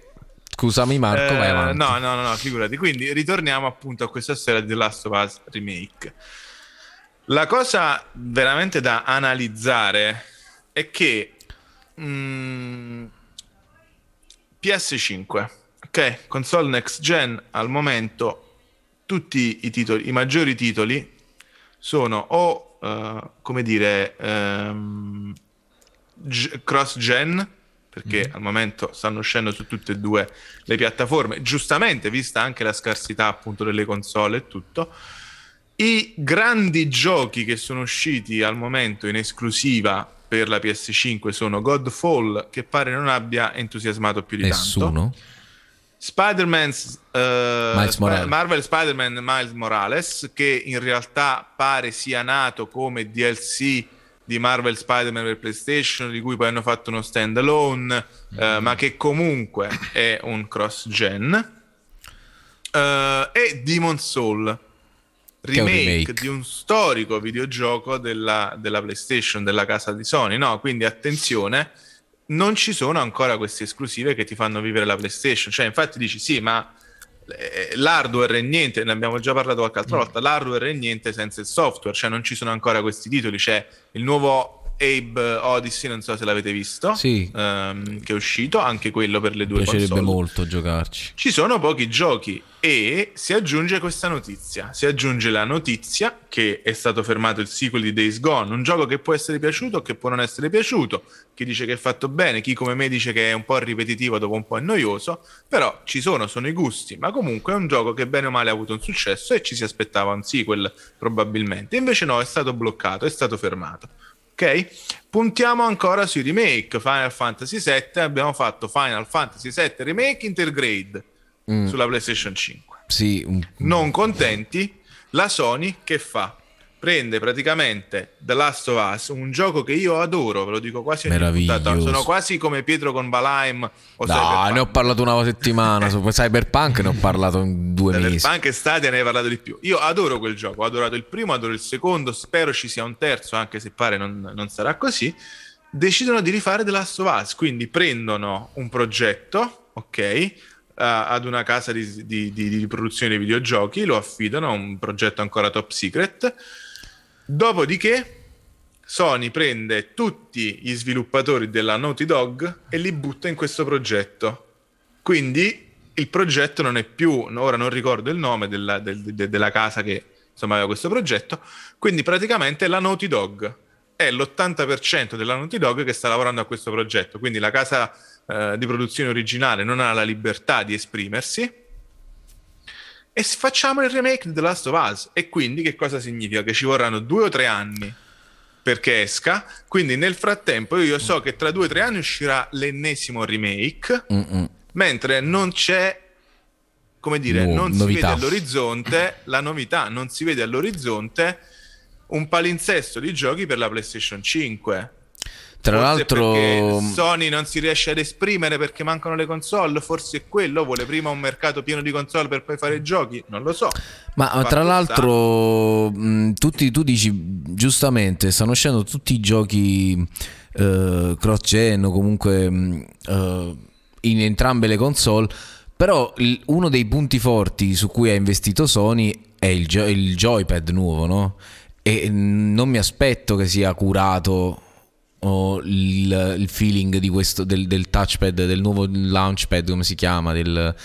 scusami Marco, vai Eh, avanti. No, no, no, no, figurati. Quindi ritorniamo appunto a questa storia di The Last of Us Remake. La cosa veramente da analizzare è che mm, PS5, ok, console next gen al momento tutti i titoli, i maggiori titoli sono o eh, come dire g- cross gen perché al momento stanno uscendo su tutte e due le piattaforme, giustamente vista anche la scarsità appunto delle console e tutto. I grandi giochi che sono usciti al momento in esclusiva per la PS5 sono Godfall, che pare non abbia entusiasmato più di tanto. Nessuno. Spider-Man, eh, Miles Sp-. Marvel Spider-Man Miles Morales, che in realtà pare sia nato come DLC di Marvel Spider-Man per PlayStation, di cui poi hanno fatto uno standalone, eh, ma che comunque è un cross-gen. Eh, e Demon Soul, remake, remake. di un storico videogioco della, della PlayStation, della casa di Sony. No, quindi attenzione, non ci sono ancora queste esclusive che ti fanno vivere la PlayStation. Cioè, infatti dici sì, ma eh, l'hardware è niente, ne abbiamo già parlato qualche altra volta, l'hardware è niente senza il software, cioè non ci sono ancora questi titoli, c'è il nuovo Abe Odyssey, non so se l'avete visto, Sì. ehm, che è uscito, anche quello per le Mi due piacerebbe console. molto giocarci. Ci sono pochi giochi e si aggiunge questa notizia. Si aggiunge la notizia che è stato fermato il sequel di Days Gone, un gioco che può essere piaciuto o che può non essere piaciuto. Chi dice che è fatto bene, chi come me dice che è un po' ripetitivo, dopo un po' è noioso. Però ci sono, sono i gusti. Ma comunque è un gioco che bene o male ha avuto un successo e ci si aspettava un sequel probabilmente. Invece no, è stato bloccato, è stato fermato. Ok? Puntiamo ancora sui remake. Final Fantasy VII, abbiamo fatto Final Fantasy VII Remake Intergrade. mm. sulla PlayStation 5. Sì. Non contenti, la Sony che fa? Prende praticamente The Last of Us, un gioco che io adoro, ve lo dico quasi puntata, sono quasi come Pietro con Valheim o no, Cyberpunk. ne ho parlato una settimana, su Cyberpunk ne ho parlato in due Cyberpunk mesi. Cyberpunk e Stadia ne hai parlato di più. Io adoro quel gioco, ho adorato il primo, adoro il secondo, spero ci sia un terzo, anche se pare non, non sarà così. Decidono di rifare The Last of Us, quindi prendono un progetto, ok, ad una casa di, di, di, di, produzione di videogiochi, lo affidano a un progetto ancora top secret Dopodiché Sony prende tutti gli sviluppatori della Naughty Dog e li butta in questo progetto. Quindi il progetto non è più, ora non ricordo il nome della, del, de, della casa che insomma aveva questo progetto, quindi praticamente la Naughty Dog è l'80% della Naughty Dog che sta lavorando a questo progetto, quindi la casa eh, di produzione originale non ha la libertà di esprimersi e facciamo il remake di The Last of Us. E quindi che cosa significa? Che ci vorranno due o tre anni perché esca. Quindi nel frattempo io so che tra due o tre anni uscirà l'ennesimo remake, Mm-mm. mentre non c'è, come dire, no, non novità. si vede all'orizzonte la novità, non si vede all'orizzonte un palinsesto di giochi per la PlayStation 5. Tra l'altro, Sony non si riesce ad esprimere perché mancano le console. Forse è quello. Vuole prima un mercato pieno di console per poi fare giochi. Non lo so. Ma Fatto tra l'altro, mh, tutti, tu dici giustamente: stanno uscendo tutti i giochi uh, cross-gen o comunque uh, in entrambe le console. Però il, uno dei punti forti su cui ha investito Sony è il, il joypad nuovo, no? E non mi aspetto che sia curato o il, il feeling questo, del, del, touchpad, del nuovo launchpad, come si chiama, del,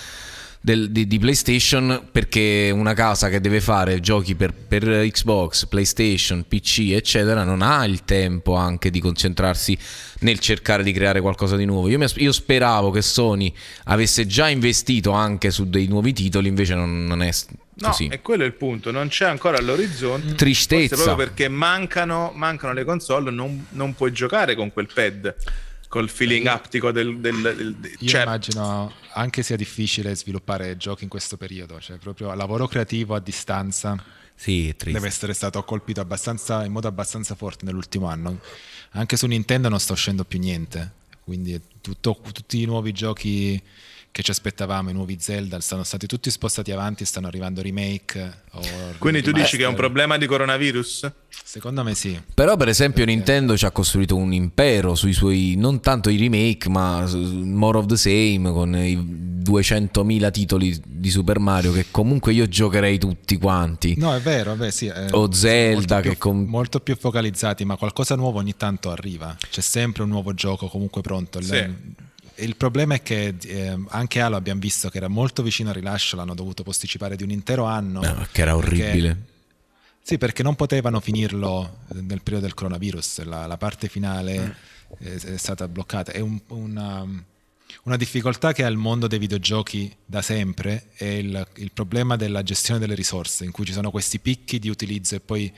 del, di, di, PlayStation, perché una casa che deve fare giochi per, per, Xbox, PlayStation, PC, eccetera, non ha il tempo anche di concentrarsi nel cercare di creare qualcosa di nuovo. Io, mi, io speravo che Sony avesse già investito anche su dei nuovi titoli, invece non, non è No, Così. è quello il punto, non c'è ancora all'orizzonte. Tristezza. proprio perché mancano, mancano le console, non, non, puoi giocare con quel pad, col feeling aptico del... del, del, del Io cioè... immagino anche sia difficile sviluppare giochi in questo periodo, cioè proprio lavoro creativo a distanza. Sì, deve essere stato colpito in modo abbastanza forte nell'ultimo anno. Anche su Nintendo non sta uscendo più niente, quindi tutto, tutti i nuovi giochi che ci aspettavamo, i nuovi Zelda, sono stati tutti spostati avanti, stanno arrivando remake. Quindi tu dici che è un problema di coronavirus? Secondo me sì. Però per esempio Perché... Nintendo ci ha costruito un impero sui suoi, non tanto i remake, ma more of the same, con i 200.000 titoli di Super Mario che comunque io giocherei tutti quanti. No, è vero, beh, sì, eh, o Zelda molto che più, com... molto più focalizzati, ma qualcosa nuovo ogni tanto arriva. C'è sempre un nuovo gioco comunque pronto. Sì il problema è che eh, anche Halo abbiamo visto che era molto vicino al rilascio, l'hanno dovuto posticipare di un intero anno. No, che era orribile. Perché, sì, perché non potevano finirlo nel periodo del coronavirus, la, la parte finale mm. è, è, stata bloccata. È un, una, una, difficoltà che ha il mondo dei videogiochi da sempre, è il, il problema della gestione delle risorse, in cui ci sono questi picchi di utilizzo e poi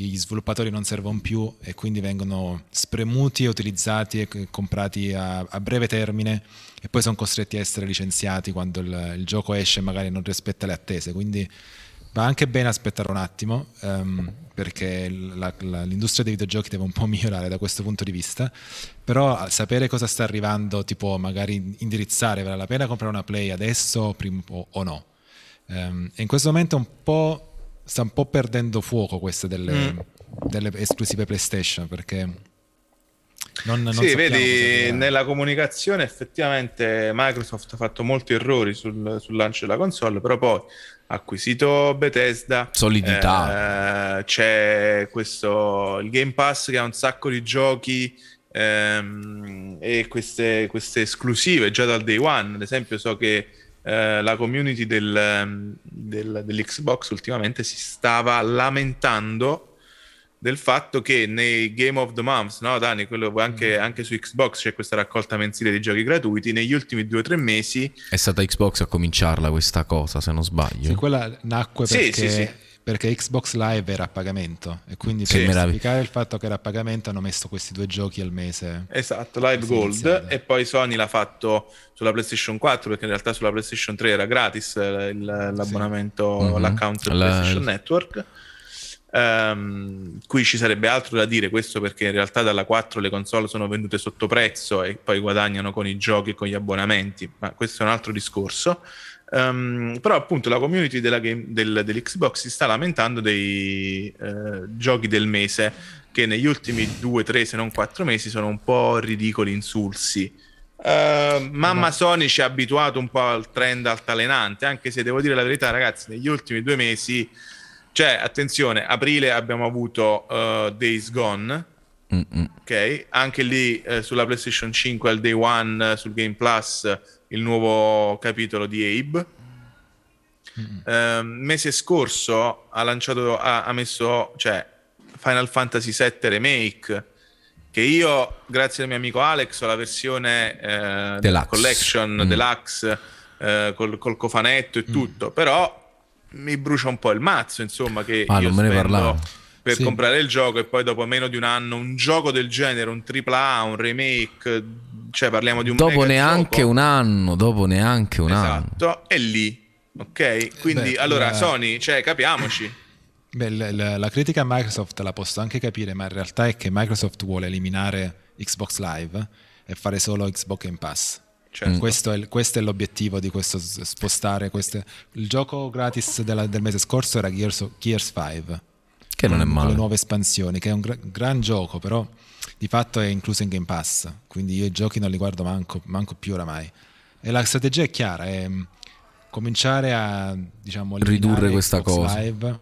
gli sviluppatori non servono più e quindi vengono spremuti e utilizzati e comprati a, a breve termine e poi sono costretti a essere licenziati quando il, il, gioco esce e magari non rispetta le attese. Quindi va anche bene aspettare un attimo um, perché la, la, l'industria dei videogiochi deve un po' migliorare da questo punto di vista, però sapere cosa sta arrivando ti può magari indirizzare, vale la pena comprare una Play adesso o, o no. Um, e in questo momento un po' sta un po' perdendo fuoco queste delle, mm. delle esclusive PlayStation perché non, non sì, vedi, nella comunicazione effettivamente Microsoft ha fatto molti errori sul, sul lancio della console, però poi ha acquisito Bethesda, solidità, eh, c'è questo il Game Pass che ha un sacco di giochi ehm, e queste, queste esclusive già dal day one. Ad esempio, so che eh, la community del, ehm, del, dell'Xbox ultimamente si stava lamentando del fatto che nei Game of the Month, no Dani, quello anche, mm. anche, su Xbox c'è questa raccolta mensile di giochi gratuiti, negli ultimi due o tre mesi... È stata Xbox a cominciarla questa cosa, se non sbaglio. Sì, quella nacque perché... Sì, sì, sì perché Xbox Live era a pagamento e quindi Sì. per giustificare il fatto che era a pagamento hanno messo questi due giochi al mese. Esatto, Live Sì, Gold iniziale. e poi Sony l'ha fatto sulla PlayStation 4 perché in realtà sulla PlayStation 3 era gratis eh, il- l'abbonamento, Mhm. l'account del La- PlayStation Network. Ehm, qui ci sarebbe altro da dire, questo perché in realtà dalla 4 le console sono vendute sotto prezzo e poi guadagnano con i giochi e con gli abbonamenti, ma questo è un altro discorso. Ehm, però appunto la community della game- del- dell'Xbox si sta lamentando dei eh, giochi del mese che negli ultimi due, tre, se non quattro mesi sono un po' ridicoli, insulsi. Eh, mamma Sony ci ha abituato un po' al trend altalenante, anche se devo dire la verità, ragazzi, negli ultimi due mesi, cioè, attenzione, aprile abbiamo avuto eh, Days Gone, Mm-mm. ok? Anche lì eh, sulla PlayStation 5 al day one sul Game Plus il nuovo capitolo di Abe. Ehm, mese scorso ha lanciato, ha, ha messo, cioè, Final Fantasy VII Remake. Che io, grazie al mio amico Alex, ho la versione eh, della Deluxe. collection Mm. deluxe eh, col, col cofanetto e tutto. Però mi brucia un po' il mazzo, insomma, che Ah, io non me ne parlavo. per Sì. comprare il gioco e poi dopo meno di un anno un gioco del genere, un AAA, un remake, cioè parliamo di un Dopo mega neanche gioco. un anno, dopo neanche un anno. Esatto, è lì. Ok, quindi Beh, allora la- Sony, cioè capiamoci. Beh, l- l- la critica a Microsoft la posso anche capire, ma in realtà è che Microsoft vuole eliminare Xbox Live e fare solo Xbox Game Pass. Cioè, Mm. Questo, è, questo è l'obiettivo di questo spostare queste... Il gioco gratis della- del mese scorso era Gears, Gears 5, Che non è con le male. nuove espansioni, che è un gra- gran gioco, però di fatto è incluso in Game Pass, quindi io i giochi non li guardo manco, manco più oramai. E la strategia è chiara, è mm, cominciare a diciamo, Ridurre questa Xbox cosa. Live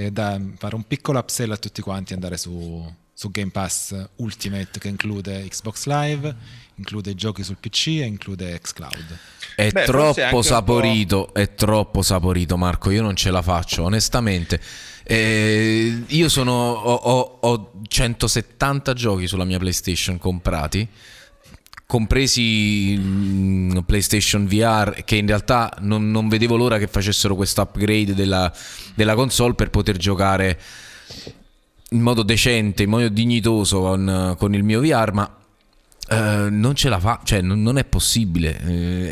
e da fare un piccolo upsell a tutti quanti, andare su, su Game Pass Ultimate che include Xbox Live, include i giochi sul PC e include xCloud. È Beh, troppo saporito, è troppo saporito Marco, io non ce la faccio, onestamente. Eh, io sono, ho, ho- ho 170 giochi sulla mia PlayStation comprati, compresi mm, PlayStation VR, che in realtà non, non vedevo l'ora che facessero questo upgrade della, della console per poter giocare in modo decente, in modo dignitoso con, con il mio VR, ma eh, non ce la fa, cioè non, non è possibile.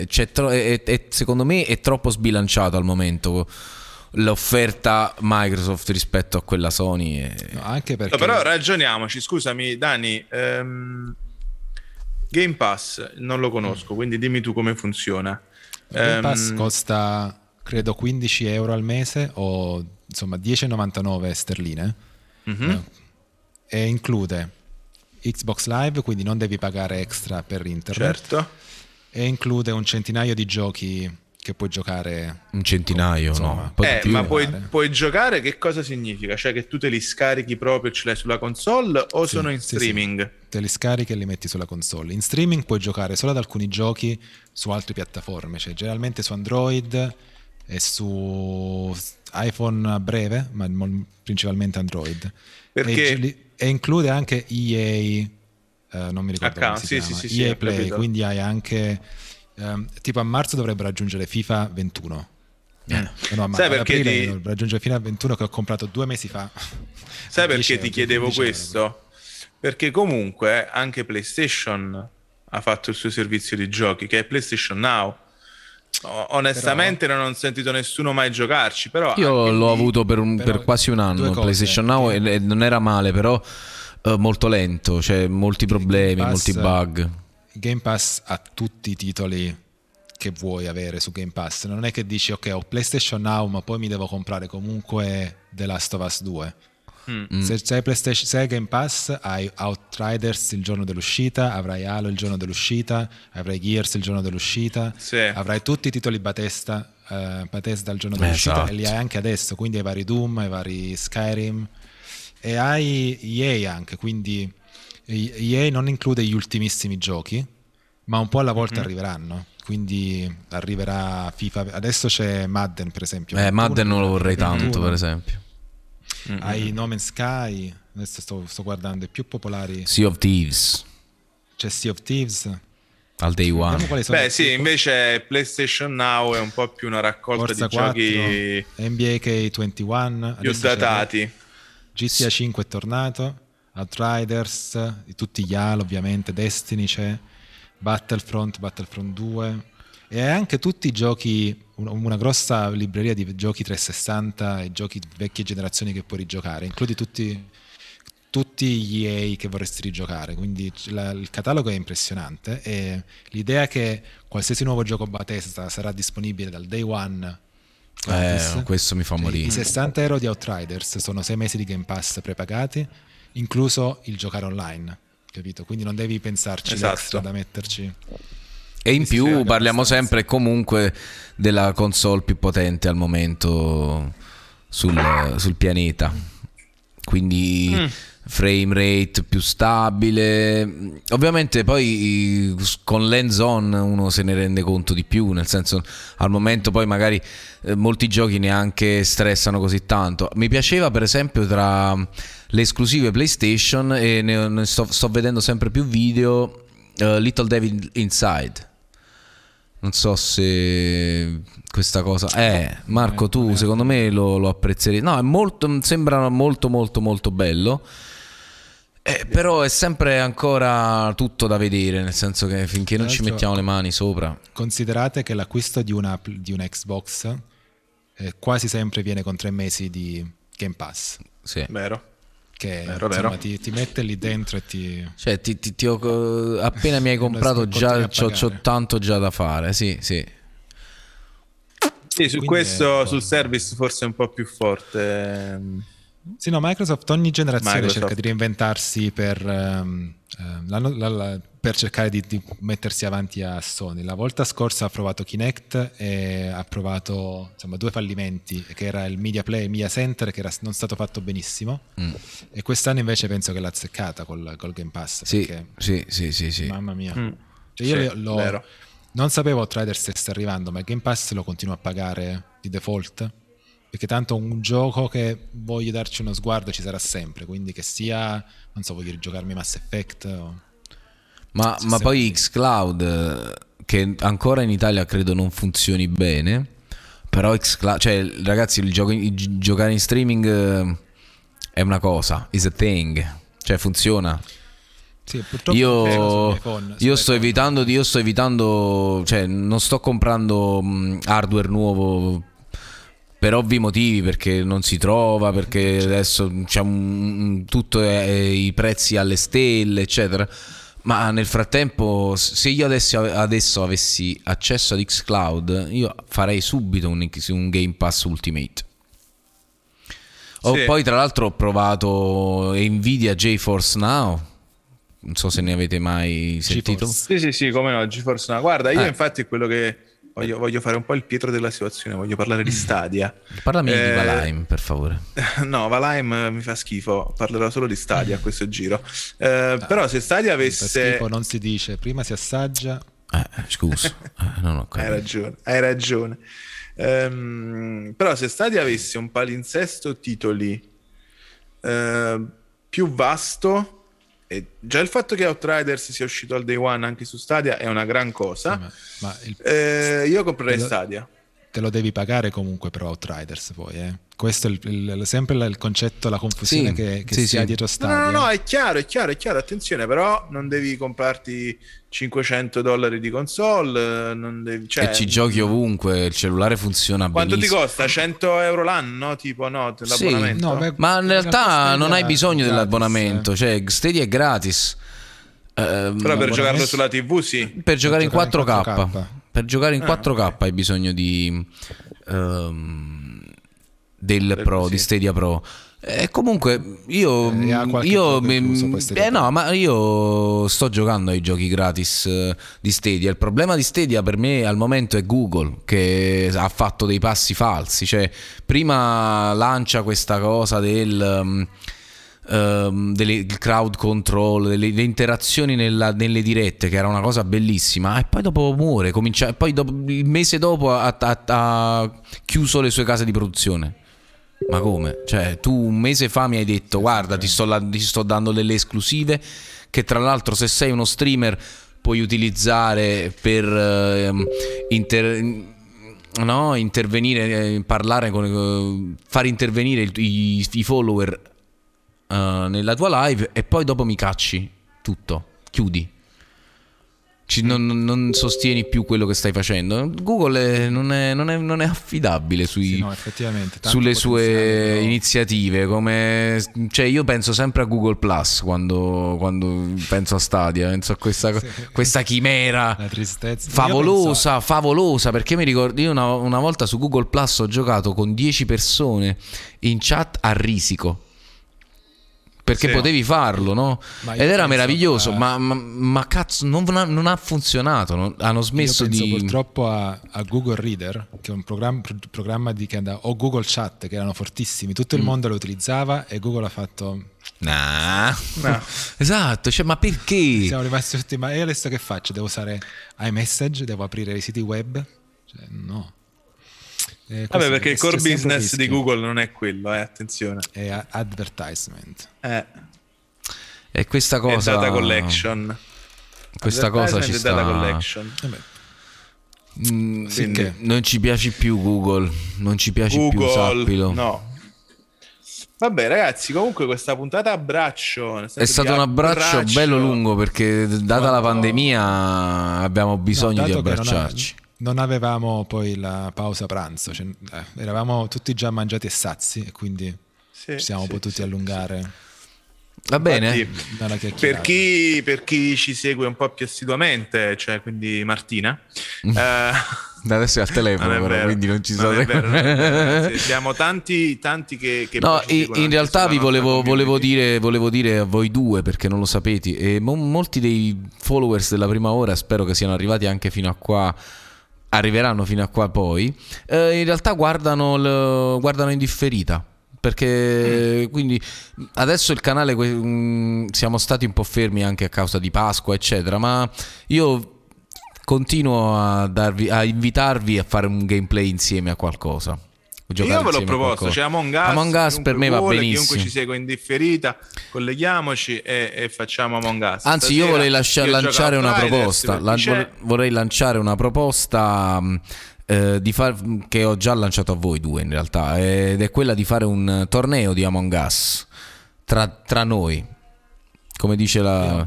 Eh, c'è tro- è- è- secondo me è troppo sbilanciato al momento l'offerta Microsoft rispetto a quella Sony. e- No, anche perché No, però ragioniamoci, scusami Dani, ehm, Game Pass non lo conosco, quindi dimmi tu come funziona. Game Pass Ehm, costa credo 15 euro al mese o insomma 10,99 sterline mhm. eh, e include Xbox Live, quindi non devi pagare extra per internet Certo. e include un centinaio di giochi che puoi giocare Un centinaio, Insomma, no? Eh, ma puoi, puoi giocare che cosa significa? Cioè che tu te li scarichi proprio e ce l'hai sulla console o Sì, sono in sì, sì. Te li scarichi e li metti sulla console. In streaming puoi giocare solo ad alcuni giochi su altre piattaforme, cioè generalmente su Android e su iPhone a breve, ma principalmente Android. Perché- E, e include anche EA, eh, non mi ricordo si sì, sì, sì, EA Play, capito. quindi hai anche ehm, tipo a marzo dovrebbero raggiungere FIFA 21. Eh, no, ma Sai ad perché ti- raggiungere FIFA 21 che ho comprato due mesi fa. Sai A 10 perché ti chiedevo 15 euro. Perché comunque anche PlayStation ha fatto il suo servizio di giochi, che è PlayStation Now. O- Onestamente non ho sentito nessuno mai giocarci, però Io l'ho lì- avuto per, un- però per quasi un anno. cose. PlayStation Now e, e non era male, però eh, molto lento, cioè molti problemi, Pass- molti bug. Game Pass ha tutti i titoli che vuoi avere su Game Pass. Non è che dici ok, ho PlayStation Now, ma poi mi devo comprare comunque The Last of Us 2. Mm. Se, se hai PlayStation, se hai Game Pass, hai Outriders il giorno dell'uscita, avrai Halo il giorno dell'uscita, avrai Gears il giorno dell'uscita, Sì. avrai tutti i titoli Bethesda, eh, Bethesda il giorno dell'uscita esatto. e li hai anche adesso, quindi hai vari Doom, hai vari Skyrim e hai EA anche, quindi EA non include gli ultimissimi giochi, ma un po' alla volta arriveranno. Quindi arriverà FIFA. Adesso c'è Madden, per esempio. Eh, 21, Madden non lo vorrei tanto, 21. per esempio. Hai No Man's Sky. Adesso sto, sto guardando i più popolari. Sea of Thieves. C'è Sea of Thieves. al day one. Beh, sì, invece PlayStation Now è un po' più una raccolta Forza di 4, giochi NBA K21 più datati. GTA 5 è tornato, Outriders, tutti gli Halo ovviamente, Destiny c'è, Battlefront, Battlefront 2 e anche tutti i giochi, una grossa libreria di giochi 360 e giochi di vecchie generazioni che puoi rigiocare, includi tutti tutti gli EA che vorresti rigiocare, quindi la, il catalogo è impressionante e l'idea che qualsiasi nuovo gioco Bethesda sarà disponibile dal day one eh, questo mi fa morire. I 60 euro di Outriders sono 6 mesi di Game Pass prepagati, incluso il giocare online, capito? Quindi non devi pensarci esatto. da metterci. E in più parliamo sempre comunque della console più potente al momento sul, sul pianeta. Quindi mm frame rate più stabile. Ovviamente poi con lens on uno se ne rende conto di più, nel senso al momento poi magari eh, molti giochi neanche stressano così tanto. Mi piaceva per esempio tra le esclusive PlayStation e ne, ne sto, sto, vedendo sempre più video uh, Little Devil Inside. Non so se questa cosa. Eh, Marco, tu secondo me lo, lo apprezzeresti. No, è molto, sembra molto, molto, molto bello. Eh, però è sempre ancora tutto da vedere, nel senso che finché non ci mettiamo le mani sopra. Considerate che l'acquisto di una, di una Xbox eh, quasi sempre viene con tre mesi di Game Pass. Sì. Vero. Che vero, insomma, vero. Ti, ti, mette lì dentro e ti. Cioè, ti, ti, ti ho, appena mi hai comprato, già c'ho, tanto già da fare. Sì, sì. Sì, su Quindi questo, è... sul service forse è un po' più forte. Ehm, sì, no, Microsoft ogni generazione Microsoft. cerca di reinventarsi per, um, la, la, la, per cercare di, di, mettersi avanti a Sony. La volta scorsa ha provato Kinect e ha provato insomma, due fallimenti, che era il Media Play e Media Center, che era non stato fatto benissimo. Mm. E quest'anno invece penso che l'ha azzeccata col, col Game Pass. Sì, sì, sì, sì, sì, Mamma mia. Mm. Cioè io sì, lo, non sapevo Outriders stesse arrivando, ma il Game Pass lo continuo a pagare di default perché tanto un gioco che voglio darci uno sguardo ci sarà sempre, quindi che sia, non so, voglio rigiocarmi Mass Effect o... Ma, ma poi Xcloud, che ancora in Italia credo non funzioni bene, però Xcloud, cioè ragazzi, il, gioco, il giocare in streaming eh, è una cosa, is a thing, cioè funziona. Sì, io, iPhone, io sto evitando, io sto evitando, cioè non sto comprando hardware nuovo per ovvi motivi perché non si trova perché adesso c'è un, tutto è, è, i prezzi alle stelle eccetera. Ma nel frattempo se io adesso, adesso avessi accesso ad xCloud io farei subito un, un Game Pass Ultimate. Oh, sì. poi tra l'altro ho provato Nvidia GeForce Now. Non so se ne avete mai sentito. Sì sì sì come no GeForce Now. Guarda io eh. infatti quello che Voglio, voglio, fare un po' il Pietro della situazione, voglio parlare di mm. Stadia. Parlami eh, di Valheim, per favore. No, Valheim mi fa schifo, parlerò solo di Stadia a questo giro. Eh, ah, però se Stadia avesse... Schifo non si dice, prima si assaggia... Eh, scusa, eh, non ho capito. Hai ragione, hai ragione. Um, però se Stadia avesse un palinsesto titoli uh, più vasto e già il fatto che Outriders sia uscito al day one anche su Stadia è una gran cosa. Ma, ma il... eh, io comprerei Stadia. Te lo devi pagare comunque per Outriders poi, eh. Questo è il, il, sempre il concetto, la confusione sì, che, che sì, si ha dietro Stadia. No, no, no, è chiaro, è chiaro, è chiaro. Attenzione, però non devi comprarti 500 dollari di console. Non devi, cioè, e ci giochi ovunque, il cellulare funziona quanto benissimo. Quanto ti costa? 100 euro l'anno? Tipo, no, l'abbonamento? No, beh, ma in realtà non hai bisogno gratis, dell'abbonamento, eh. cioè Stadia è gratis. Uh, però per giocarlo sulla TV sì. Per, per giocare in 4K. 4K. Per giocare in ah, 4K okay. hai bisogno di... Um, del Pro, sì. di Stadia Pro. E comunque io, eh, io eh, no, ma io sto giocando ai giochi gratis eh, di Stadia. Il problema di Stadia per me al momento è Google che ha fatto dei passi falsi. Cioè, prima lancia questa cosa del. Um, um, delle crowd control, delle, delle interazioni nella, nelle dirette, che era una cosa bellissima, e poi dopo muore, comincia, e poi dopo, il mese dopo ha, ha, ha chiuso le sue case di produzione. Ma come? Cioè, tu un mese fa mi hai detto: Guarda, ti sto, ti sto dando delle esclusive. Che tra l'altro, se sei uno streamer, puoi utilizzare per ehm, inter- no, intervenire, eh, parlare con, eh, far intervenire il- i, i follower eh, nella tua live e poi dopo mi cacci tutto, chiudi. Ci- non, non- sostieni più quello che stai facendo. Google è- non, è, non è- non è affidabile sui, Sì, no, sulle sue però- iniziative. Come, cioè, io penso sempre a Google Plus quando, quando penso a Stadia, penso a questa, questa chimera favolosa, favolosa. Perché mi ricordo, io una, una volta su Google Plus ho giocato con 10 persone in chat a risico. Perché Sì. potevi farlo, no? Ed era meraviglioso, a- ma, ma- ma cazzo, non ha, non ha funzionato. non- hanno smesso Io penso di. purtroppo a, a Google Reader, che è un programma, programma di, che andava- o Google Chat, che erano fortissimi. Tutto Mm. il mondo lo utilizzava e Google ha fatto... Nah. Esatto, cioè, ma perché? Siamo rimasti tutti, ma io adesso che faccio? Devo usare iMessage? Devo aprire i siti web? Cioè, no. Eh, Vabbè, perché il core business rischio. di Google non è quello, eh, attenzione. È advertisement. Eh, E questa è cosa. data collection. Questa cosa ci e data sta. collection. Vabbè, Mm, sì che- non ci piace più Google. Non ci piace più, Google, sappilo. no. Vabbè, ragazzi, comunque questa puntata a braccio. nel senso È stato un abbraccio bello lungo perché, data la Quanto- pandemia, abbiamo bisogno No, di abbracciarci. Non, avevamo poi la pausa pranzo, cioè, eh, eravamo tutti già mangiati e sazi e quindi Sì, ci siamo sì, potuti sì, allungare Va bene? Infatti, Per chi, per chi ci segue un po' più assiduamente, cioè quindi Martina, Mm. eh, Da Adesso è al telefono, non è però, vero, quindi non ci non è vero, non è vero. Sì, Siamo tanti, tanti che, che No, in, in realtà vi volevo, volevo dire, volevo dire a voi due, perché non lo sapete, e mo- molti dei followers della prima ora spero che siano arrivati anche fino a qua, arriveranno fino a qua poi, eh, in realtà guardano, il- guardano in differita. Perché quindi adesso il canale que- mm, siamo stati un po' fermi anche a causa di Pasqua, eccetera. Ma io continuo a, darvi, a invitarvi a fare un gameplay insieme a qualcosa. Giocare Io ve l'ho proposto, cioè Among Us, Among Us per me va vuole, benissimo. Chiunque ci segue in differita, colleghiamoci e, e facciamo Among Us. Anzi, io Stasera vorrei lascia- io lanciare una proposta. La- vorrei, lanciare una proposta mh, eh, di far- che ho già lanciato a voi due in realtà, ed è quella di fare un torneo di Among Us tra, tra noi. Come dice la.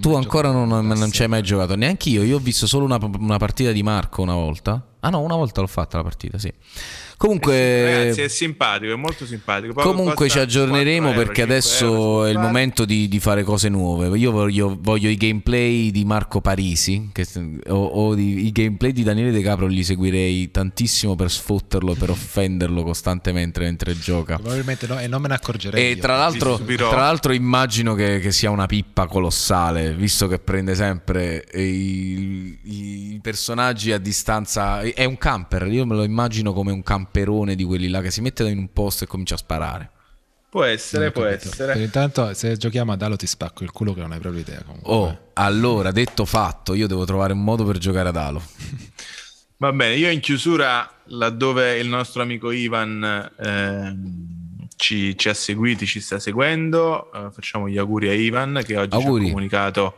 Tu ancora non, non ci hai mai giocato, neanche io. Io ho visto solo una, una partita di Marco una volta. Ah no, una volta l'ho fatta la partita, sì. Comunque, Ragazzi, è simpatico, è molto simpatico. Poi Comunque ci aggiorneremo 4 euro, perché 5 adesso euro, è il momento di, di fare cose nuove. Io voglio, voglio i gameplay di Marco Parisi che- o, o di- i gameplay di Daniele De Capro li seguirei tantissimo per sfotterlo, per offenderlo costantemente mentre gioca. Probabilmente no, e non me ne accorgerei. E io. tra l'altro, tra l'altro immagino che, che sia una pippa colossale, visto che prende sempre i, i personaggi a distanza. È un camper, io me lo immagino come un camperone di quelli là che si mette in un posto e comincia a sparare. Può essere, può capito. Per essere. intanto, se giochiamo ad Halo ti spacco il culo che non hai proprio idea. Comunque. Oh, allora, detto fatto, io devo trovare un modo per giocare ad Halo. Va bene, io in chiusura, laddove il nostro amico Ivan ehm, ci, ci ha seguiti, ci sta seguendo, eh, facciamo gli auguri a Ivan che oggi Auguri. ci ha comunicato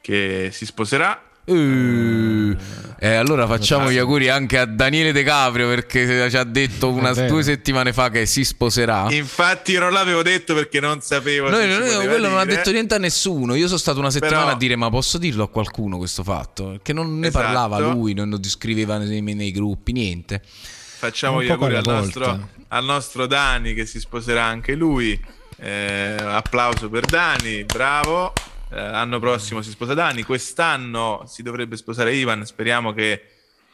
che si sposerà. Uh, e allora facciamo gli auguri anche a Daniele De Caprio perché ci ha detto una, due settimane fa che si sposerà. Infatti io non l'avevo detto perché non sapevo noi- poteva quello non ha dire. detto niente a nessuno. Io sono stato una settimana Però- a dire: Ma posso dirlo a qualcuno questo fatto? Che non ne Esatto. parlava lui, non lo descriveva nei, nei gruppi, niente. Facciamo gli auguri al nostro, al nostro Dani che si sposerà anche lui. Eh, applauso per Dani, bravo. Eh, l'anno prossimo si sposa Dani, quest'anno si dovrebbe sposare Ivan. Speriamo che,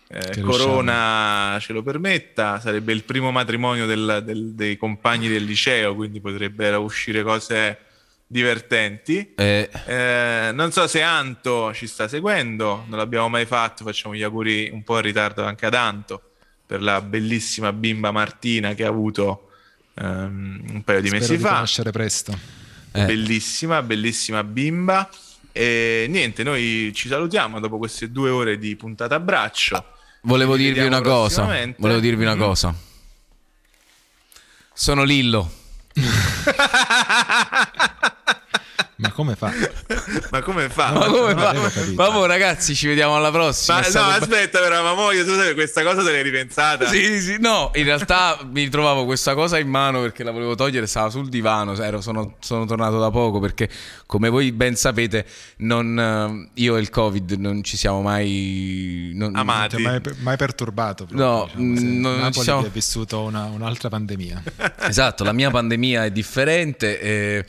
eh, Che Corona ce lo permetta. Sarebbe il primo matrimonio del- del- dei compagni del liceo, quindi potrebbero uscire cose divertenti. Eh, Eh, non so se Anto ci sta seguendo, non l'abbiamo mai fatto, facciamo gli auguri un po' in ritardo anche ad Anto per la bellissima bimba Martina che ha avuto ehm, un paio di Spero mesi di fa. conoscere presto. Eh. Bellissima, bellissima bimba. E niente, noi ci salutiamo dopo queste due ore di puntata a braccio. volevo Ci dirvi una cosa. Volevo dirvi una cosa. Sono Lillo. Ma come fa? ma come fa? Ma come no, fa? capito. Vabbè, ragazzi, ci vediamo alla prossima. Ma È no, aspetta, però, ma mo io tu sai, questa cosa te l'hai ripensata? Sì, sì, no, in realtà mi trovavo questa cosa in mano perché la volevo togliere, stava sul divano, ero- sono, sono tornato da poco perché come voi ben sapete non, eh, io e il Covid non ci siamo mai... non- Amati. Ti ha mai, mai perturbato? No, proprio, diciamo, se mm, non ci Napoli siamo- che ha vissuto una- un'altra pandemia. Esatto, la mia pandemia è differente. e-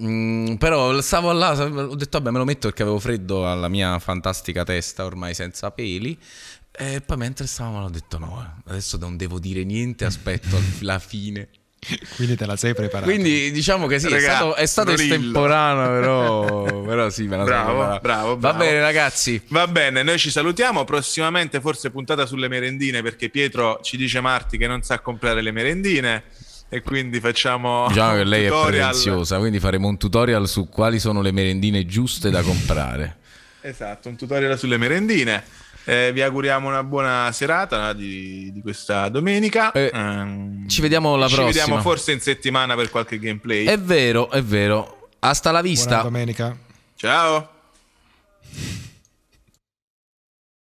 mm, però stavo là, ho detto vabbè me lo metto perché avevo freddo alla mia fantastica testa ormai senza peli. E poi mentre stavamo ho detto no, eh, adesso non devo dire niente, aspetto la fine. Quindi te la sei preparata. Quindi diciamo che sì, è Regà, stato, è stato estemporaneo, però, però sì, me la sono Bravo, bravo, Va bravo. bene ragazzi, Va bene, noi ci salutiamo. Prossimamente, forse puntata sulle merendine, perché Pietro ci dice Marti che non sa comprare le merendine. E quindi facciamo. diciamo che un lei è tutorial. preziosa, quindi faremo un tutorial su quali sono le merendine giuste da comprare. Esatto, un tutorial sulle merendine. Eh, vi auguriamo una buona serata di, di questa domenica. Eh, Ehm, ci vediamo alla ci prossima. vediamo forse in settimana per qualche gameplay. È vero, è vero. Hasta la Buona vista. domenica. Ciao.